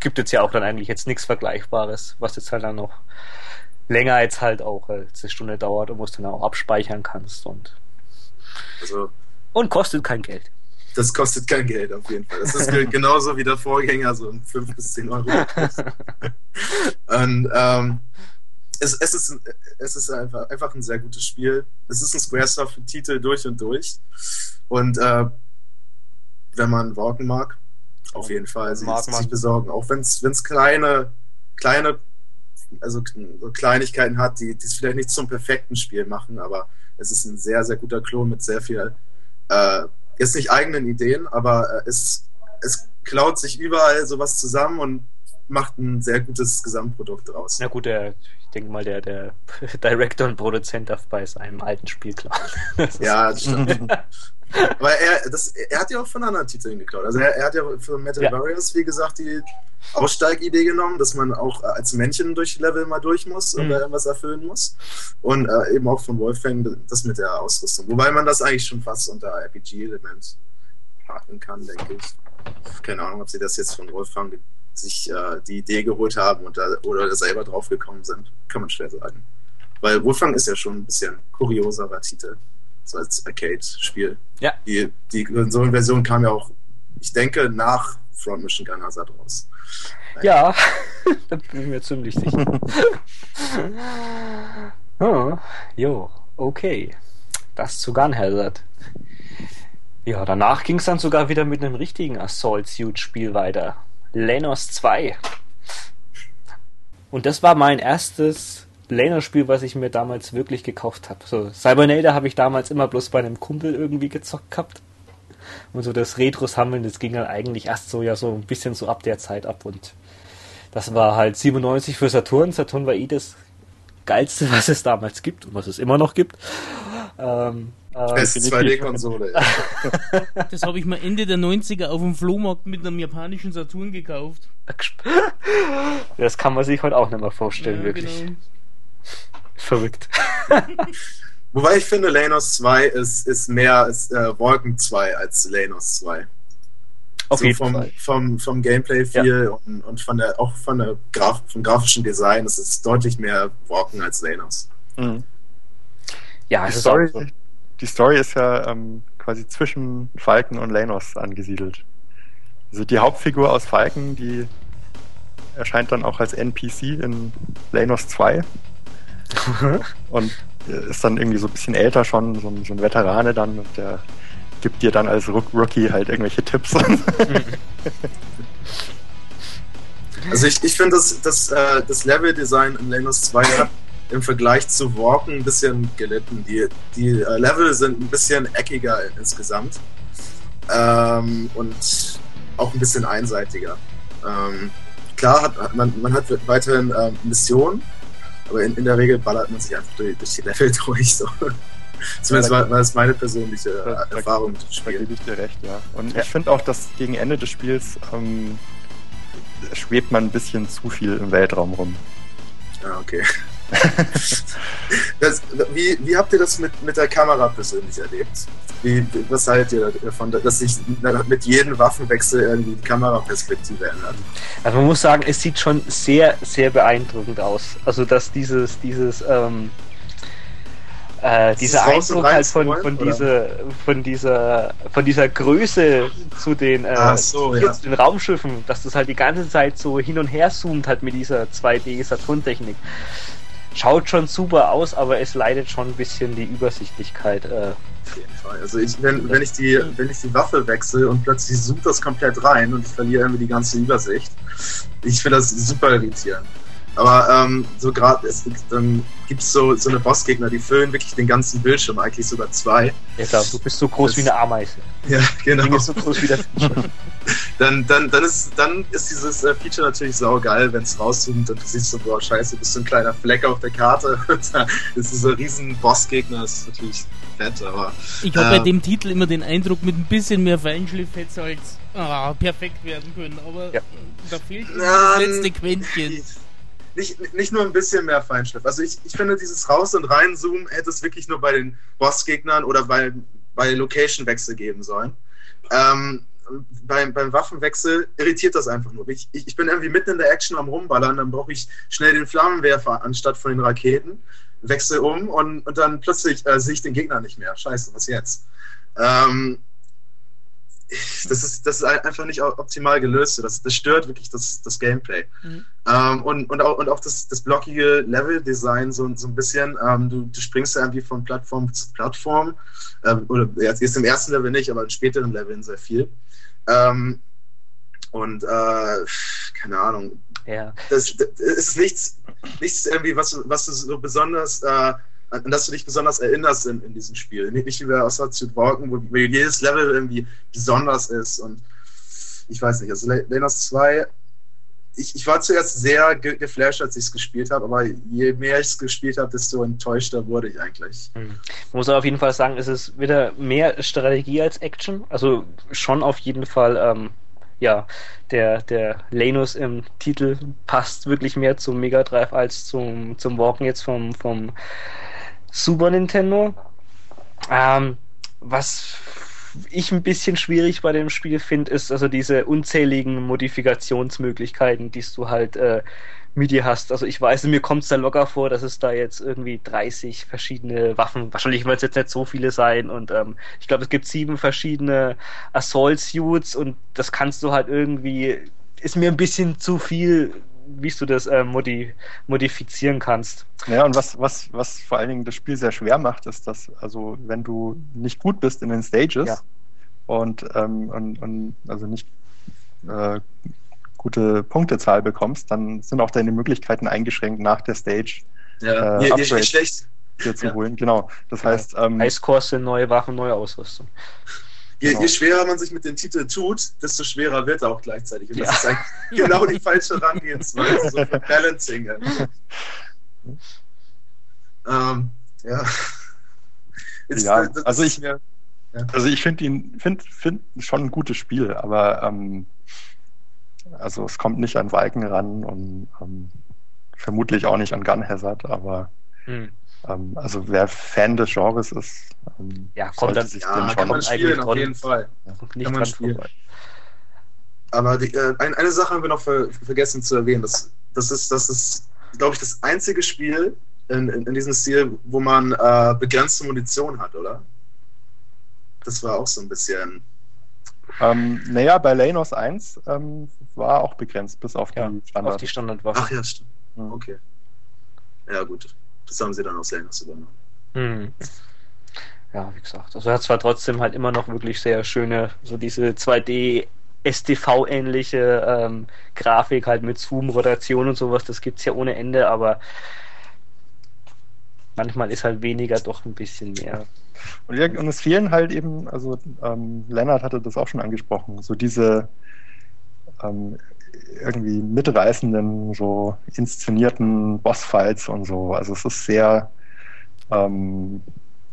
gibt jetzt ja auch dann eigentlich jetzt nichts Vergleichbares, was jetzt halt dann noch länger als halt auch als eine Stunde dauert und wo du dann auch abspeichern kannst und also, und kostet kein Geld das kostet kein Geld auf jeden Fall. Das ist genauso wie der Vorgänger, so 5 bis 10 Euro. Und ähm, es, es, ist, es ist einfach, einfach ein sehr gutes Spiel. Es ist ein Squaresoft-Titel durch und durch. Und äh, wenn man Walken mag, auf jeden Fall sie, sich besorgen. Auch wenn es kleine, kleine, also Kleinigkeiten hat, die es vielleicht nicht zum perfekten Spiel machen, aber es ist ein sehr, sehr guter Klon mit sehr viel äh, jetzt nicht eigenen Ideen, aber äh, es, es klaut sich überall sowas zusammen und macht ein sehr gutes Gesamtprodukt draus. Na gut, der, ich denke mal, der, der Director und Produzent darf bei seinem alten Spiel klauen. ja, stimmt. Aber er, das, er hat ja auch von anderen Titeln geklaut. Also er, er hat ja für Metal ja. Warriors, wie gesagt, die Aussteigidee genommen, dass man auch als Männchen durch Level mal durch muss und mhm. irgendwas erfüllen muss. Und äh, eben auch von Wolfgang das mit der Ausrüstung. Wobei man das eigentlich schon fast unter RPG-Element packen kann, denke ich. Keine Ahnung, ob sie das jetzt von Wolfgang sich äh, die Idee geholt haben und da, oder selber draufgekommen sind. Kann man schwer sagen. Weil Wolfgang ist ja schon ein bisschen kurioserer Titel so als Arcade-Spiel. Ja. Die, die Konsolenversion kam ja auch, ich denke, nach Front Mission Gun Hazard raus. Ja, da bin ich mir ziemlich sicher. oh, jo, okay. Das zu Gun Hazard. Ja, danach ging es dann sogar wieder mit einem richtigen Assault Suit Spiel weiter. Lenos 2. Und das war mein erstes Laner-Spiel, was ich mir damals wirklich gekauft habe. So, Cybernader habe ich damals immer bloß bei einem Kumpel irgendwie gezockt gehabt. Und so das Retro-Sammeln, das ging dann eigentlich erst so ja so ein bisschen so ab der Zeit ab und das war halt 97 für Saturn. Saturn war eh das geilste, was es damals gibt und was es immer noch gibt. Ähm, äh, Beste 2D-Konsole. Ja. das habe ich mal Ende der 90er auf dem Flohmarkt mit einem japanischen Saturn gekauft. Das kann man sich heute auch nicht mehr vorstellen, ja, wirklich. Genau. Verrückt. Wobei ich finde, Lanos 2 ist, ist mehr ist, äh, Wolken 2 als Lanos 2. Auf so jeden vom, Fall. Vom, vom Gameplay viel ja. und, und von der, auch von der Graf, vom grafischen Design ist es deutlich mehr Wolken als Lanos. Mhm. Ja, die Story, so. Die Story ist ja ähm, quasi zwischen Falken und Lanos angesiedelt. Also die Hauptfigur aus Falken, die erscheint dann auch als NPC in Lanos 2 und ist dann irgendwie so ein bisschen älter schon, so ein, so ein Veterane dann und der gibt dir dann als Rookie halt irgendwelche Tipps. also ich, ich finde das, das, äh, das Level-Design in Lanos 2 hat im Vergleich zu Walken ein bisschen gelitten. Die, die äh, Level sind ein bisschen eckiger insgesamt ähm, und auch ein bisschen einseitiger. Ähm, klar hat, man, man hat weiterhin ähm, Missionen, aber in, in der Regel ballert man sich einfach durch, durch die Level durch. So. Zumindest war, war das meine persönliche da, Erfahrung mit dem Spiel. Da gebe ich dir recht, ja. Und ja. ich finde auch, dass gegen Ende des Spiels ähm, schwebt man ein bisschen zu viel im Weltraum rum. Ah, okay. das, wie, wie habt ihr das mit, mit der Kamera persönlich erlebt? Wie, was haltet ihr davon, dass sich mit jedem Waffenwechsel irgendwie die Kameraperspektive ändert? Also man muss sagen, es sieht schon sehr, sehr beeindruckend aus. Also dass dieses, dieses ähm, äh, dieser Eindruck halt von, von, diese, von, dieser, von dieser Größe zu den, äh, so, ja. den Raumschiffen, dass das halt die ganze Zeit so hin und her zoomt halt mit dieser 2D-Saturn-Technik schaut schon super aus, aber es leidet schon ein bisschen die Übersichtlichkeit. Äh. Auf jeden Fall. Also ich, wenn, wenn ich die, wenn ich die Waffe wechsle und plötzlich zoomt das komplett rein und ich verliere irgendwie die ganze Übersicht, ich finde das super irritierend. Aber ähm, so gerade, dann gibt es so, so eine Bossgegner, die füllen wirklich den ganzen Bildschirm, eigentlich sogar zwei. Ja klar, du bist so groß das, wie eine Ameise. Ja, genau. Du bist so groß wie der Feature. Dann, dann, dann, ist, dann ist dieses äh, Feature natürlich saugeil, wenn es rauszoomt und du siehst so, boah, scheiße, du bist so ein kleiner Fleck auf der Karte. das ist so ein riesen Bossgegner, das ist natürlich fett, aber... Ich habe äh, bei dem Titel immer den Eindruck, mit ein bisschen mehr Feinschliff hätte es halt ah, perfekt werden können, aber ja. da fehlt das letzte Quäntchen nicht, nicht nur ein bisschen mehr Feinschliff. Also ich, ich finde, dieses Raus- und Reinzoomen hätte es wirklich nur bei den Bossgegnern oder bei, bei Location-Wechsel geben sollen. Ähm, beim, beim Waffenwechsel irritiert das einfach nur. Ich, ich, ich bin irgendwie mitten in der Action am Rumballern, dann brauche ich schnell den Flammenwerfer anstatt von den Raketen, wechsel um und, und dann plötzlich äh, sehe ich den Gegner nicht mehr. Scheiße, was jetzt? Ähm, das ist, das ist einfach nicht optimal gelöst. Das, das stört wirklich das, das Gameplay. Mhm. Ähm, und, und auch, und auch das, das blockige Level-Design so, so ein bisschen. Ähm, du, du springst ja irgendwie von Plattform zu Plattform. Ähm, oder jetzt im ersten Level nicht, aber in späteren Leveln sehr viel. Ähm, und äh, keine Ahnung. Ja. Das, das ist nichts, nichts irgendwie, was, was du so besonders äh, an das du dich besonders erinnerst in, in diesem Spiel. Nicht wie bei Associate Walken, wo, wo jedes Level irgendwie besonders ist und ich weiß nicht, also Lenos 2, ich, ich war zuerst sehr ge geflasht, als ich es gespielt habe, aber je mehr ich es gespielt habe, desto enttäuschter wurde ich eigentlich. Hm. Man muss auf jeden Fall sagen, es ist wieder mehr Strategie als Action, also schon auf jeden Fall ähm, ja, der, der Lenus im Titel passt wirklich mehr zum Mega Drive als zum, zum Walken jetzt vom, vom Super Nintendo. Ähm, was ich ein bisschen schwierig bei dem Spiel finde, ist also diese unzähligen Modifikationsmöglichkeiten, die du halt äh, mit dir hast. Also ich weiß, mir kommt es da locker vor, dass es da jetzt irgendwie 30 verschiedene Waffen, wahrscheinlich wird es jetzt nicht so viele sein und ähm, ich glaube, es gibt sieben verschiedene Assault Suits und das kannst du halt irgendwie, ist mir ein bisschen zu viel wie du das äh, modi modifizieren kannst. Ja, und was, was, was vor allen Dingen das Spiel sehr schwer macht, ist, dass, also wenn du nicht gut bist in den Stages ja. und, ähm, und, und also nicht äh, gute Punktezahl bekommst, dann sind auch deine Möglichkeiten eingeschränkt nach der Stage. Ja, äh, dir, dir schlecht. Dir zu ja. holen, genau. Das heißt. Ähm, Highscores sind neue Waffen, neue Ausrüstung. Je, genau. je, schwerer man sich mit dem Titel tut, desto schwerer wird er auch gleichzeitig. Und das ja. ist eigentlich genau die falsche Herangehensweise, so für Balancing. ähm, ja. Jetzt, ja, das, also ich, mir, ja. also ich finde ihn, finde find schon ein gutes Spiel, aber ähm, also es kommt nicht an Walken ran und ähm, vermutlich auch nicht an Gun Hazard, aber hm. Ähm, also wer Fan des Genres ist, ähm, ja, kommt dann, sich ja, kann man spielen, auf jeden Fall. Ja, kann man spielen. Aber die, äh, eine Sache haben wir noch ver vergessen zu erwähnen. Das, das ist, das ist glaube ich, das einzige Spiel in, in, in diesem Stil, wo man äh, begrenzte Munition hat, oder? Das war auch so ein bisschen. Ähm, naja, bei Lanos 1 ähm, war auch begrenzt, bis auf ja, die Standard. Auf die Standardwaffe. Ach ja, stimmt. Mhm. Okay. Ja, gut. Das haben sie dann aus Laners übernommen. Hm. Ja, wie gesagt. Also er hat zwar trotzdem halt immer noch wirklich sehr schöne, so diese 2D STV-ähnliche ähm, Grafik halt mit Zoom-Rotation und sowas, das gibt's ja ohne Ende, aber manchmal ist halt weniger doch ein bisschen mehr. Und, ja, und es fehlen halt eben, also ähm, Lennart hatte das auch schon angesprochen, so diese ähm, irgendwie mitreißenden, so inszenierten Bossfights und so. Also es ist sehr ähm,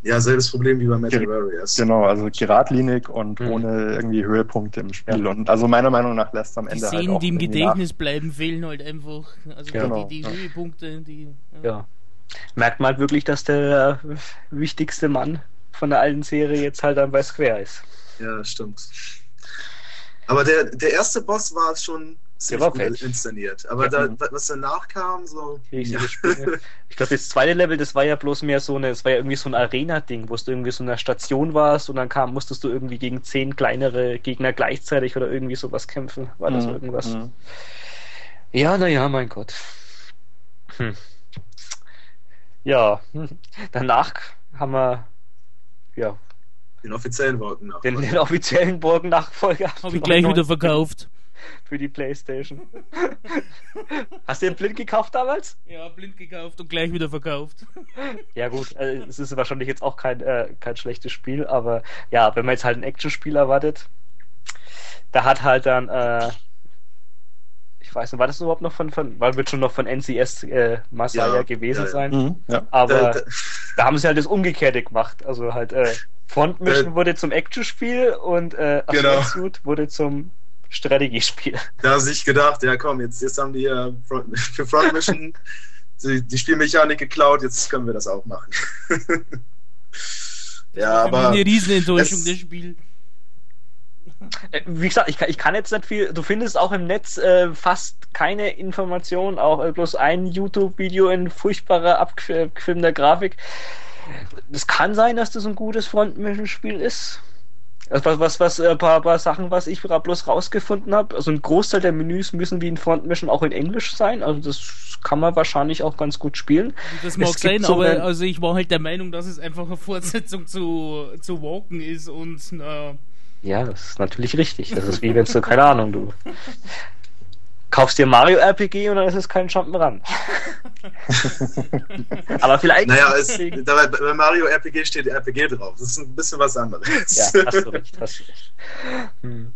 ja, selbes Problem wie bei Metal Warriors. Genau, also geradlinig und mhm. ohne irgendwie Höhepunkte im Spiel. Ja. Und also meiner Meinung nach lässt am Ende die Szenen, halt die im Gedächtnis nach. bleiben, fehlen halt einfach. Also genau. die, die ja. Höhepunkte, die. Ja. ja. Merkt man halt wirklich, dass der wichtigste Mann von der alten Serie jetzt halt dann bei Square ist. Ja, stimmt. Aber der, der erste Boss war schon ziemlich gut inszeniert. Aber da, was danach kam, so. Ja. Ich glaube, das zweite Level, das war ja bloß mehr so eine, es war ja irgendwie so ein Arena-Ding, wo du irgendwie so in einer Station warst und dann kam, musstest du irgendwie gegen zehn kleinere Gegner gleichzeitig oder irgendwie sowas kämpfen. War das mhm. irgendwas? Mhm. Ja, naja, mein Gott. Hm. Ja, danach haben wir ja den offiziellen Borgen Den, den offiziellen Borgen-Nachfolger. Habe ich gleich wieder verkauft. Für die Playstation. Hast du den blind gekauft damals? Ja, blind gekauft und gleich wieder verkauft. ja gut, also es ist wahrscheinlich jetzt auch kein, äh, kein schlechtes Spiel, aber ja, wenn man jetzt halt ein Action-Spiel erwartet, da hat halt dann äh, ich weiß nicht, war das überhaupt noch von, von weil wird schon noch von NCS äh, Masaya ja, gewesen ja, ja. sein. Mhm, Aber da, da, da, haben sie halt das Umgekehrte gemacht. Also halt äh, Front Mission wurde zum Action-Spiel und äh, genau. Suit wurde zum Strategiespiel. Da sie sich gedacht, ja komm, jetzt, jetzt haben die ja Front, für Front Mission die, die Spielmechanik geklaut, jetzt können wir das auch machen. ja, aber. Eine Riesenenttäuschung, das Spiel. Äh, wie gesagt, ich kann, ich kann jetzt nicht viel. Du findest auch im Netz äh, fast keine Informationen, auch äh, bloß ein YouTube-Video in furchtbarer, abgefilmter Grafik. Es kann sein, dass das ein gutes Front-Mission-Spiel ist. Also was, was, was, ein äh, paar, paar Sachen, was ich bloß rausgefunden habe. Also ein Großteil der Menüs müssen wie in Front Mission auch in Englisch sein. Also das kann man wahrscheinlich auch ganz gut spielen. Das mag sein, so aber also ich war halt der Meinung, dass es einfach eine Fortsetzung zu, zu Walken ist und äh, ja, das ist natürlich richtig. Das ist wie wenn du, keine Ahnung, du kaufst dir Mario RPG und dann ist es kein Jump'n'Run. Aber vielleicht. Naja, es, dabei, bei Mario RPG steht RPG drauf. Das ist ein bisschen was anderes. Ja, hast du recht, hast du recht. Hm.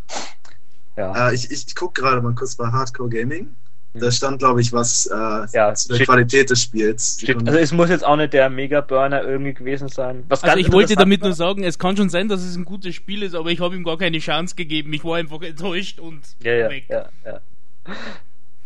Ja. Äh, ich ich, ich gucke gerade mal kurz bei Hardcore Gaming. Da stand, glaube ich, was äh, ja, zu der steht, Qualität des Spiels. Steht, also es muss jetzt auch nicht der Mega-Burner irgendwie gewesen sein. Was also ich wollte damit nur sagen, es kann schon sein, dass es ein gutes Spiel ist, aber ich habe ihm gar keine Chance gegeben. Ich war einfach enttäuscht und ja, ja, weg. Ja, ja.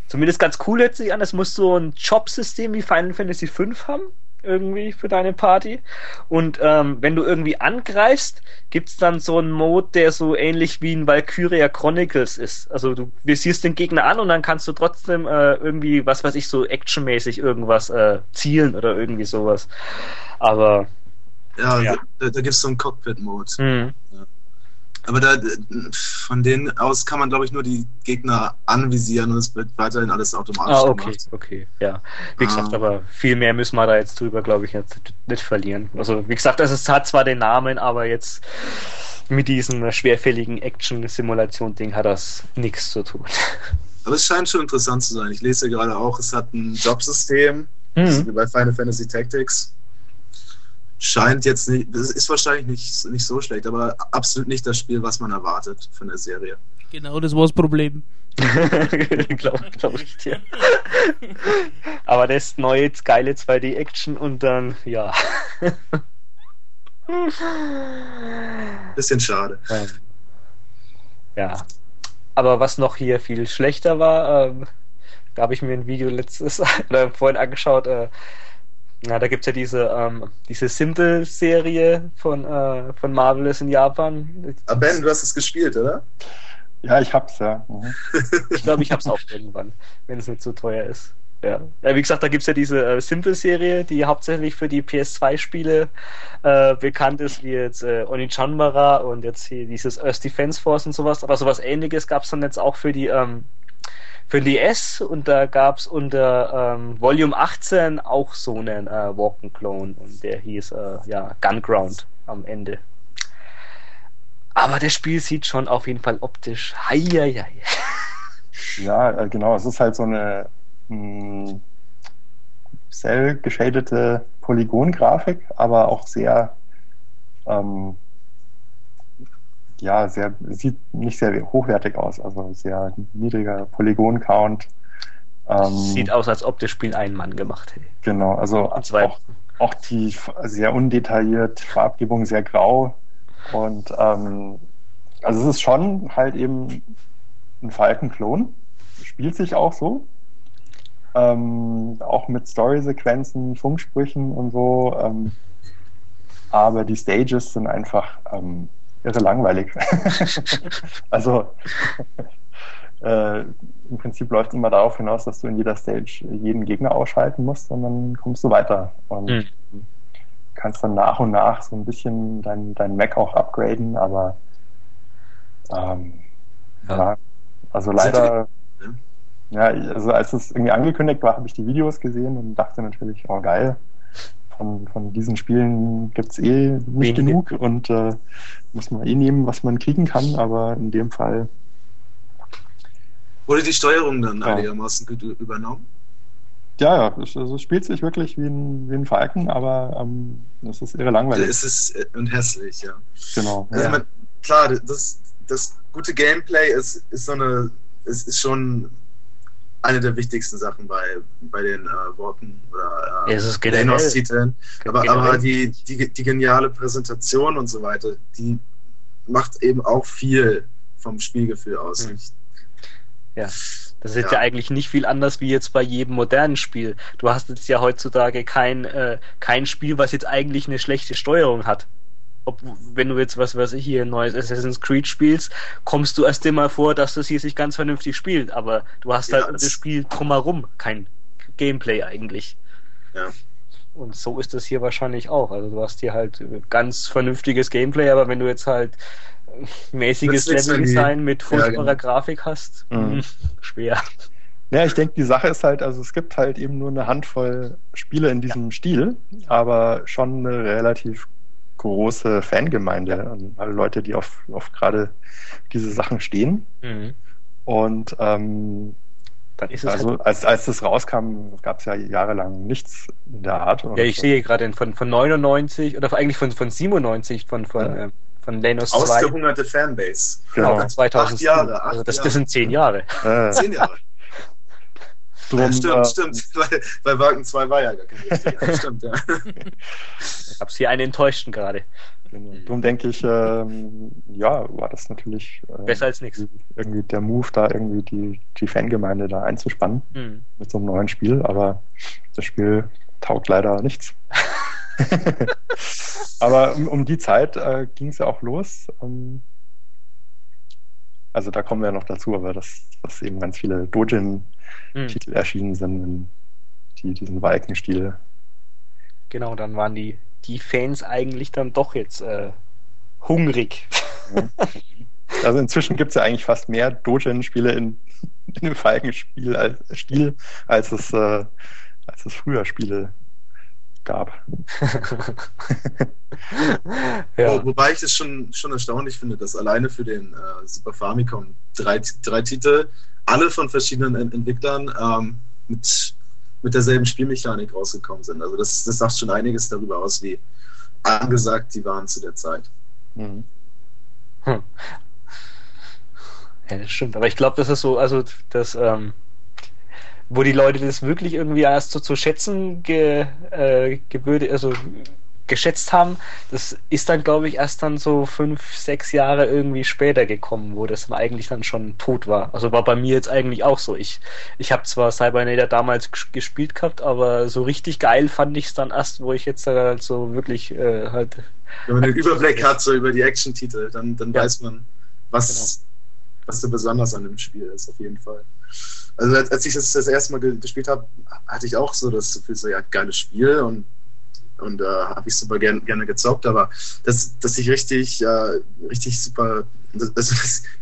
Zumindest ganz cool hört sich an. Es muss so ein Jobsystem wie Final Fantasy V haben irgendwie für deine Party. Und ähm, wenn du irgendwie angreifst, gibt's dann so einen Mode, der so ähnlich wie in Valkyria Chronicles ist. Also du visierst den Gegner an und dann kannst du trotzdem äh, irgendwie, was weiß ich, so actionmäßig irgendwas äh, zielen oder irgendwie sowas. Aber ja, ja. da, da gibt's so einen Cockpit-Mode. Mhm. Ja. Aber da, von denen aus kann man, glaube ich, nur die Gegner anvisieren und es wird weiterhin alles automatisch ah, okay, gemacht. okay, ja. Wie ah. gesagt, aber viel mehr müssen wir da jetzt drüber, glaube ich, nicht, nicht verlieren. Also, wie gesagt, also, es hat zwar den Namen, aber jetzt mit diesem schwerfälligen Action-Simulation-Ding hat das nichts zu tun. Aber es scheint schon interessant zu sein. Ich lese ja gerade auch, es hat ein Jobsystem, mhm. wie bei Final Fantasy Tactics scheint jetzt nicht, das ist wahrscheinlich nicht, nicht so schlecht, aber absolut nicht das Spiel, was man erwartet von der Serie. Genau, das war das Problem. Glaube glaub ich dir. aber das neue, geile 2D-Action und dann, ja. Bisschen schade. Ja. Aber was noch hier viel schlechter war, ähm, da habe ich mir ein Video letztes oder vorhin angeschaut, äh, ja, da gibt es ja diese, ähm, diese Simple-Serie von, äh, von Marvelous in Japan. Ah, ben, du hast es gespielt, oder? Ja, ich hab's, ja. Mhm. ich glaube, ich hab's auch irgendwann, wenn es nicht zu teuer ist. Ja. ja wie gesagt, da gibt es ja diese äh, Simple-Serie, die hauptsächlich für die PS2-Spiele äh, bekannt ist, wie jetzt äh, Onichanmara und jetzt hier dieses Earth Defense Force und sowas. Aber sowas ähnliches gab es dann jetzt auch für die ähm, für die S und da gab es unter ähm, Volume 18 auch so einen äh, Walken Clone und der hieß äh, ja Gunground am Ende. Aber das Spiel sieht schon auf jeden Fall optisch. Heieiei. Ja, äh, genau. Es ist halt so eine hm, cell-geschadete Polygon-Grafik, aber auch sehr ähm, ja, sehr, sieht nicht sehr hochwertig aus, also sehr niedriger Polygon-Count. Ähm, sieht aus, als ob das Spiel ein Mann gemacht hätte. Genau, also auch, auch die sehr undetailliert, Farbgebung sehr grau. Und ähm, also es ist schon halt eben ein Falkenklon, spielt sich auch so, ähm, auch mit Story-Sequenzen, Funksprüchen und so, ähm, aber die Stages sind einfach ähm, irre langweilig. also äh, im Prinzip läuft es immer darauf hinaus, dass du in jeder Stage jeden Gegner ausschalten musst und dann kommst du weiter. Und mhm. kannst dann nach und nach so ein bisschen dein, dein Mac auch upgraden, aber ähm, ja. ja. also leider ja, also als es irgendwie angekündigt war, habe ich die Videos gesehen und dachte natürlich, oh geil. Von, von diesen Spielen gibt es eh nicht Wenige. genug und äh, muss man eh nehmen, was man kriegen kann, aber in dem Fall. Wurde die Steuerung dann ja. einigermaßen übernommen? Ja, ja, es, also es spielt sich wirklich wie ein, wie ein Falken, aber ähm, es ist irre langweilig. Es ist äh, und hässlich, ja. Genau. Also ja. Man, klar, das, das gute Gameplay ist, ist so eine, ist, ist schon eine der wichtigsten Sachen bei, bei den äh, Worten oder äh, es titeln Aber, aber die, die, die geniale Präsentation und so weiter, die macht eben auch viel vom Spielgefühl aus. Hm. Ja. Das ist ja. ja. eigentlich nicht viel anders wie jetzt bei jedem modernen Spiel. Du hast jetzt ja heutzutage kein, äh, kein Spiel, was jetzt eigentlich eine schlechte Steuerung hat ob, wenn du jetzt was, was ich hier ein neues Assassin's Creed spielst, kommst du erst immer vor, dass das hier sich ganz vernünftig spielt, aber du hast ja, halt das Spiel drumherum kein Gameplay eigentlich. Ja. Und so ist das hier wahrscheinlich auch. Also du hast hier halt ganz vernünftiges Gameplay, aber wenn du jetzt halt mäßiges Leveldesign mit furchtbarer ja, genau. Grafik hast, mhm. Hm, schwer. Ja, ich denke, die Sache ist halt, also es gibt halt eben nur eine Handvoll Spiele in diesem ja. Stil, aber schon eine relativ große Fangemeinde, also alle Leute, die auf, auf gerade diese Sachen stehen. Mhm. Und ähm, dann ist es also halt als, als das rauskam, gab es ja jahrelang nichts in der Art. Ja, ich sehe gerade von, von 99 oder eigentlich von, von 97 von, von, ja. äh, von Lenus 2. Ausgehungerte Fanbase. Genau, 2000. Acht Jahre. Acht also das, das sind zehn Jahre. Äh. Zehn Jahre. Drum, ja, stimmt, äh, stimmt. Bei, Wagen 2 war ja gar kein richtiger. stimmt, ja. Ich hab's hier einen enttäuschten gerade. Darum denke ich, ähm, ja, war das natürlich äh, besser als nichts. Irgendwie der Move, da irgendwie die, die Fangemeinde da einzuspannen mhm. mit so einem neuen Spiel, aber das Spiel taugt leider nichts. aber um, um, die Zeit äh, ging es ja auch los. Ähm, also da kommen wir ja noch dazu, aber dass, dass eben ganz viele Dojin hm. Titel erschienen sind, die diesen Walkenstil. Genau, dann waren die, die Fans eigentlich dann doch jetzt äh, hungrig. Also inzwischen gibt es ja eigentlich fast mehr Dojin-Spiele in, in dem Falkenspiel als Stil, als es, äh, als es früher Spiele gab. ja. Wobei ich es schon, schon erstaunlich finde, dass alleine für den äh, Super Famicom drei, drei Titel alle von verschiedenen Entwicklern ähm, mit, mit derselben Spielmechanik rausgekommen sind. Also das, das sagt schon einiges darüber aus, wie angesagt die waren zu der Zeit. Mhm. Hm. Ja, das stimmt. Aber ich glaube, das ist so, also das, ähm, wo die Leute das wirklich irgendwie erst so zu schätzen ge, äh, gebürde, also geschätzt haben. Das ist dann, glaube ich, erst dann so fünf, sechs Jahre irgendwie später gekommen, wo das eigentlich dann schon tot war. Also war bei mir jetzt eigentlich auch so. Ich, ich habe zwar Cybernator damals gespielt gehabt, aber so richtig geil fand ich es dann erst, wo ich jetzt halt so wirklich äh, halt. Wenn man den Überblick hat, so über die Action-Titel, dann, dann ja. weiß man, was, genau. was so besonders an dem Spiel ist, auf jeden Fall. Also als, als ich das das erste Mal gespielt habe, hatte ich auch so das Gefühl, so ja, geiles Spiel und und äh, habe ich super gern, gerne gezockt, aber dass, dass ich richtig, äh, richtig super, dass,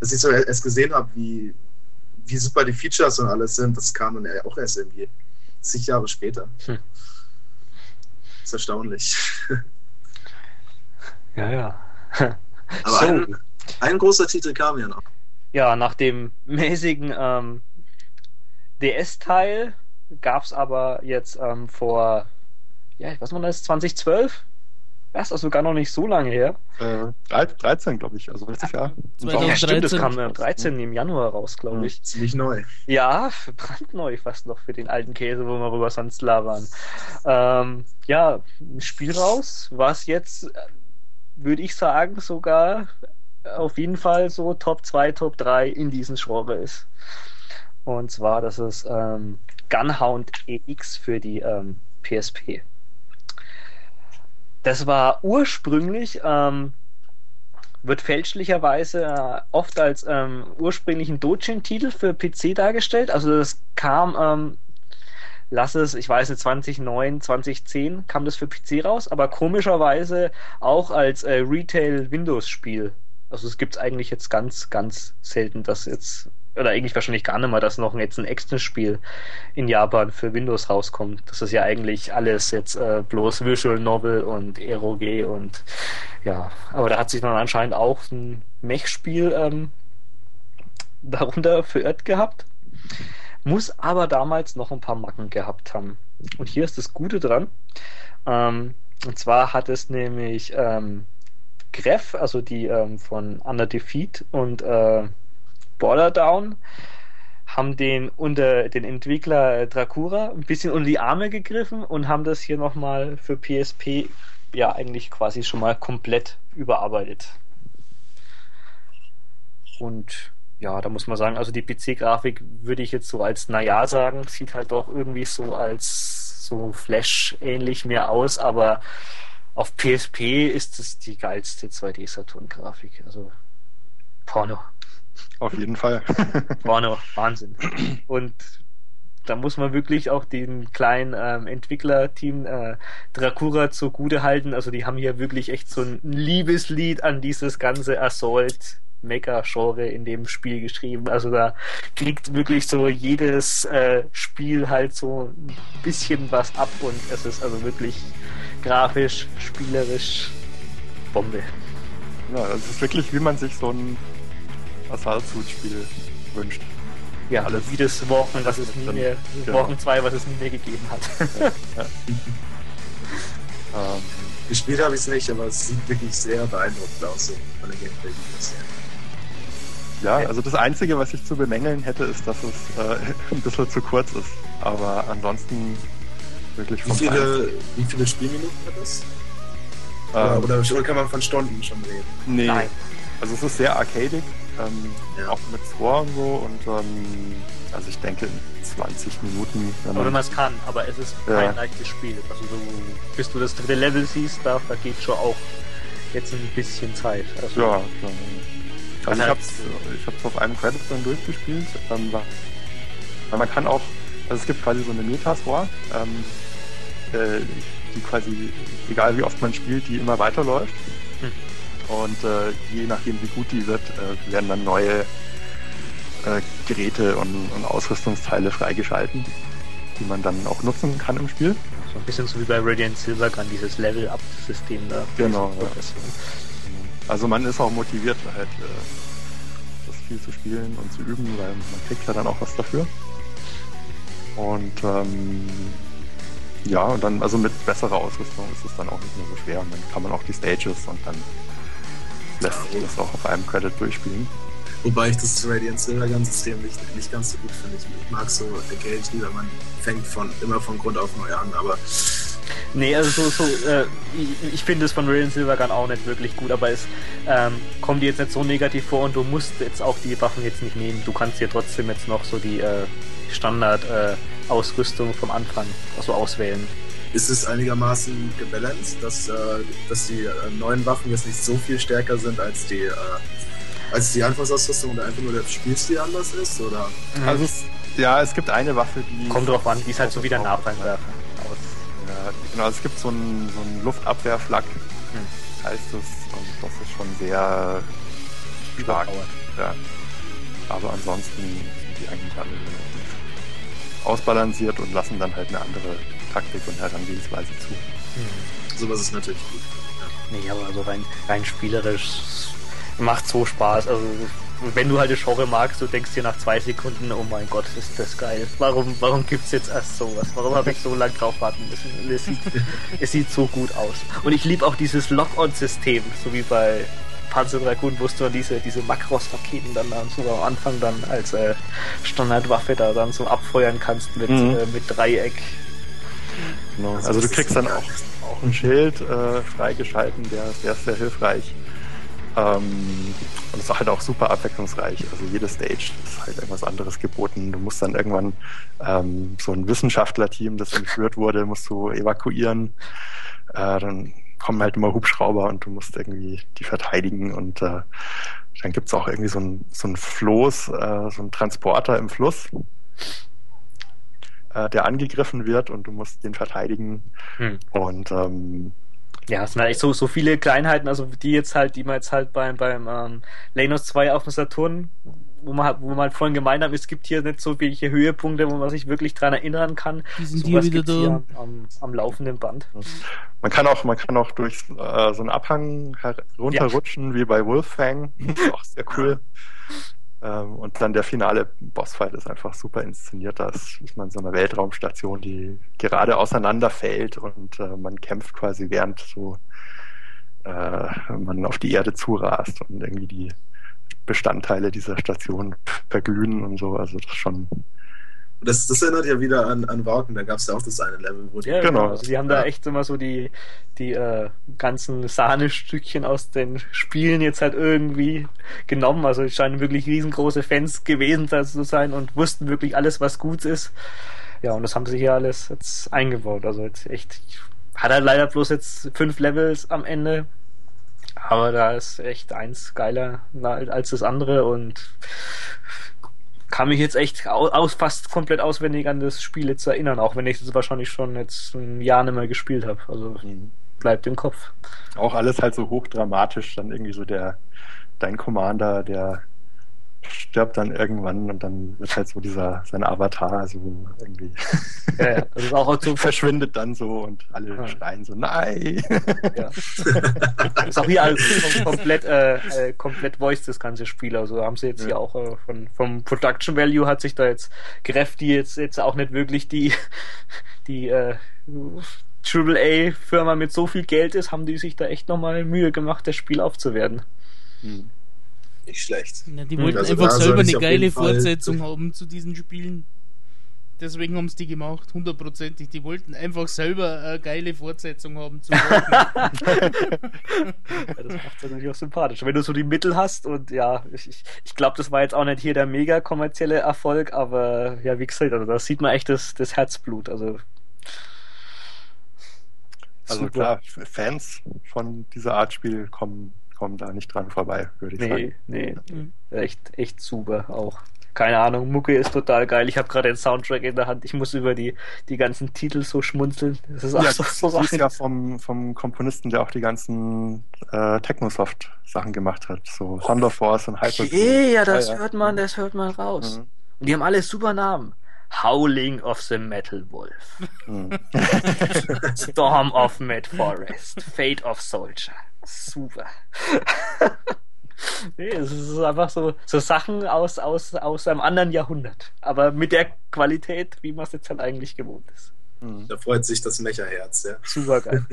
dass, ich so erst gesehen habe, wie, wie super die Features und alles sind, das kam dann ja auch erst irgendwie zig Jahre später. Hm. Das ist erstaunlich. Ja, ja. aber so. ein, ein großer Titel kam ja noch. Ja, nach dem mäßigen ähm, DS-Teil gab es aber jetzt ähm, vor ja, was war das, 2012? Das ist sogar noch nicht so lange her. Äh, 13, glaube ich, also letztes Jahr. 2013. Ja, stimmt, das kam äh, 13 im Januar raus, glaube ich. Ziemlich neu. Ja, brandneu fast noch für den alten Käse, wo wir rüber sonst labern. Ähm, ja, ein Spiel raus, was jetzt, würde ich sagen, sogar auf jeden Fall so Top 2, Top 3 in diesem Genre ist. Und zwar, das ist ähm, Gunhound EX für die ähm, PSP. Das war ursprünglich, ähm, wird fälschlicherweise äh, oft als ähm, ursprünglichen Dojin-Titel für PC dargestellt. Also das kam, ähm, lass es, ich weiß nicht, 2009, 2010 kam das für PC raus, aber komischerweise auch als äh, Retail-Windows-Spiel Also es gibt eigentlich jetzt ganz, ganz selten, dass jetzt, oder eigentlich wahrscheinlich gar nicht mal, dass noch jetzt ein Action-Spiel in Japan für Windows rauskommt. Das ist ja eigentlich alles jetzt äh, bloß Visual Novel und ROG und ja, aber da hat sich dann anscheinend auch ein Mech-Spiel ähm, darunter verirrt gehabt. Muss aber damals noch ein paar Macken gehabt haben. Und hier ist das Gute dran. Ähm, und zwar hat es nämlich ähm, Gref, also die ähm, von Under Defeat und äh, Border Down, haben den unter den Entwickler äh, Dracura ein bisschen unter die Arme gegriffen und haben das hier nochmal für PSP ja eigentlich quasi schon mal komplett überarbeitet. Und ja, da muss man sagen, also die PC-Grafik würde ich jetzt so als naja sagen, sieht halt doch irgendwie so als so Flash-ähnlich mehr aus, aber auf PSP ist es die geilste 2D-Saturn-Grafik. Also Porno. Auf jeden Fall. Porno, Wahnsinn. Und da muss man wirklich auch den kleinen ähm, Entwicklerteam äh, Dracura zugute halten. Also die haben hier wirklich echt so ein Liebeslied an dieses ganze Assault Mecha-Genre in dem Spiel geschrieben. Also da kriegt wirklich so jedes äh, Spiel halt so ein bisschen was ab und es ist also wirklich grafisch, spielerisch Bombe. Ja, es ist wirklich, wie man sich so ein Assault Suit-Spiel wünscht. Ja, alles wie das Wochen, was es nie mehr, genau. Wochen 2, was es nie mehr gegeben hat. ja, ja. ähm, Gespielt habe ich es nicht, aber es sieht wirklich sehr beeindruckend aus, so von der Gameplay, ja, also das Einzige, was ich zu bemängeln hätte, ist, dass es äh, ein bisschen zu kurz ist. Aber ansonsten wirklich wie viele, wie viele Spielminuten hat das? Ähm, oder, oder, kann man von Stunden schon reden? Nee. Nein. Also es ist sehr arcadig, ähm, ja. auch mit Score und so und ähm, also ich denke 20 Minuten. Wenn man, wenn es kann, aber es ist kein ja. leichtes Spiel. Also so, bis du das dritte Level siehst, da vergeht schon auch jetzt ein bisschen Zeit. Also, ja, klar. Also ich habe es ich hab's auf einem Credit dann durchgespielt. Ähm, weil man kann auch, also es gibt quasi so eine Metascore, ähm, äh, die quasi, egal wie oft man spielt, die immer weiterläuft. Hm. Und äh, je nachdem wie gut die wird, äh, werden dann neue äh, Geräte und, und, Ausrüstungsteile freigeschalten, die man dann auch nutzen kann im Spiel. So ein bisschen so wie bei Radiant Silver kann dieses Level-Up-System da. Genau. Ja. Also man ist auch motiviert, halt äh, das viel zu spielen und zu üben, weil man kriegt ja dann auch was dafür. Und ähm, ja, und dann, also mit besserer Ausrüstung ist es dann auch nicht mehr so schwer. Und dann kann man auch die Stages und dann lässt sich das auch auf einem Credit durchspielen. Wobei ich das Radiant Silver ganz System nicht, nicht ganz so gut finde. Ich mag so Engage lieber, man fängt von, immer von Grund auf neu an, aber Nee, also so, so äh, ich, ich finde es von Radiant Silvergun auch nicht wirklich gut, aber es ähm, kommt dir jetzt nicht so negativ vor und du musst jetzt auch die Waffen jetzt nicht nehmen. Du kannst dir trotzdem jetzt noch so die äh, Standard-Ausrüstung äh, vom Anfang also auswählen. Ist es einigermaßen gebalanced, dass, äh, dass die äh, neuen Waffen jetzt nicht so viel stärker sind als die, äh, als die Anfangsausrüstung oder einfach nur der Spielstil anders ist? Oder? Also es, ja, es gibt eine Waffe, die. Kommt drauf an, die ist halt so wie der Nahfeinwerfer genau, es gibt so einen, so einen Luftabwehrflak, hm. heißt es, und das ist schon sehr stark. Ja. Aber ansonsten sind die eigentlich alle ausbalanciert und lassen dann halt eine andere Taktik und Herangehensweise zu. Hm. Sowas ist natürlich gut. Ja. Nee, aber also rein, rein spielerisch macht so Spaß. Also wenn du halt die Genre magst, du denkst dir nach zwei Sekunden, oh mein Gott, ist das geil. Warum, warum es jetzt erst sowas? Warum habe ich so lange drauf warten müssen? Es sieht, es sieht so gut aus. Und ich liebe auch dieses Lock-on-System, so wie bei Panzer Dragoon, wo du diese, diese Makros-Raketen dann, dann so am Anfang dann als äh, Standardwaffe da dann so abfeuern kannst mit, mhm. äh, mit Dreieck. Genau. Also du kriegst dann auch, auch ein Schild äh, freigeschalten, der, der ist sehr hilfreich. Ähm, und es ist halt auch super abwechslungsreich. Also jede Stage ist halt irgendwas anderes geboten. Du musst dann irgendwann ähm, so ein Wissenschaftlerteam, das entführt wurde, musst du evakuieren. Äh, dann kommen halt immer Hubschrauber und du musst irgendwie die verteidigen und äh, dann gibt's auch irgendwie so ein, so ein Floß, äh, so ein Transporter im Fluss, äh, der angegriffen wird und du musst den verteidigen. Hm. Und ähm, Ja, es sind halt echt so, so viele Kleinheiten, also die jetzt halt, die man jetzt halt beim, beim ähm, Lanos 2 auf dem Saturn, wo man, wo man halt vorhin gemeint hat, es gibt hier nicht so welche Höhepunkte, wo man sich wirklich dran erinnern kann. Die sind hier wieder da. Hier am, am, laufenden Band. Man kann auch, man kann auch durch äh, so einen Abhang runterrutschen, ja. wie bei Wolfang. auch sehr cool. Ähm, und dann der finale Bossfight ist einfach super inszeniert. Da ist, man so eine Weltraumstation, die gerade auseinanderfällt und äh, man kämpft quasi während so äh, man auf die Erde zurast und irgendwie die Bestandteile dieser Station verglühen und so. Also das ist schon das, das erinnert ja wieder an, an Walken, da gab es ja auch das eine Level, wo die. Ja, genau. Also die haben ja. da echt immer so die, die äh, ganzen Sahnestückchen aus den Spielen jetzt halt irgendwie genommen. Also die scheinen wirklich riesengroße Fans gewesen zu sein und wussten wirklich alles, was gut ist. Ja, und das haben sie hier alles jetzt eingebaut. Also jetzt echt. Hat er leider bloß jetzt fünf Levels am Ende. Aber da ist echt eins geiler als das andere und kann mich jetzt echt aus, fast komplett auswendig an das Spiel jetzt erinnern, auch wenn ich es wahrscheinlich schon jetzt ein Jahr nicht mehr gespielt habe. Also mhm. bleibt im Kopf. Auch alles halt so hochdramatisch, dann irgendwie so der dein Commander, der stirbt dann irgendwann und dann wird halt so dieser sein Avatar so irgendwie ja, ja. Das ist auch so verschwindet dann so und alle ja. schreien so nein. Ja. das ist auch hier alles komplett äh, äh, komplett voice das ganze Spiel. Also haben sie jetzt ja. hier auch äh, von vom Production Value hat sich da jetzt Greff, die jetzt jetzt auch nicht wirklich die die äh, AAA Firma mit so viel Geld ist, haben die sich da echt nochmal Mühe gemacht, das Spiel aufzuwerten. Hm nicht schlecht. Ja, die wollten also einfach selber eine geile Fortsetzung haben zu diesen Spielen. Deswegen haben sie die gemacht, hundertprozentig. Die wollten einfach selber eine geile Fortsetzung haben zu ja, Das macht es natürlich auch sympathisch. Wenn du so die Mittel hast und ja, ich, ich glaube, das war jetzt auch nicht hier der mega kommerzielle Erfolg, aber ja, wie gesagt, also da sieht man echt das, das Herzblut. Also also Super. klar, Fans von dieser Art Spiel kommen kommen da nicht dran vorbei, würde ich nee, sagen. Nee, nee. Echt, echt super auch. Keine Ahnung, Mucke ist total geil. Ich habe gerade den Soundtrack in der Hand. Ich muss über die, die ganzen Titel so schmunzeln. Das ist auch ja, so, so das ist ja vom, vom Komponisten, der auch die ganzen äh, Technosoft-Sachen gemacht hat. So Thunder Force und Hyper. Okay, ja, das ja, hört man, das hört man raus. Mhm. Und die haben alle super Namen. Howling of the Metal Wolf. Mhm. Storm of Mad Forest. Fate of Soldier. Super. nee, es ist einfach so, so Sachen aus, aus, aus einem anderen Jahrhundert. Aber mit der Qualität, wie man es jetzt halt eigentlich gewohnt ist. Mhm. Da freut sich das Mecherherz, ja. Super geil.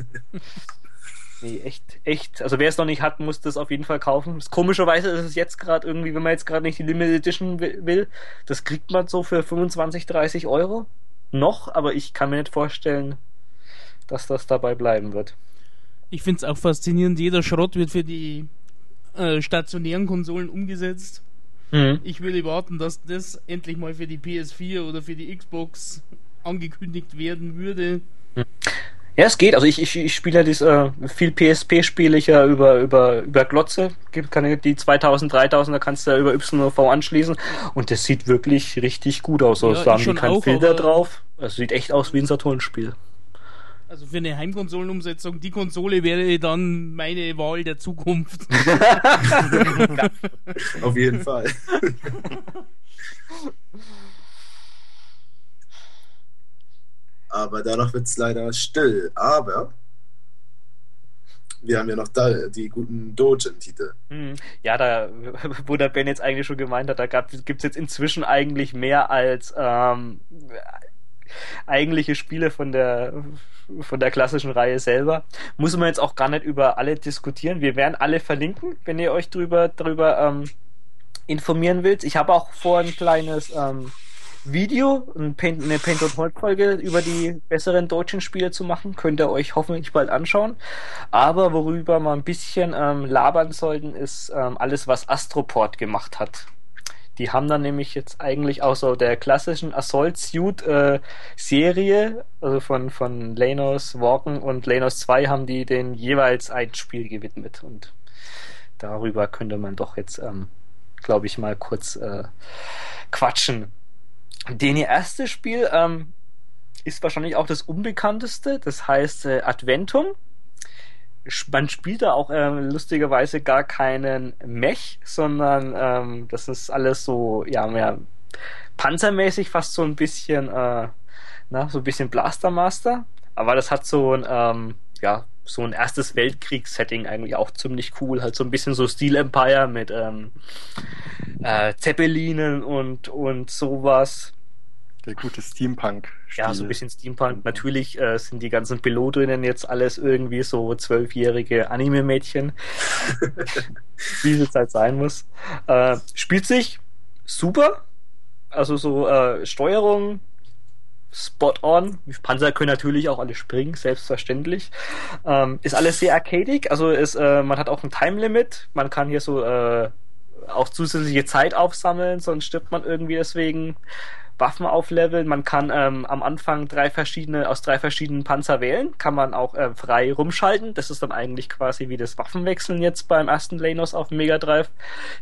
nee, echt, echt. Also wer es noch nicht hat, muss das auf jeden Fall kaufen. Komischerweise ist es jetzt gerade irgendwie, wenn man jetzt gerade nicht die Limited Edition will, das kriegt man so für 25, 30 Euro. Noch, aber ich kann mir nicht vorstellen, dass das dabei bleiben wird. Ich finde es auch faszinierend, jeder Schrott wird für die äh, stationären Konsolen umgesetzt. Mhm. Ich würde warten, dass das endlich mal für die PS4 oder für die Xbox angekündigt werden würde. Ja, es geht. Also ich, ich, ich spiele ja äh, viel PSP spiele ich ja über, über, über Glotze. Gibt kann die 2000, 3000, da kannst du ja über YV anschließen. Und das sieht wirklich richtig gut aus. Also ja, da haben die keinen Filter drauf. Es sieht echt aus wie ein Saturn-Spiel. Also für eine Heimkonsolenumsetzung, die Konsole wäre dann meine Wahl der Zukunft. Auf jeden Fall. Aber danach wird es leider still. Aber wir haben ja noch da die guten Dogen-Titel. Hm. Ja, da, wo der Ben jetzt eigentlich schon gemeint hat, da gibt es jetzt inzwischen eigentlich mehr als ähm, eigentliche Spiele von der von der klassischen Reihe selber. Muss man jetzt auch gar nicht über alle diskutieren. Wir werden alle verlinken, wenn ihr euch drüber, drüber ähm, informieren wollt. Ich habe auch vor ein kleines ähm, Video, ein Paint, eine Paint und Hold Folge über die besseren deutschen Spiele zu machen. Könnt ihr euch hoffentlich bald anschauen. Aber worüber wir ein bisschen ähm, labern sollten, ist ähm, alles, was Astroport gemacht hat. Die haben dann nämlich jetzt eigentlich auch so der klassischen Assault Suit äh, Serie, also von, von Lanos Walken und Lanos 2 haben die den jeweils ein Spiel gewidmet und darüber könnte man doch jetzt, ähm, glaube ich, mal kurz äh, quatschen. Den erste Spiel ähm, ist wahrscheinlich auch das unbekannteste, das heißt äh, Adventum. Man spielt da auch äh, lustigerweise gar keinen Mech, sondern ähm, das ist alles so, ja, mehr panzermäßig, fast so ein bisschen, äh, na, so ein bisschen Blastermaster. Aber das hat so ein, ähm, ja, so ein erstes Weltkriegs-Setting eigentlich auch ziemlich cool. Halt so ein bisschen so Steel Empire mit ähm, äh, Zeppelinen und, und sowas. Der gute Steampunk. -Stil. Ja, so ein bisschen Steampunk. Natürlich äh, sind die ganzen Pilotinnen jetzt alles irgendwie so zwölfjährige Anime-Mädchen. Wie es halt sein muss. Äh, spielt sich super. Also so äh, Steuerung spot on. Panzer können natürlich auch alle springen, selbstverständlich. Ähm, ist alles sehr arcadig. Also ist, äh, man hat auch ein Time Limit. Man kann hier so äh, auch zusätzliche Zeit aufsammeln, sonst stirbt man irgendwie deswegen. Waffen aufleveln. Man kann ähm, am Anfang drei verschiedene, aus drei verschiedenen Panzer wählen. Kann man auch äh, frei rumschalten. Das ist dann eigentlich quasi wie das Waffenwechseln jetzt beim ersten Lanos auf dem Mega Drive.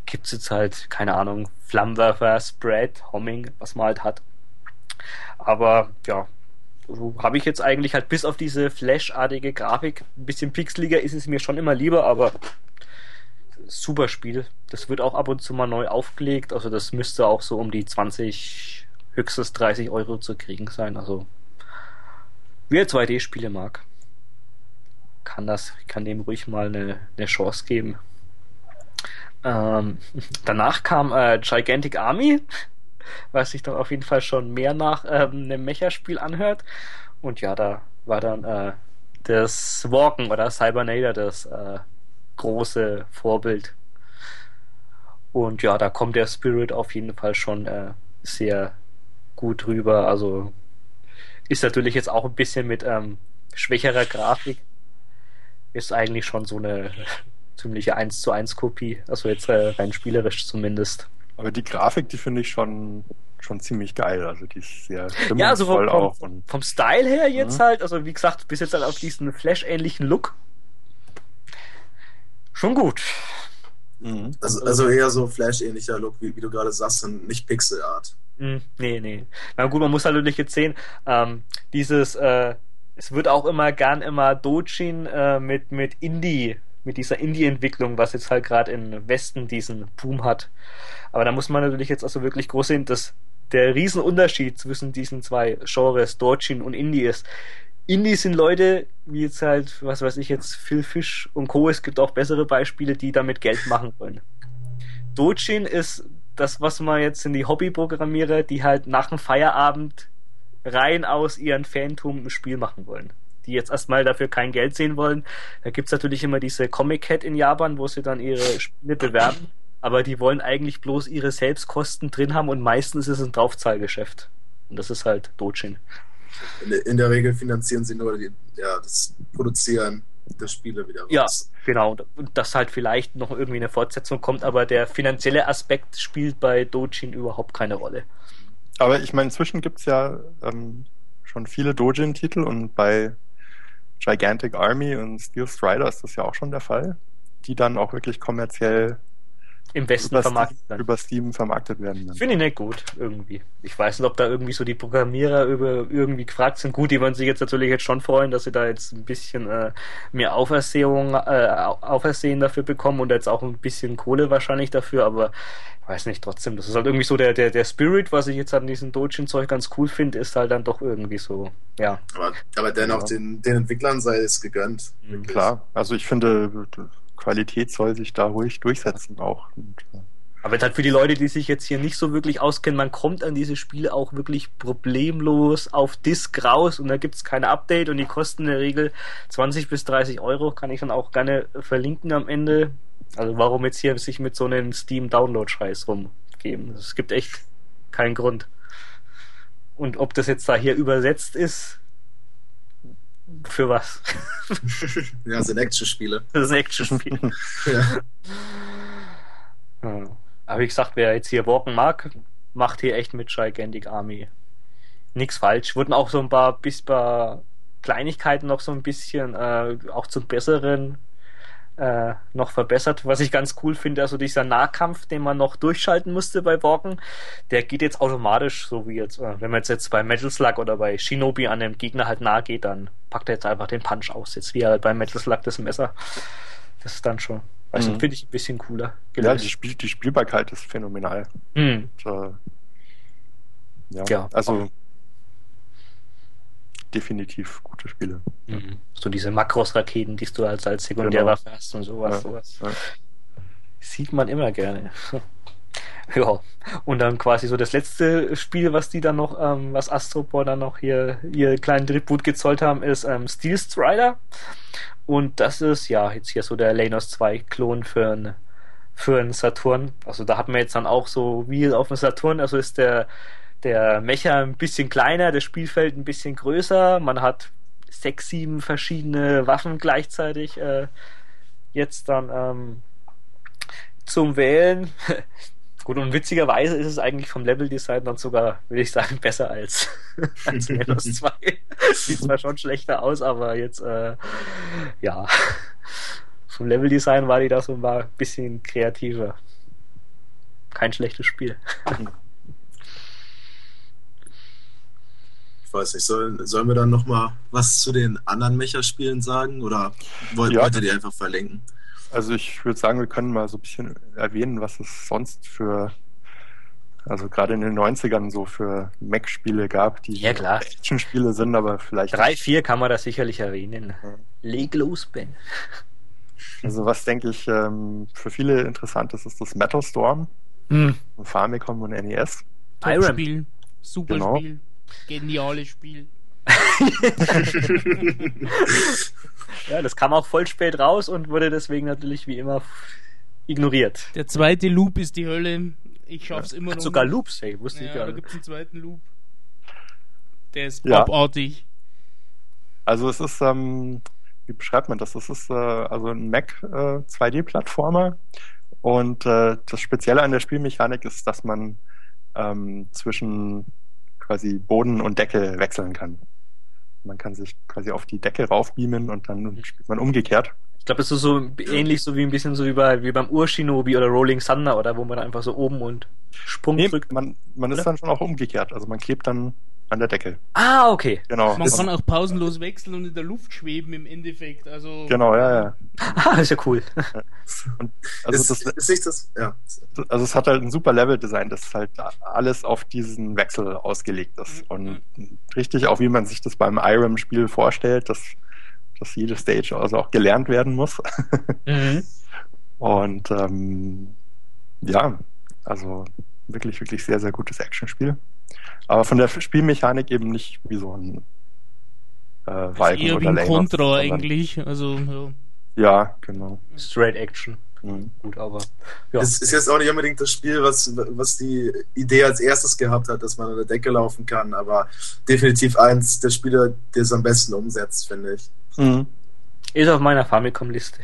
Gibt's jetzt halt, keine Ahnung, Flammenwerfer, Spread, Homing, was man halt hat. Aber ja, so habe ich jetzt eigentlich halt bis auf diese Flash-artige Grafik, ein bisschen pixeliger ist es mir schon immer lieber, aber super Spiel. Das wird auch ab und zu mal neu aufgelegt, also das müsste auch so um die 20 höchstens 30 Euro zu kriegen sein. Also wer 2D-Spiele mag, kann das, kann dem ruhig mal eine, eine Chance geben. Ähm, danach kam äh, Gigantic Army, was sich dann auf jeden Fall schon mehr nach ähm, einem Mecha-Spiel anhört. Und ja, da war dann äh, das Walken oder Cybernator das äh, große Vorbild. Und ja, da kommt der Spirit auf jeden Fall schon äh, sehr gut rüber. Also ist natürlich jetzt auch ein bisschen mit ähm, schwächerer Grafik. Ist eigentlich schon so eine ziemliche 1 zu 1 Kopie. Also jetzt äh, rein spielerisch zumindest. Aber die Grafik, die finde ich schon, schon ziemlich geil. Also die ist sehr ja, also vom, auch. Und vom Style her jetzt mhm. halt, also wie gesagt, bis jetzt halt auf diesen Flash-ähnlichen Look. Schon gut. Mhm. Also, also eher so Flash-ähnlicher Look, wie, wie du gerade sagst, und nicht Pixel-Art. Hm, nee, nee. Na gut, man muss halt natürlich jetzt sehen, ähm, dieses, äh, es wird auch immer gern immer Dojin äh, mit, mit Indie, mit dieser Indie-Entwicklung, was jetzt halt gerade im Westen diesen Boom hat. Aber da muss man natürlich jetzt also wirklich groß sehen, dass der Riesenunterschied zwischen diesen zwei Genres, Dojin und Indie ist. Indie sind Leute, wie jetzt halt, was weiß ich jetzt, Phil Fish und Co. Es gibt auch bessere Beispiele, die damit Geld machen wollen. Dojin ist das, was man jetzt in die Hobbyprogrammierer, die halt nach dem Feierabend rein aus ihren Fantum ein Spiel machen wollen. Die jetzt erstmal dafür kein Geld sehen wollen. Da gibt's natürlich immer diese Comic Cat in Japan, wo sie dann ihre Spiele bewerben. Aber die wollen eigentlich bloß ihre Selbstkosten drin haben und meistens ist es ein Draufzahlgeschäft. Und das ist halt Dojin. In, in der Regel finanzieren sie nur die, ja, das Produzieren der Spiele wieder raus. Ja, genau. Und dass halt vielleicht noch irgendwie eine Fortsetzung kommt, aber der finanzielle Aspekt spielt bei Dojin überhaupt keine Rolle. Aber ich meine, inzwischen gibt es ja ähm, schon viele Dojin-Titel und bei Gigantic Army und Steel Strider ist das ja auch schon der Fall, die dann auch wirklich kommerziell im Westen über vermarktet Steam, Über Steam vermarktet werden. Finde ich nicht gut, irgendwie. Ich weiß nicht, ob da irgendwie so die Programmierer über irgendwie gefragt sind. Gut, die wollen sich jetzt natürlich jetzt schon freuen, dass sie da jetzt ein bisschen äh, mehr Aufersehung, äh, Aufersehen dafür bekommen und jetzt auch ein bisschen Kohle wahrscheinlich dafür, aber ich weiß nicht, trotzdem, das ist halt irgendwie so der, der, der Spirit, was ich jetzt an diesem Dojin-Zeug ganz cool finde, ist halt dann doch irgendwie so, ja. Aber, aber dennoch, ja. den, den Entwicklern sei es gegönnt. Mhm. Klar, also ich finde, Qualität soll sich da ruhig durchsetzen auch. Und, aber halt für die Leute, die sich jetzt hier nicht so wirklich auskennen, man kommt an diese Spiele auch wirklich problemlos auf Disk raus und da gibt es kein Update und die kosten in der Regel 20 bis 30 Euro, kann ich dann auch gerne verlinken am Ende. Also warum jetzt hier sich mit so einem Steam-Download-Scheiß rumgeben? Es gibt echt keinen Grund. Und ob das jetzt da hier übersetzt ist, für was? ja, das sind Action-Spiele. Das sind Action-Spiele. ja. Aber wie gesagt, wer jetzt hier walken mag, macht hier echt mit Gigantic Army nichts falsch. Wurden auch so ein paar bis paar Kleinigkeiten noch so ein bisschen äh, auch zum Besseren äh, noch verbessert. Was ich ganz cool finde, also dieser Nahkampf, den man noch durchschalten musste bei Walken, der geht jetzt automatisch, so wie jetzt, äh, wenn man jetzt, jetzt bei Metal Slug oder bei Shinobi an dem Gegner halt nahe geht, dann packt er jetzt einfach den Punch aus, jetzt wie halt bei Metal Slug das Messer. Das ist dann schon. Also mhm. finde ich ein bisschen cooler. Gelöst. Ja, die, Spiel die Spielbarkeit ist phänomenal. Mhm. Und, äh, ja, ja, also definitiv gute Spiele. Mhm. So diese Makros-Raketen, die du als, als Sekundärwaffe genau. hast und sowas. Ja, sowas. Ja. Sieht man immer gerne. ja. Und dann quasi so das letzte Spiel, was die dann noch, ähm, was Astropor dann noch hier ihr kleinen Tribut gezollt haben, ist ähm, Steel Strider. Und das ist ja jetzt hier so der Lanos 2 Klon für ein für einen Saturn. Also da hat man jetzt dann auch so wie auf dem Saturn, also ist der der Mecher ein bisschen kleiner, das Spielfeld ein bisschen größer. Man hat sechs, sieben verschiedene Waffen gleichzeitig äh, jetzt dann ähm, zum Wählen. Gut, und witzigerweise ist es eigentlich vom Leveldesign dann sogar, würde ich sagen, besser als, als Menos 2. Sieht zwar schon schlechter aus, aber jetzt, äh, ja, vom Leveldesign war die da so ein bisschen kreativer. Kein schlechtes Spiel. Ich weiß nicht, soll, sollen wir dann nochmal was zu den anderen Mecha-Spielen sagen oder wollt, ja, wollt ihr die einfach verlinken? Also ich würde sagen, wir können mal so ein bisschen erwähnen, was es sonst für, also gerade in den 90ern so für Mac-Spiele gab, die ja, klar. Action-Spiele sind, aber vielleicht. Drei, vier kann man das sicherlich erwähnen. Ja. Leg los, Ben. Also was denke ich ähm, für viele interessant ist, ist das Metal Storm. Hm. Famicom und NES. Iron Spiel. Super genau. Spiel. Geniales Spiel. ja, das kam auch voll spät raus und wurde deswegen natürlich wie immer ignoriert. Der zweite Loop ist die Hölle. Ich schaff's ja. immer noch. Sogar Loops, hey, wusste ja, ich gar nicht. Da gibt's einen zweiten Loop. Der ist ja. abartig. Also es ist, ähm, wie beschreibt man das? Das ist äh, also ein Mac äh, 2D-Plattformer und äh, das Spezielle an der Spielmechanik ist, dass man ähm, zwischen quasi Boden und Decke wechseln kann. Man kann sich quasi auf die Decke raufbeamen und dann spielt man umgekehrt. Ich glaube, das ist so ähnlich so wie ein bisschen so wie, bei, wie beim Urshinobi oder Rolling Thunder oder wo man einfach so oben und Sprung nee, drückt. Man, man ist dann schon auch umgekehrt. Also man klebt dann an der Decke. Ah, okay. Genau. Man kann auch pausenlos wechseln und in der Luft schweben im Endeffekt. Also genau, ja, ja. Ah, ist ja cool. Und also ist, das, ist das, ja. Also es hat halt ein super Level-Design, das halt alles auf diesen Wechsel ausgelegt ist. Und richtig auch wie man sich das beim Irem-Spiel vorstellt, dass, dass jede Stage also auch gelernt werden muss. Mhm. Und ähm, ja, also wirklich, wirklich sehr, sehr gutes Actionspiel. Aber von der Spielmechanik eben nicht wie so ein äh, Valken eher oder wie ein Contra eigentlich. Also, ja. ja, genau. Straight Action. Mhm. Gut, aber. Ja. Es ist jetzt auch nicht unbedingt das Spiel, was, was die Idee als erstes gehabt hat, dass man an der Decke laufen kann, aber definitiv eins der Spiele, der es am besten umsetzt, finde ich. Mhm. Ist auf meiner Famicom-Liste.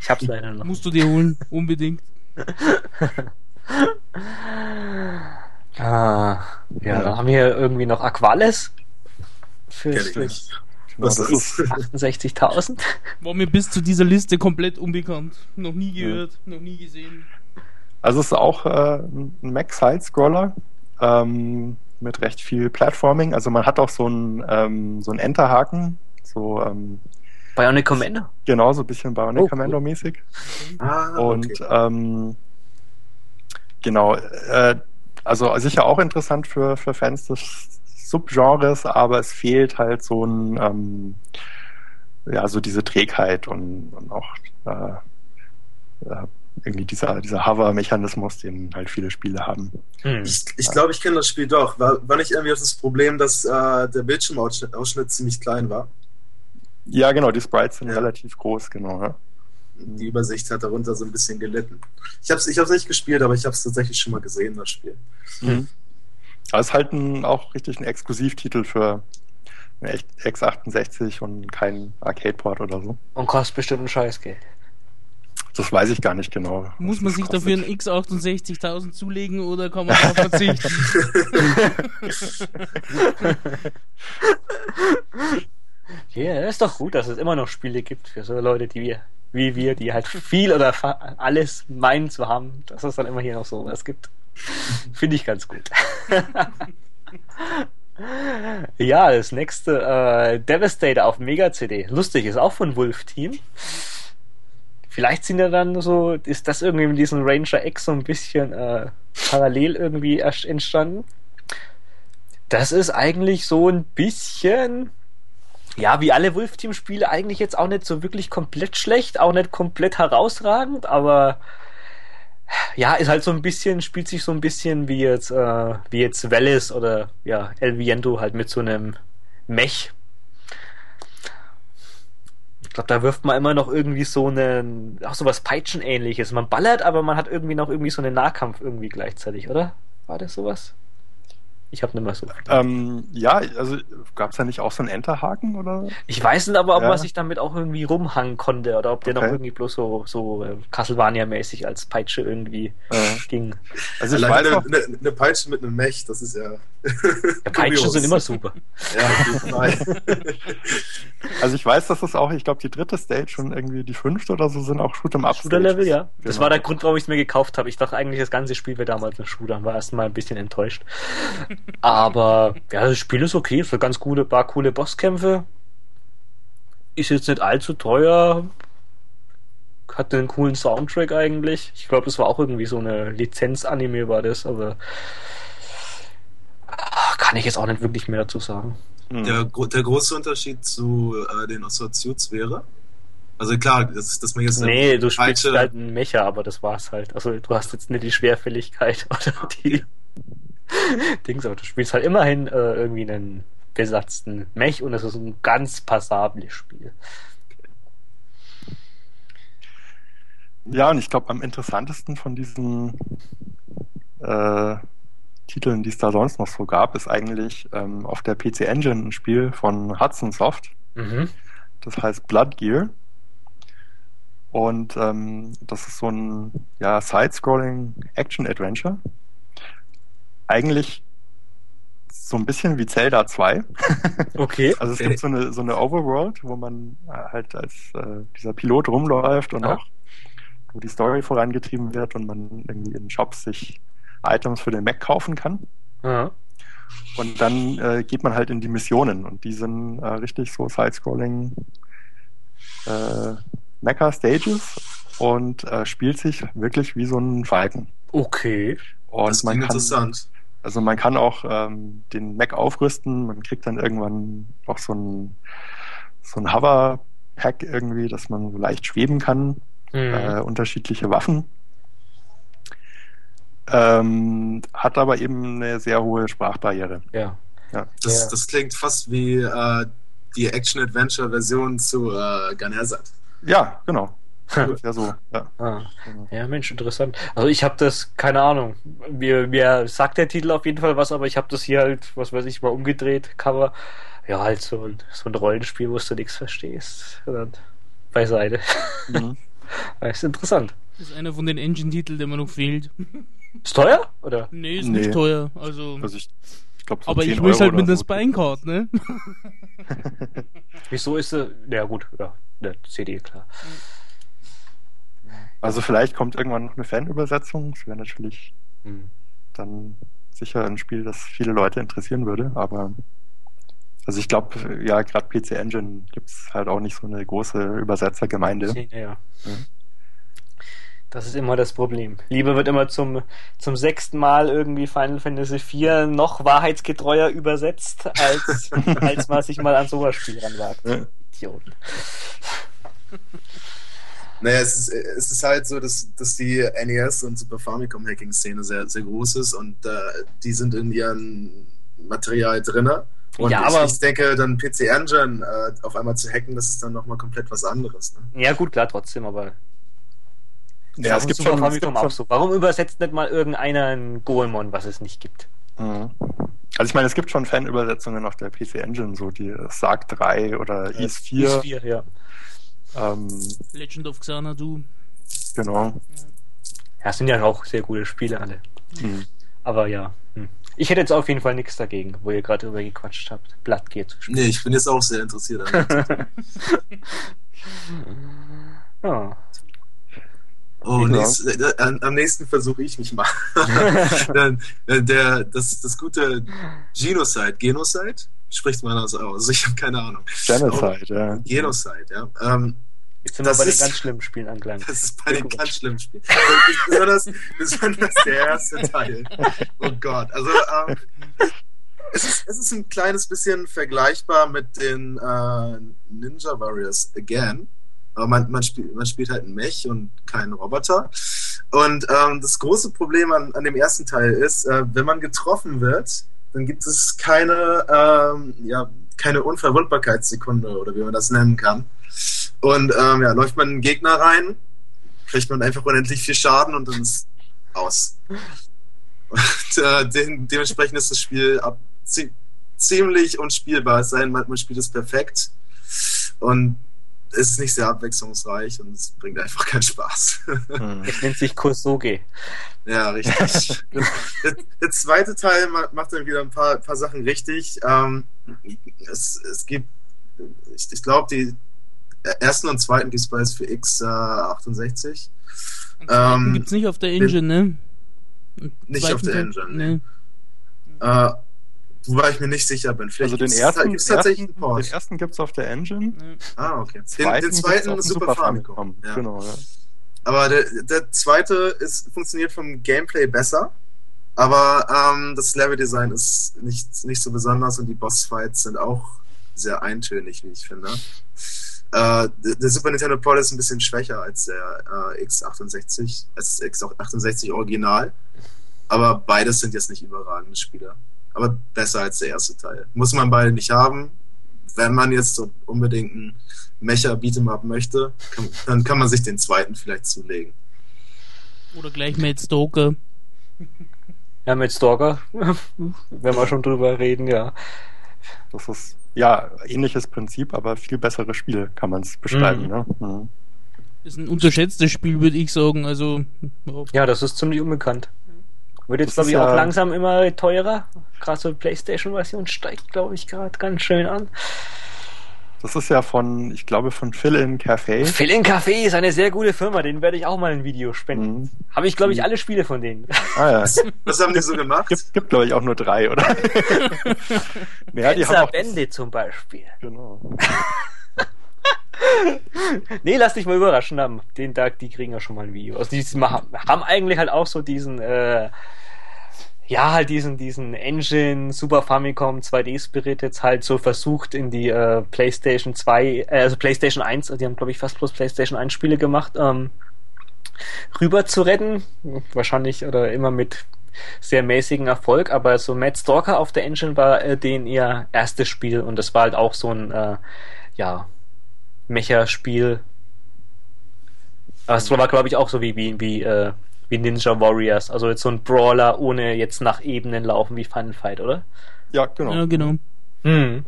Ich hab's leider noch. Musst du dir holen, unbedingt. Ah, ja, dann haben wir irgendwie noch Aquales. Für, für Was ist 68.000. War mir bis zu dieser Liste komplett unbekannt. Noch nie gehört, ja. noch nie gesehen. Also es ist auch äh, ein Mac-Side-Scroller ähm, mit recht viel Platforming. Also man hat auch so einen ähm, so einen Enterhaken, so ähm, Bionic Commando? Genau, so ein bisschen Bionic oh, Commando mäßig. Ah, Und okay. ähm, genau, äh, also sicher auch interessant für, für Fans des Subgenres, aber es fehlt halt so ein, ähm, ja, so diese Trägheit und, und auch äh, äh, irgendwie dieser, dieser Hover-Mechanismus, den halt viele Spiele haben. Hm. Ich, ich glaube, ich kenne das Spiel doch. War, war nicht irgendwie das Problem, dass äh, der Bildschirmausschnitt ziemlich klein war? Ja, genau, die Sprites sind ja. relativ groß, genau. Ja die Übersicht hat darunter so ein bisschen gelitten. Ich habe es ich nicht gespielt, aber ich habe es tatsächlich schon mal gesehen, das Spiel. Mhm. Aber es ist halt ein, auch richtig ein Exklusivtitel für eine X68 und kein Arcade-Port oder so. Und kostet bestimmt ein Scheißgeld. Das weiß ich gar nicht genau. Muss man sich dafür ein X68.000 zulegen oder kann man darauf verzichten? Ja, yeah, ist doch gut, dass es immer noch Spiele gibt für so Leute, die wir wie wir, die halt viel oder alles meinen zu haben, dass es dann immer hier noch so was gibt. Finde ich ganz gut. ja, das nächste äh, Devastator auf Mega CD. Lustig, ist auch von Wolf Team. Vielleicht sind ja dann so, ist das irgendwie mit diesem Ranger X so ein bisschen äh, parallel irgendwie entstanden. Das ist eigentlich so ein bisschen, ja, wie alle Wolf-Team-Spiele eigentlich jetzt auch nicht so wirklich komplett schlecht, auch nicht komplett herausragend, aber ja, ist halt so ein bisschen, spielt sich so ein bisschen wie jetzt, äh, wie jetzt Velis oder ja, El Viento halt mit so einem Mech glaube, da wirft man immer noch irgendwie so einen, auch so was Peitschenähnliches. Man ballert, aber man hat irgendwie noch irgendwie so einen Nahkampf irgendwie gleichzeitig, oder? War das sowas? Ich habe nicht mehr so. Ähm, ja, also gab es da nicht auch so einen Enterhaken oder? Ich weiß nicht, aber ob ja. man sich damit auch irgendwie rumhangen konnte oder ob der okay. noch irgendwie bloß so, so äh, Castlevania-mäßig als Peitsche irgendwie ja. ging. Also ich weiß eine, eine, eine, Peitsche mit einem Mech, das ist ja. ja Peitschen sind immer super. ja, also ich weiß, dass das auch, ich glaube, die dritte Stage und irgendwie die fünfte oder so sind auch Shoot'em Up. Shooter-Level, ja. Genau. Das war der Grund, warum ich es mir gekauft habe. Ich dachte eigentlich, das ganze Spiel wäre damals ein Shooter. War erstmal ein bisschen enttäuscht. Aber ja, das Spiel ist okay, für ganz coole, paar coole Bosskämpfe. Ist jetzt nicht allzu teuer. Hat einen coolen Soundtrack eigentlich. Ich glaube, das war auch irgendwie so eine Lizenz-Anime war das, aber kann ich jetzt auch nicht wirklich mehr dazu sagen. Hm. Der, der große Unterschied zu äh, den Ossuits wäre? Also klar, dass, dass man jetzt Nee, du spielst halt einen Mecha, aber das war's halt. Also du hast jetzt nicht die Schwerfälligkeit oder die Dings, aber du spielst halt immerhin äh, irgendwie einen besatzten Mech und es ist ein ganz passables Spiel. Ja, und ich glaube, am interessantesten von diesen äh, Titeln, die es da sonst noch so gab, ist eigentlich ähm, auf der PC Engine ein Spiel von Hudson Soft. Mhm. Das heißt Blood Gear. Und ähm, das ist so ein ja, Side-Scrolling Action-Adventure eigentlich so ein bisschen wie Zelda 2. Okay. also es gibt so eine, so eine Overworld, wo man äh, halt als äh, dieser Pilot rumläuft und ja. auch wo die Story vorangetrieben wird und man irgendwie in Shops sich Items für den Mac kaufen kann. Ja. Und dann äh, geht man halt in die Missionen und die sind äh, richtig so Side-Scrolling äh, Mecha-Stages und äh, spielt sich wirklich wie so ein Falken. Okay. Und das man kann, interessant. Also man kann auch ähm, den Mac aufrüsten, man kriegt dann irgendwann auch so ein, so ein Hover-Pack irgendwie, dass man so leicht schweben kann, mhm. äh, unterschiedliche Waffen. Ähm, hat aber eben eine sehr hohe Sprachbarriere. Ja. ja. Das, ja. das klingt fast wie äh, die Action-Adventure-Version zu äh, Ganersat. Ja, genau. Ja, so. Ja. Ah. ja, Mensch, interessant. Also ich habe das, keine Ahnung. Mir, mir sagt der Titel auf jeden Fall was, aber ich habe das hier halt, was weiß ich, mal umgedreht, Cover. Ja, halt so ein, so ein Rollenspiel, wo du nichts verstehst. dann beiseite. Mhm. das ist interessant. Das ist einer von den Engine-Titeln, der mir noch fehlt. Ist teuer? Oder? Nee, ist nee. nicht teuer. Also, also ich, ich glaub, so aber ich will halt mit so. der Spinecard, ne? Wieso ist sie? Ja gut, ja, der CD, klar. Mhm. Also vielleicht kommt irgendwann noch eine Fanübersetzung. Das wäre natürlich mhm. dann sicher ein Spiel, das viele Leute interessieren würde, aber also ich glaube, ja, gerade PC Engine gibt es halt auch nicht so eine große Übersetzergemeinde. Ja. ja. Das ist immer das Problem. Lieber wird immer zum, zum sechsten Mal irgendwie Final Fantasy IV noch wahrheitsgetreuer übersetzt, als, als man sich mal an sowas Spiel ranwagt. Idioten. Naja, es ist, es ist halt so, dass, dass die NES und Super Famicom Hacking-Szene sehr, sehr groß ist und äh, die sind in ihrem Material drin. Und ja, aber ich, ich denke, dann PC Engine äh, auf einmal zu hacken, das ist dann nochmal komplett was anderes. Ne? Ja, gut, klar, trotzdem, aber. Ja, es gibt, schon, es gibt auch so. Warum übersetzt nicht mal irgendeiner ein Goemon, was es nicht gibt? Mhm. Also ich meine, es gibt schon Fanübersetzungen auf der PC Engine, so die SAG 3 oder äh, IS 4. IS 4, ja. Ähm, Legend of Xanadu. Genau. Ja, sind ja auch sehr gute Spiele alle. Mhm. Aber ja. Hm. Ich hätte jetzt auf jeden Fall nichts dagegen, wo ihr gerade drüber gequatscht habt, Blatt geht zu spielen. Nee, ich bin jetzt auch sehr interessiert an Ja. Oh, nächst, äh, am nächsten versuche ich mich mal. Dann, äh, der, das, das gute Genocide, Genocide? Spricht man das aus? Ich habe keine Ahnung. Genocide, oh, ja. Genocide, ja. Ähm, Jetzt sind das wir bei ist, den ganz schlimmen Spielen angelangt. Das ist bei den ganz schlimmen Spielen. besonders, besonders der erste Teil. Oh Gott. Also, ähm, es, ist, es ist ein kleines bisschen vergleichbar mit den äh, Ninja Warriors Again. Aber man, man, spielt, man spielt halt einen Mech und keinen Roboter. Und ähm, das große Problem an, an dem ersten Teil ist, äh, wenn man getroffen wird, dann gibt es keine, ähm, ja, keine Unverwundbarkeitssekunde oder wie man das nennen kann. Und ähm, ja, läuft man einen Gegner rein, kriegt man einfach unendlich viel Schaden und dann ist aus. Und äh, de dementsprechend ist das Spiel ab ziemlich unspielbar. Es sei denn, man spielt es perfekt. Und es ist nicht sehr abwechslungsreich und es bringt einfach keinen Spaß. Hm. Es nennt sich Kosoge. Ja, richtig. der, der, zweite Teil macht dann wieder ein paar, paar Sachen richtig. Ähm, es, es gibt, ich, ich glaube, die ersten und zweiten gibt es bei für x68. Ähm, gibt es nicht auf der Engine, ne? Nicht auf der Engine, ne. Äh, Wobei ich mir nicht sicher bin. Vielleicht also den ersten, gibt's tatsächlich ersten, den ersten gibt es auf der Engine. Ah, okay. Den, den zweiten ist Super Famicom. Famicom. Ja. Genau, ja. Aber der, der zweite ist, funktioniert vom Gameplay besser. Aber ähm, das Level-Design ist nicht, nicht so besonders und die Bossfights sind auch sehr eintönig, wie ich finde. Äh, der Super Nintendo Port ist ein bisschen schwächer als der äh, X68, als X68 Original. Aber beides sind jetzt nicht überragende Spiele aber besser als der erste Teil. Muss man beide nicht haben. Wenn man jetzt so unbedingt einen Mecha Beat'em Up möchte, kann, dann kann man sich den zweiten vielleicht zulegen. Oder gleich mit Stalker. Ja, mit Stalker, wenn wir schon drüber reden, ja. Das ist ja ähnliches Prinzip, aber viel bessere Spiele kann man es beschreiben. Mhm. Ne? Mhm. Ist ein unterschätztes Spiel, würde ich sagen. Also ja, das ist ziemlich unbekannt. Wird jetzt, glaube ich, auch langsam immer teurer. Gerade so die PlayStation-Version steigt, glaube ich, gerade ganz schön an. Das ist ja von, ich glaube, von Phil in Café. Phil in Café ist eine sehr gute Firma, den werde ich auch mal ein Video spenden. Mhm. Habe ich, glaube ich, alle Spiele von denen. Ah, ja. Was haben die so gemacht? Gibt, gibt glaube ich, auch nur drei, oder? ja, die haben auch Bände zum Beispiel. Genau. nee, lass dich mal überraschen. Den Tag, die kriegen ja schon mal ein Video. Also die haben eigentlich halt auch so diesen, äh, ja, halt diesen, diesen Engine Super Famicom 2D Spirit jetzt halt so versucht in die äh, PlayStation 2, äh, also PlayStation 1, die haben glaube ich fast bloß PlayStation 1 Spiele gemacht, ähm, rüber zu retten. Wahrscheinlich oder immer mit sehr mäßigen Erfolg, aber so Mad Stalker auf der Engine war äh, den ihr erstes Spiel und das war halt auch so ein, äh, ja, Mecha-Spiel. Aber es war, glaube ich, auch so wie, wie, wie, äh, wie Ninja Warriors. Also jetzt so ein Brawler ohne jetzt nach Ebenen laufen wie Fun Fight, oder? Ja, genau. Ja, genau. Mhm.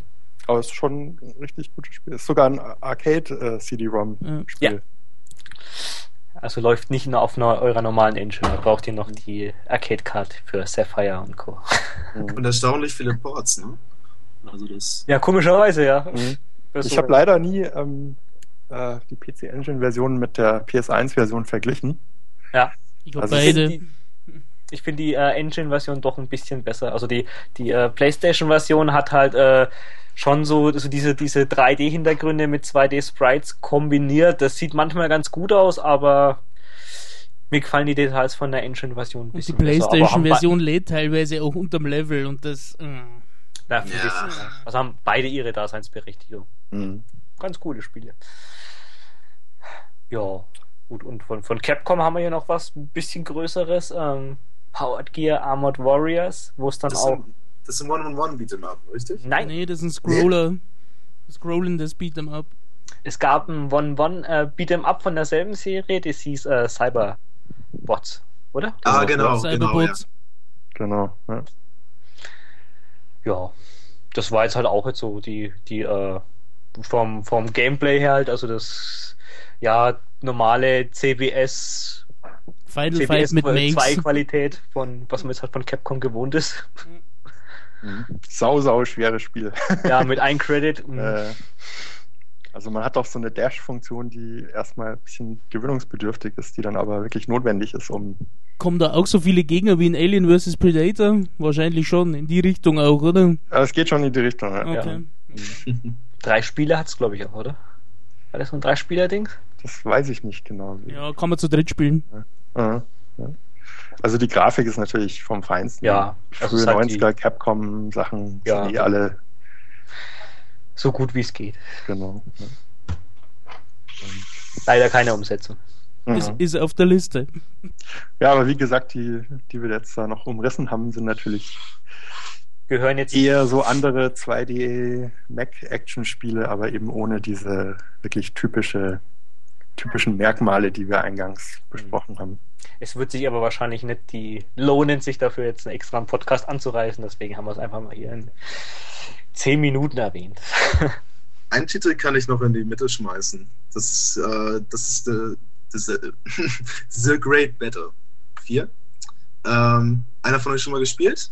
Aber es ist schon ein richtig gutes Spiel. Es ist sogar ein Arcade-CD-ROM-Spiel. Ja. Also läuft nicht nur auf einer, eurer normalen Engine, da braucht ihr noch die Arcade-Card für Sapphire und Co. Und erstaunlich viele Ports, ne? Also das. Ja, komischerweise, ja. Mhm. Ich habe leider nie ähm, äh, die PC Engine Version mit der PS1 Version verglichen. Ja. Ich also beide. Ich finde die äh, Engine-Version doch ein bisschen besser. Also die, die äh, PlayStation-Version hat halt äh, schon so, so diese, diese 3D-Hintergründe mit 2D-Sprites kombiniert. Das sieht manchmal ganz gut aus, aber mir gefallen die Details von der Engine-Version ein bisschen. Und die PlayStation-Version lädt teilweise auch unterm Level und das. Äh. Ja, ja. Also haben beide ihre Daseinsberechtigung. Mhm. Ganz coole Spiele. Ja, gut. Und von, von Capcom haben wir hier noch was ein bisschen größeres. Ähm, Powered Gear Armored Warriors, wo es dann das auch. Ein, das ist ein One-on-One Beat'em Up, richtig? Nein. Nee, das ist ein Scroller. Nee. Scrollendes Beat'em Up. Es gab ein One-One äh, Beat'em Up von derselben Serie, das hieß äh, Cyberbots, oder? Ah, genau. Cyberbots. Genau, ja. genau ja. Ja das war jetzt halt auch jetzt so die, die äh, vom, vom Gameplay her halt, also das ja normale CBS Final CBS Fight mit 2 Qualität von was man jetzt halt von Capcom gewohnt ist. Mhm. Sau, sau schwere Spiel. Ja, mit einem Credit. Mhm. Äh. Also man hat auch so eine Dash-Funktion, die erstmal ein bisschen gewöhnungsbedürftig ist, die dann aber wirklich notwendig ist, um. Kommen da auch so viele Gegner wie in Alien vs. Predator? Wahrscheinlich schon, in die Richtung auch, oder? Ja, es geht schon in die Richtung, ja. Okay. Ja. Drei Spiele hat es, glaube ich, auch, oder? War das so ein Drei-Spieler-Ding? Das weiß ich nicht genau. Ja, kann man zu dritt spielen. Ja. Also die Grafik ist natürlich vom Feinsten. Ja. Frühe halt 90er Capcom-Sachen ja. sind eh alle so gut wie es geht. Genau. Leider keine Umsetzung. Ist, ist auf der Liste. Ja, aber wie gesagt, die, die wir jetzt da noch umrissen haben, sind natürlich gehören jetzt eher so andere 2D Mac Action Spiele, aber eben ohne diese wirklich typische typischen Merkmale, die wir eingangs besprochen haben. Es wird sich aber wahrscheinlich nicht die lohnen, sich dafür jetzt einen extra Podcast anzureißen, deswegen haben wir es einfach mal hier in zehn Minuten erwähnt. Einen Titel kann ich noch in die Mitte schmeißen. Das, äh, das ist the, the, the Great Battle 4. Ähm, einer von euch schon mal gespielt?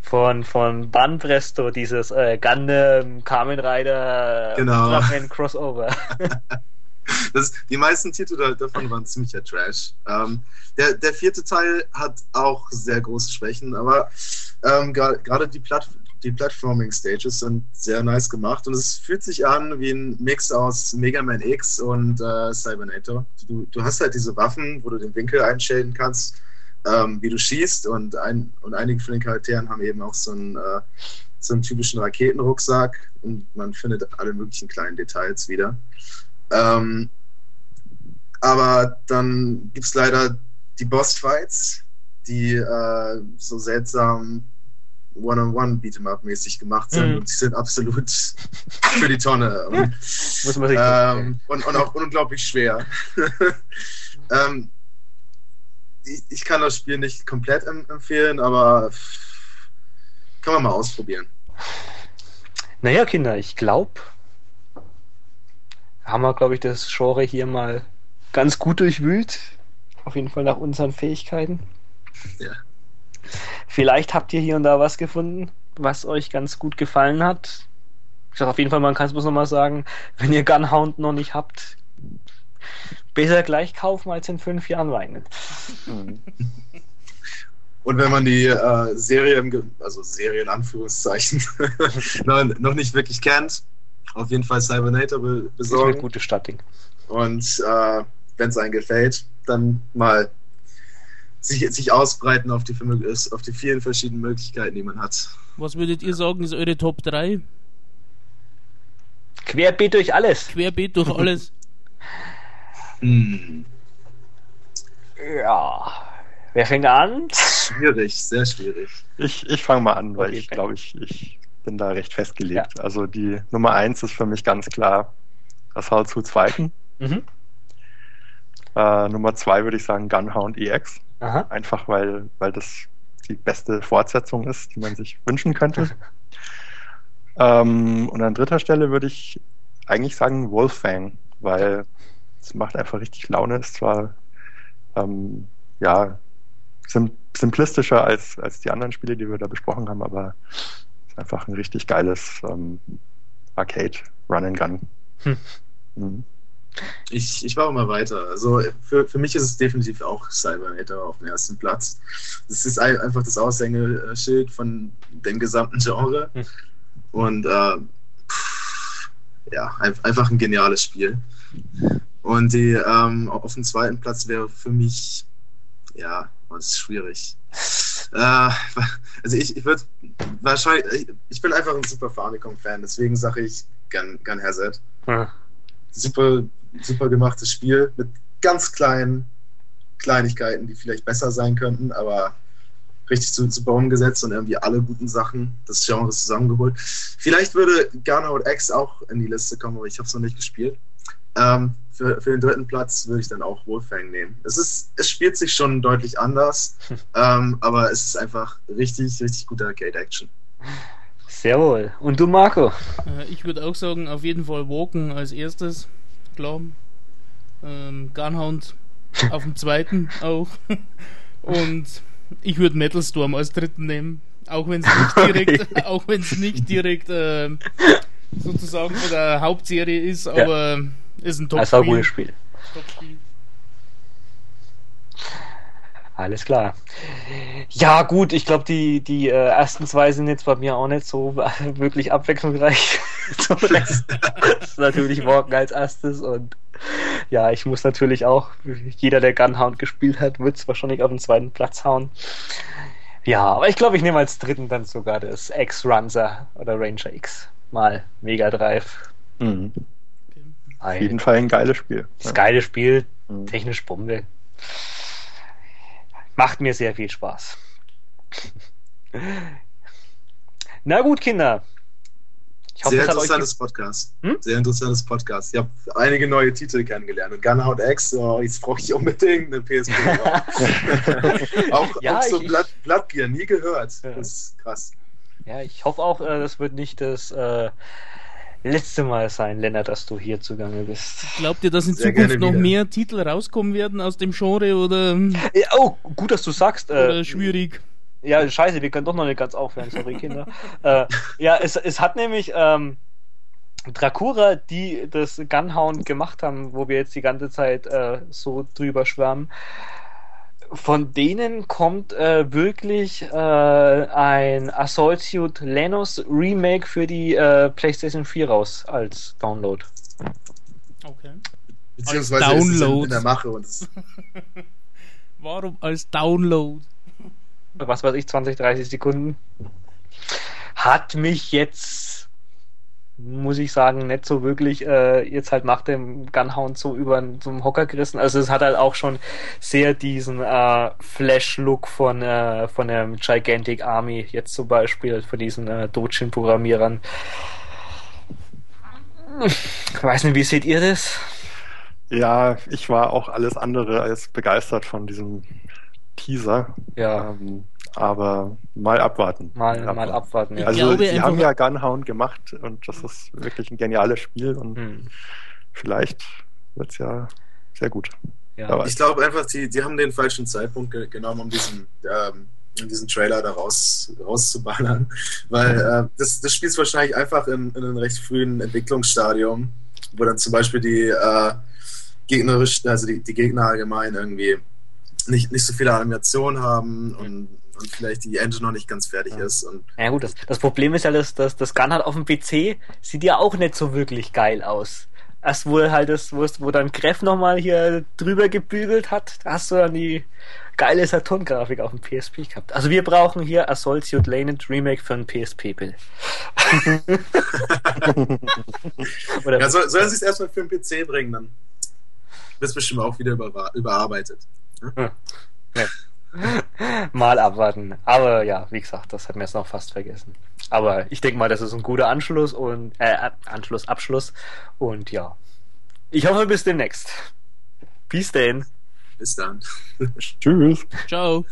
Von, von Banpresto, dieses äh, Gundam, Kamen Rider, genau. Crossover. Das, die meisten Titel davon waren ziemlicher Trash. Ähm, der, der vierte Teil hat auch sehr große Schwächen, aber ähm, gerade die, Platt, die Platforming-Stages sind sehr nice gemacht und es fühlt sich an wie ein Mix aus Mega Man X und äh, Cybernator. Du, du hast halt diese Waffen, wo du den Winkel einstellen kannst, ähm, wie du schießt und, ein, und einige von den Charakteren haben eben auch so einen, äh, so einen typischen Raketenrucksack und man findet alle möglichen kleinen Details wieder. Ähm, aber dann gibt es leider die Bossfights, die äh, so seltsam One-on-One Beat'em Up mäßig gemacht sind mhm. und die sind absolut für die Tonne und, Muss man sich ähm, und, und, auch unglaublich schwer. ähm, ich, ich, kann das Spiel nicht komplett empfehlen, aber kann man mal ausprobieren. Naja, Kinder, ich glaube, haben wir, glaube ich, das Genre hier mal ganz gut durchwühlt. Auf jeden Fall nach unseren Fähigkeiten. Ja. Vielleicht habt ihr hier und da was gefunden, was euch ganz gut gefallen hat. Ich sag auf jeden Fall, man kann es bloß nochmal sagen, wenn ihr Gunhound noch nicht habt, besser gleich kaufen als in fünf Jahren weinen. Und wenn man die äh, Serie, also Serie in Anführungszeichen, noch, nicht wirklich kennt, auf jeden Fall Cybernator be besorgen. Das ist ein gutes Startding. Und äh, wenn es einem gefällt, dann mal sich, sich ausbreiten auf die, auf die vielen verschiedenen Möglichkeiten, die man hat. Was würdet ihr sagen, ist eure Top 3? Querbeet durch alles. Querbeet durch alles. hm. Ja. Wer fängt an? Schwierig, sehr schwierig. Ich, ich fange mal an, weil okay, ich glaube, ich, ich bin da recht festgelegt. Ja. Also die Nummer eins ist für mich ganz klar Assault zu zweiten. Mhm. Äh, Nummer zwei würde ich sagen Gunhound EX. Aha. Einfach weil, weil das die beste Fortsetzung ist, die man sich wünschen könnte. ähm, und an dritter Stelle würde ich eigentlich sagen Wolfang, weil es macht einfach richtig Laune. Ist zwar ähm, ja sim simplistischer als, als die anderen Spiele, die wir da besprochen haben, aber ist einfach ein richtig geiles ähm, Arcade Run and Gun. Hm. Mhm. Ich, ich mache mal weiter. Also für, für mich ist es definitiv auch Cybernator auf dem ersten Platz. Das ist einfach das Aushängeschild von dem gesamten Genre. Hm. Und äh, ja, einfach ein geniales Spiel. Und die ähm, auf dem zweiten Platz wäre für mich, ja, das ist schwierig. Äh, also ich, ich würde wahrscheinlich, ich bin einfach ein super Famicom-Fan, deswegen sage ich Gun, Gun Hazard. Hm. Super, super gemachtes Spiel mit ganz kleinen Kleinigkeiten, die vielleicht besser sein könnten, aber richtig super umgesetzt und irgendwie alle guten Sachen des Genres zusammengeholt. Vielleicht würde Gunhound X auch in die Liste kommen, aber ich habe es noch nicht gespielt. Ähm, für, für den dritten Platz würde ich dann auch Wolfang nehmen. Es, ist, es spielt sich schon deutlich anders, ähm, aber es ist einfach richtig, richtig gute Arcade-Action. Sehr wohl. Und du, Marco? Äh, ich würde auch sagen, auf jeden Fall Walken als erstes, klar. Ähm, Gunhound auf dem zweiten auch. Und ich würde Metal Storm als dritten nehmen. Auch wenn es nicht direkt, okay. auch wenn es nicht direkt äh, sozusagen von der Hauptserie ist, aber ja. ist ein Top-Spiel. ein gutes Spiel. Top-Spiel. Alles klar. Ja, gut, ich glaube, die, die äh, ersten zwei sind jetzt bei mir auch nicht so wirklich abwechslungsreich. das ist natürlich Morgen als erstes und ja, ich muss natürlich auch, jeder, der Gunhound gespielt hat, wird es wahrscheinlich auf den zweiten Platz hauen. Ja, aber ich glaube, ich nehme als dritten dann sogar das X-Runzer oder Ranger X. Mal Mega Drive. Mhm. Auf jeden Fall ein geiles Spiel. Das geile Spiel, mhm. technisch Bombe. Macht mir sehr viel Spaß. Na gut, Kinder. Hoffe, Sehr interessantes Podcast. Hm? Sehr interessantes Podcast. Ich habe einige neue Titel kennengelernt. Und Gunhound X, oh, jetzt brauche ich unbedingt eine PSP. auch, ja, auch so ich, Blood, Blood Gear, nie gehört. Ja. Das ist krass. Ja, ich hoffe auch, äh, das wird nicht das äh, letzte Mal sein, Lennart, dass du hier zugange bist. Glaubt ihr, dass in Sehr Zukunft noch mehr Titel rauskommen werden aus dem Genre oder? Ja, oh, gut, dass du sagst. Äh, oder äh, schwierig. Ja, scheiße, wir können doch noch nicht ganz aufhören, sorry, Kinder. äh, ja, es, es hat nämlich ähm, Dracura, die das Gunhound gemacht haben, wo wir jetzt die ganze Zeit äh, so drüber schwärmen, von denen kommt äh, wirklich äh, ein Assault Suit Lenos Remake für die äh, PlayStation 4 raus als Download. Okay. Beziehungsweise als Download. in der Mache. Und Warum als Download? Was weiß ich, 20, 30 Sekunden. Hat mich jetzt muss ich sagen, nicht so wirklich äh, jetzt halt nach dem Gunhound so über so einen Hocker gerissen. Also es hat halt auch schon sehr diesen äh, Flash-Look von, äh, von der Gigantic Army, jetzt zum Beispiel von diesen äh, Dojin-Programmierern. Ich weiß nicht, wie seht ihr das? Ja, ich war auch alles andere als begeistert von diesem Teaser. Ja. Ähm, aber mal abwarten. Mal, mal abwarten. Mal abwarten ja. Also sie haben ja Gunhound gemacht und das ist wirklich ein geniales Spiel und hm. vielleicht wird es ja sehr gut. Ja. Ich glaube einfach, die, die haben den falschen Zeitpunkt ge genommen, um diesen, ähm, diesen Trailer da raus, rauszuballern. Weil äh, das, das Spiel ist wahrscheinlich einfach in, in einem recht frühen Entwicklungsstadium, wo dann zum Beispiel die äh, gegnerisch, also die, die Gegner allgemein irgendwie nicht, nicht so viele Animationen haben und und vielleicht die Engine noch nicht ganz fertig ja. ist. Und ja gut, das, das Problem ist ja, dass, dass das Gun halt auf dem PC sieht ja auch nicht so wirklich geil aus. Erst wo halt das, wo, wo dann Greff nochmal hier drüber gebügelt hat, da hast du dann die geile Saturn-Grafik auf dem PSP gehabt. Also wir brauchen hier Assault Suit Lanent Remake für ein PSP, Bill. ja, soll, soll er sich erstmal für den PC bringen, dann wird es bestimmt auch wieder über, überarbeitet. Mal abwarten. Aber ja, wie gesagt, das hat mir jetzt noch fast vergessen. Aber ich denke mal, das ist ein guter Anschluss und äh, Anschluss, Abschluss. Und ja. Ich hoffe bis demnächst. Peace denn. Bis dann. Tschüss. Ciao.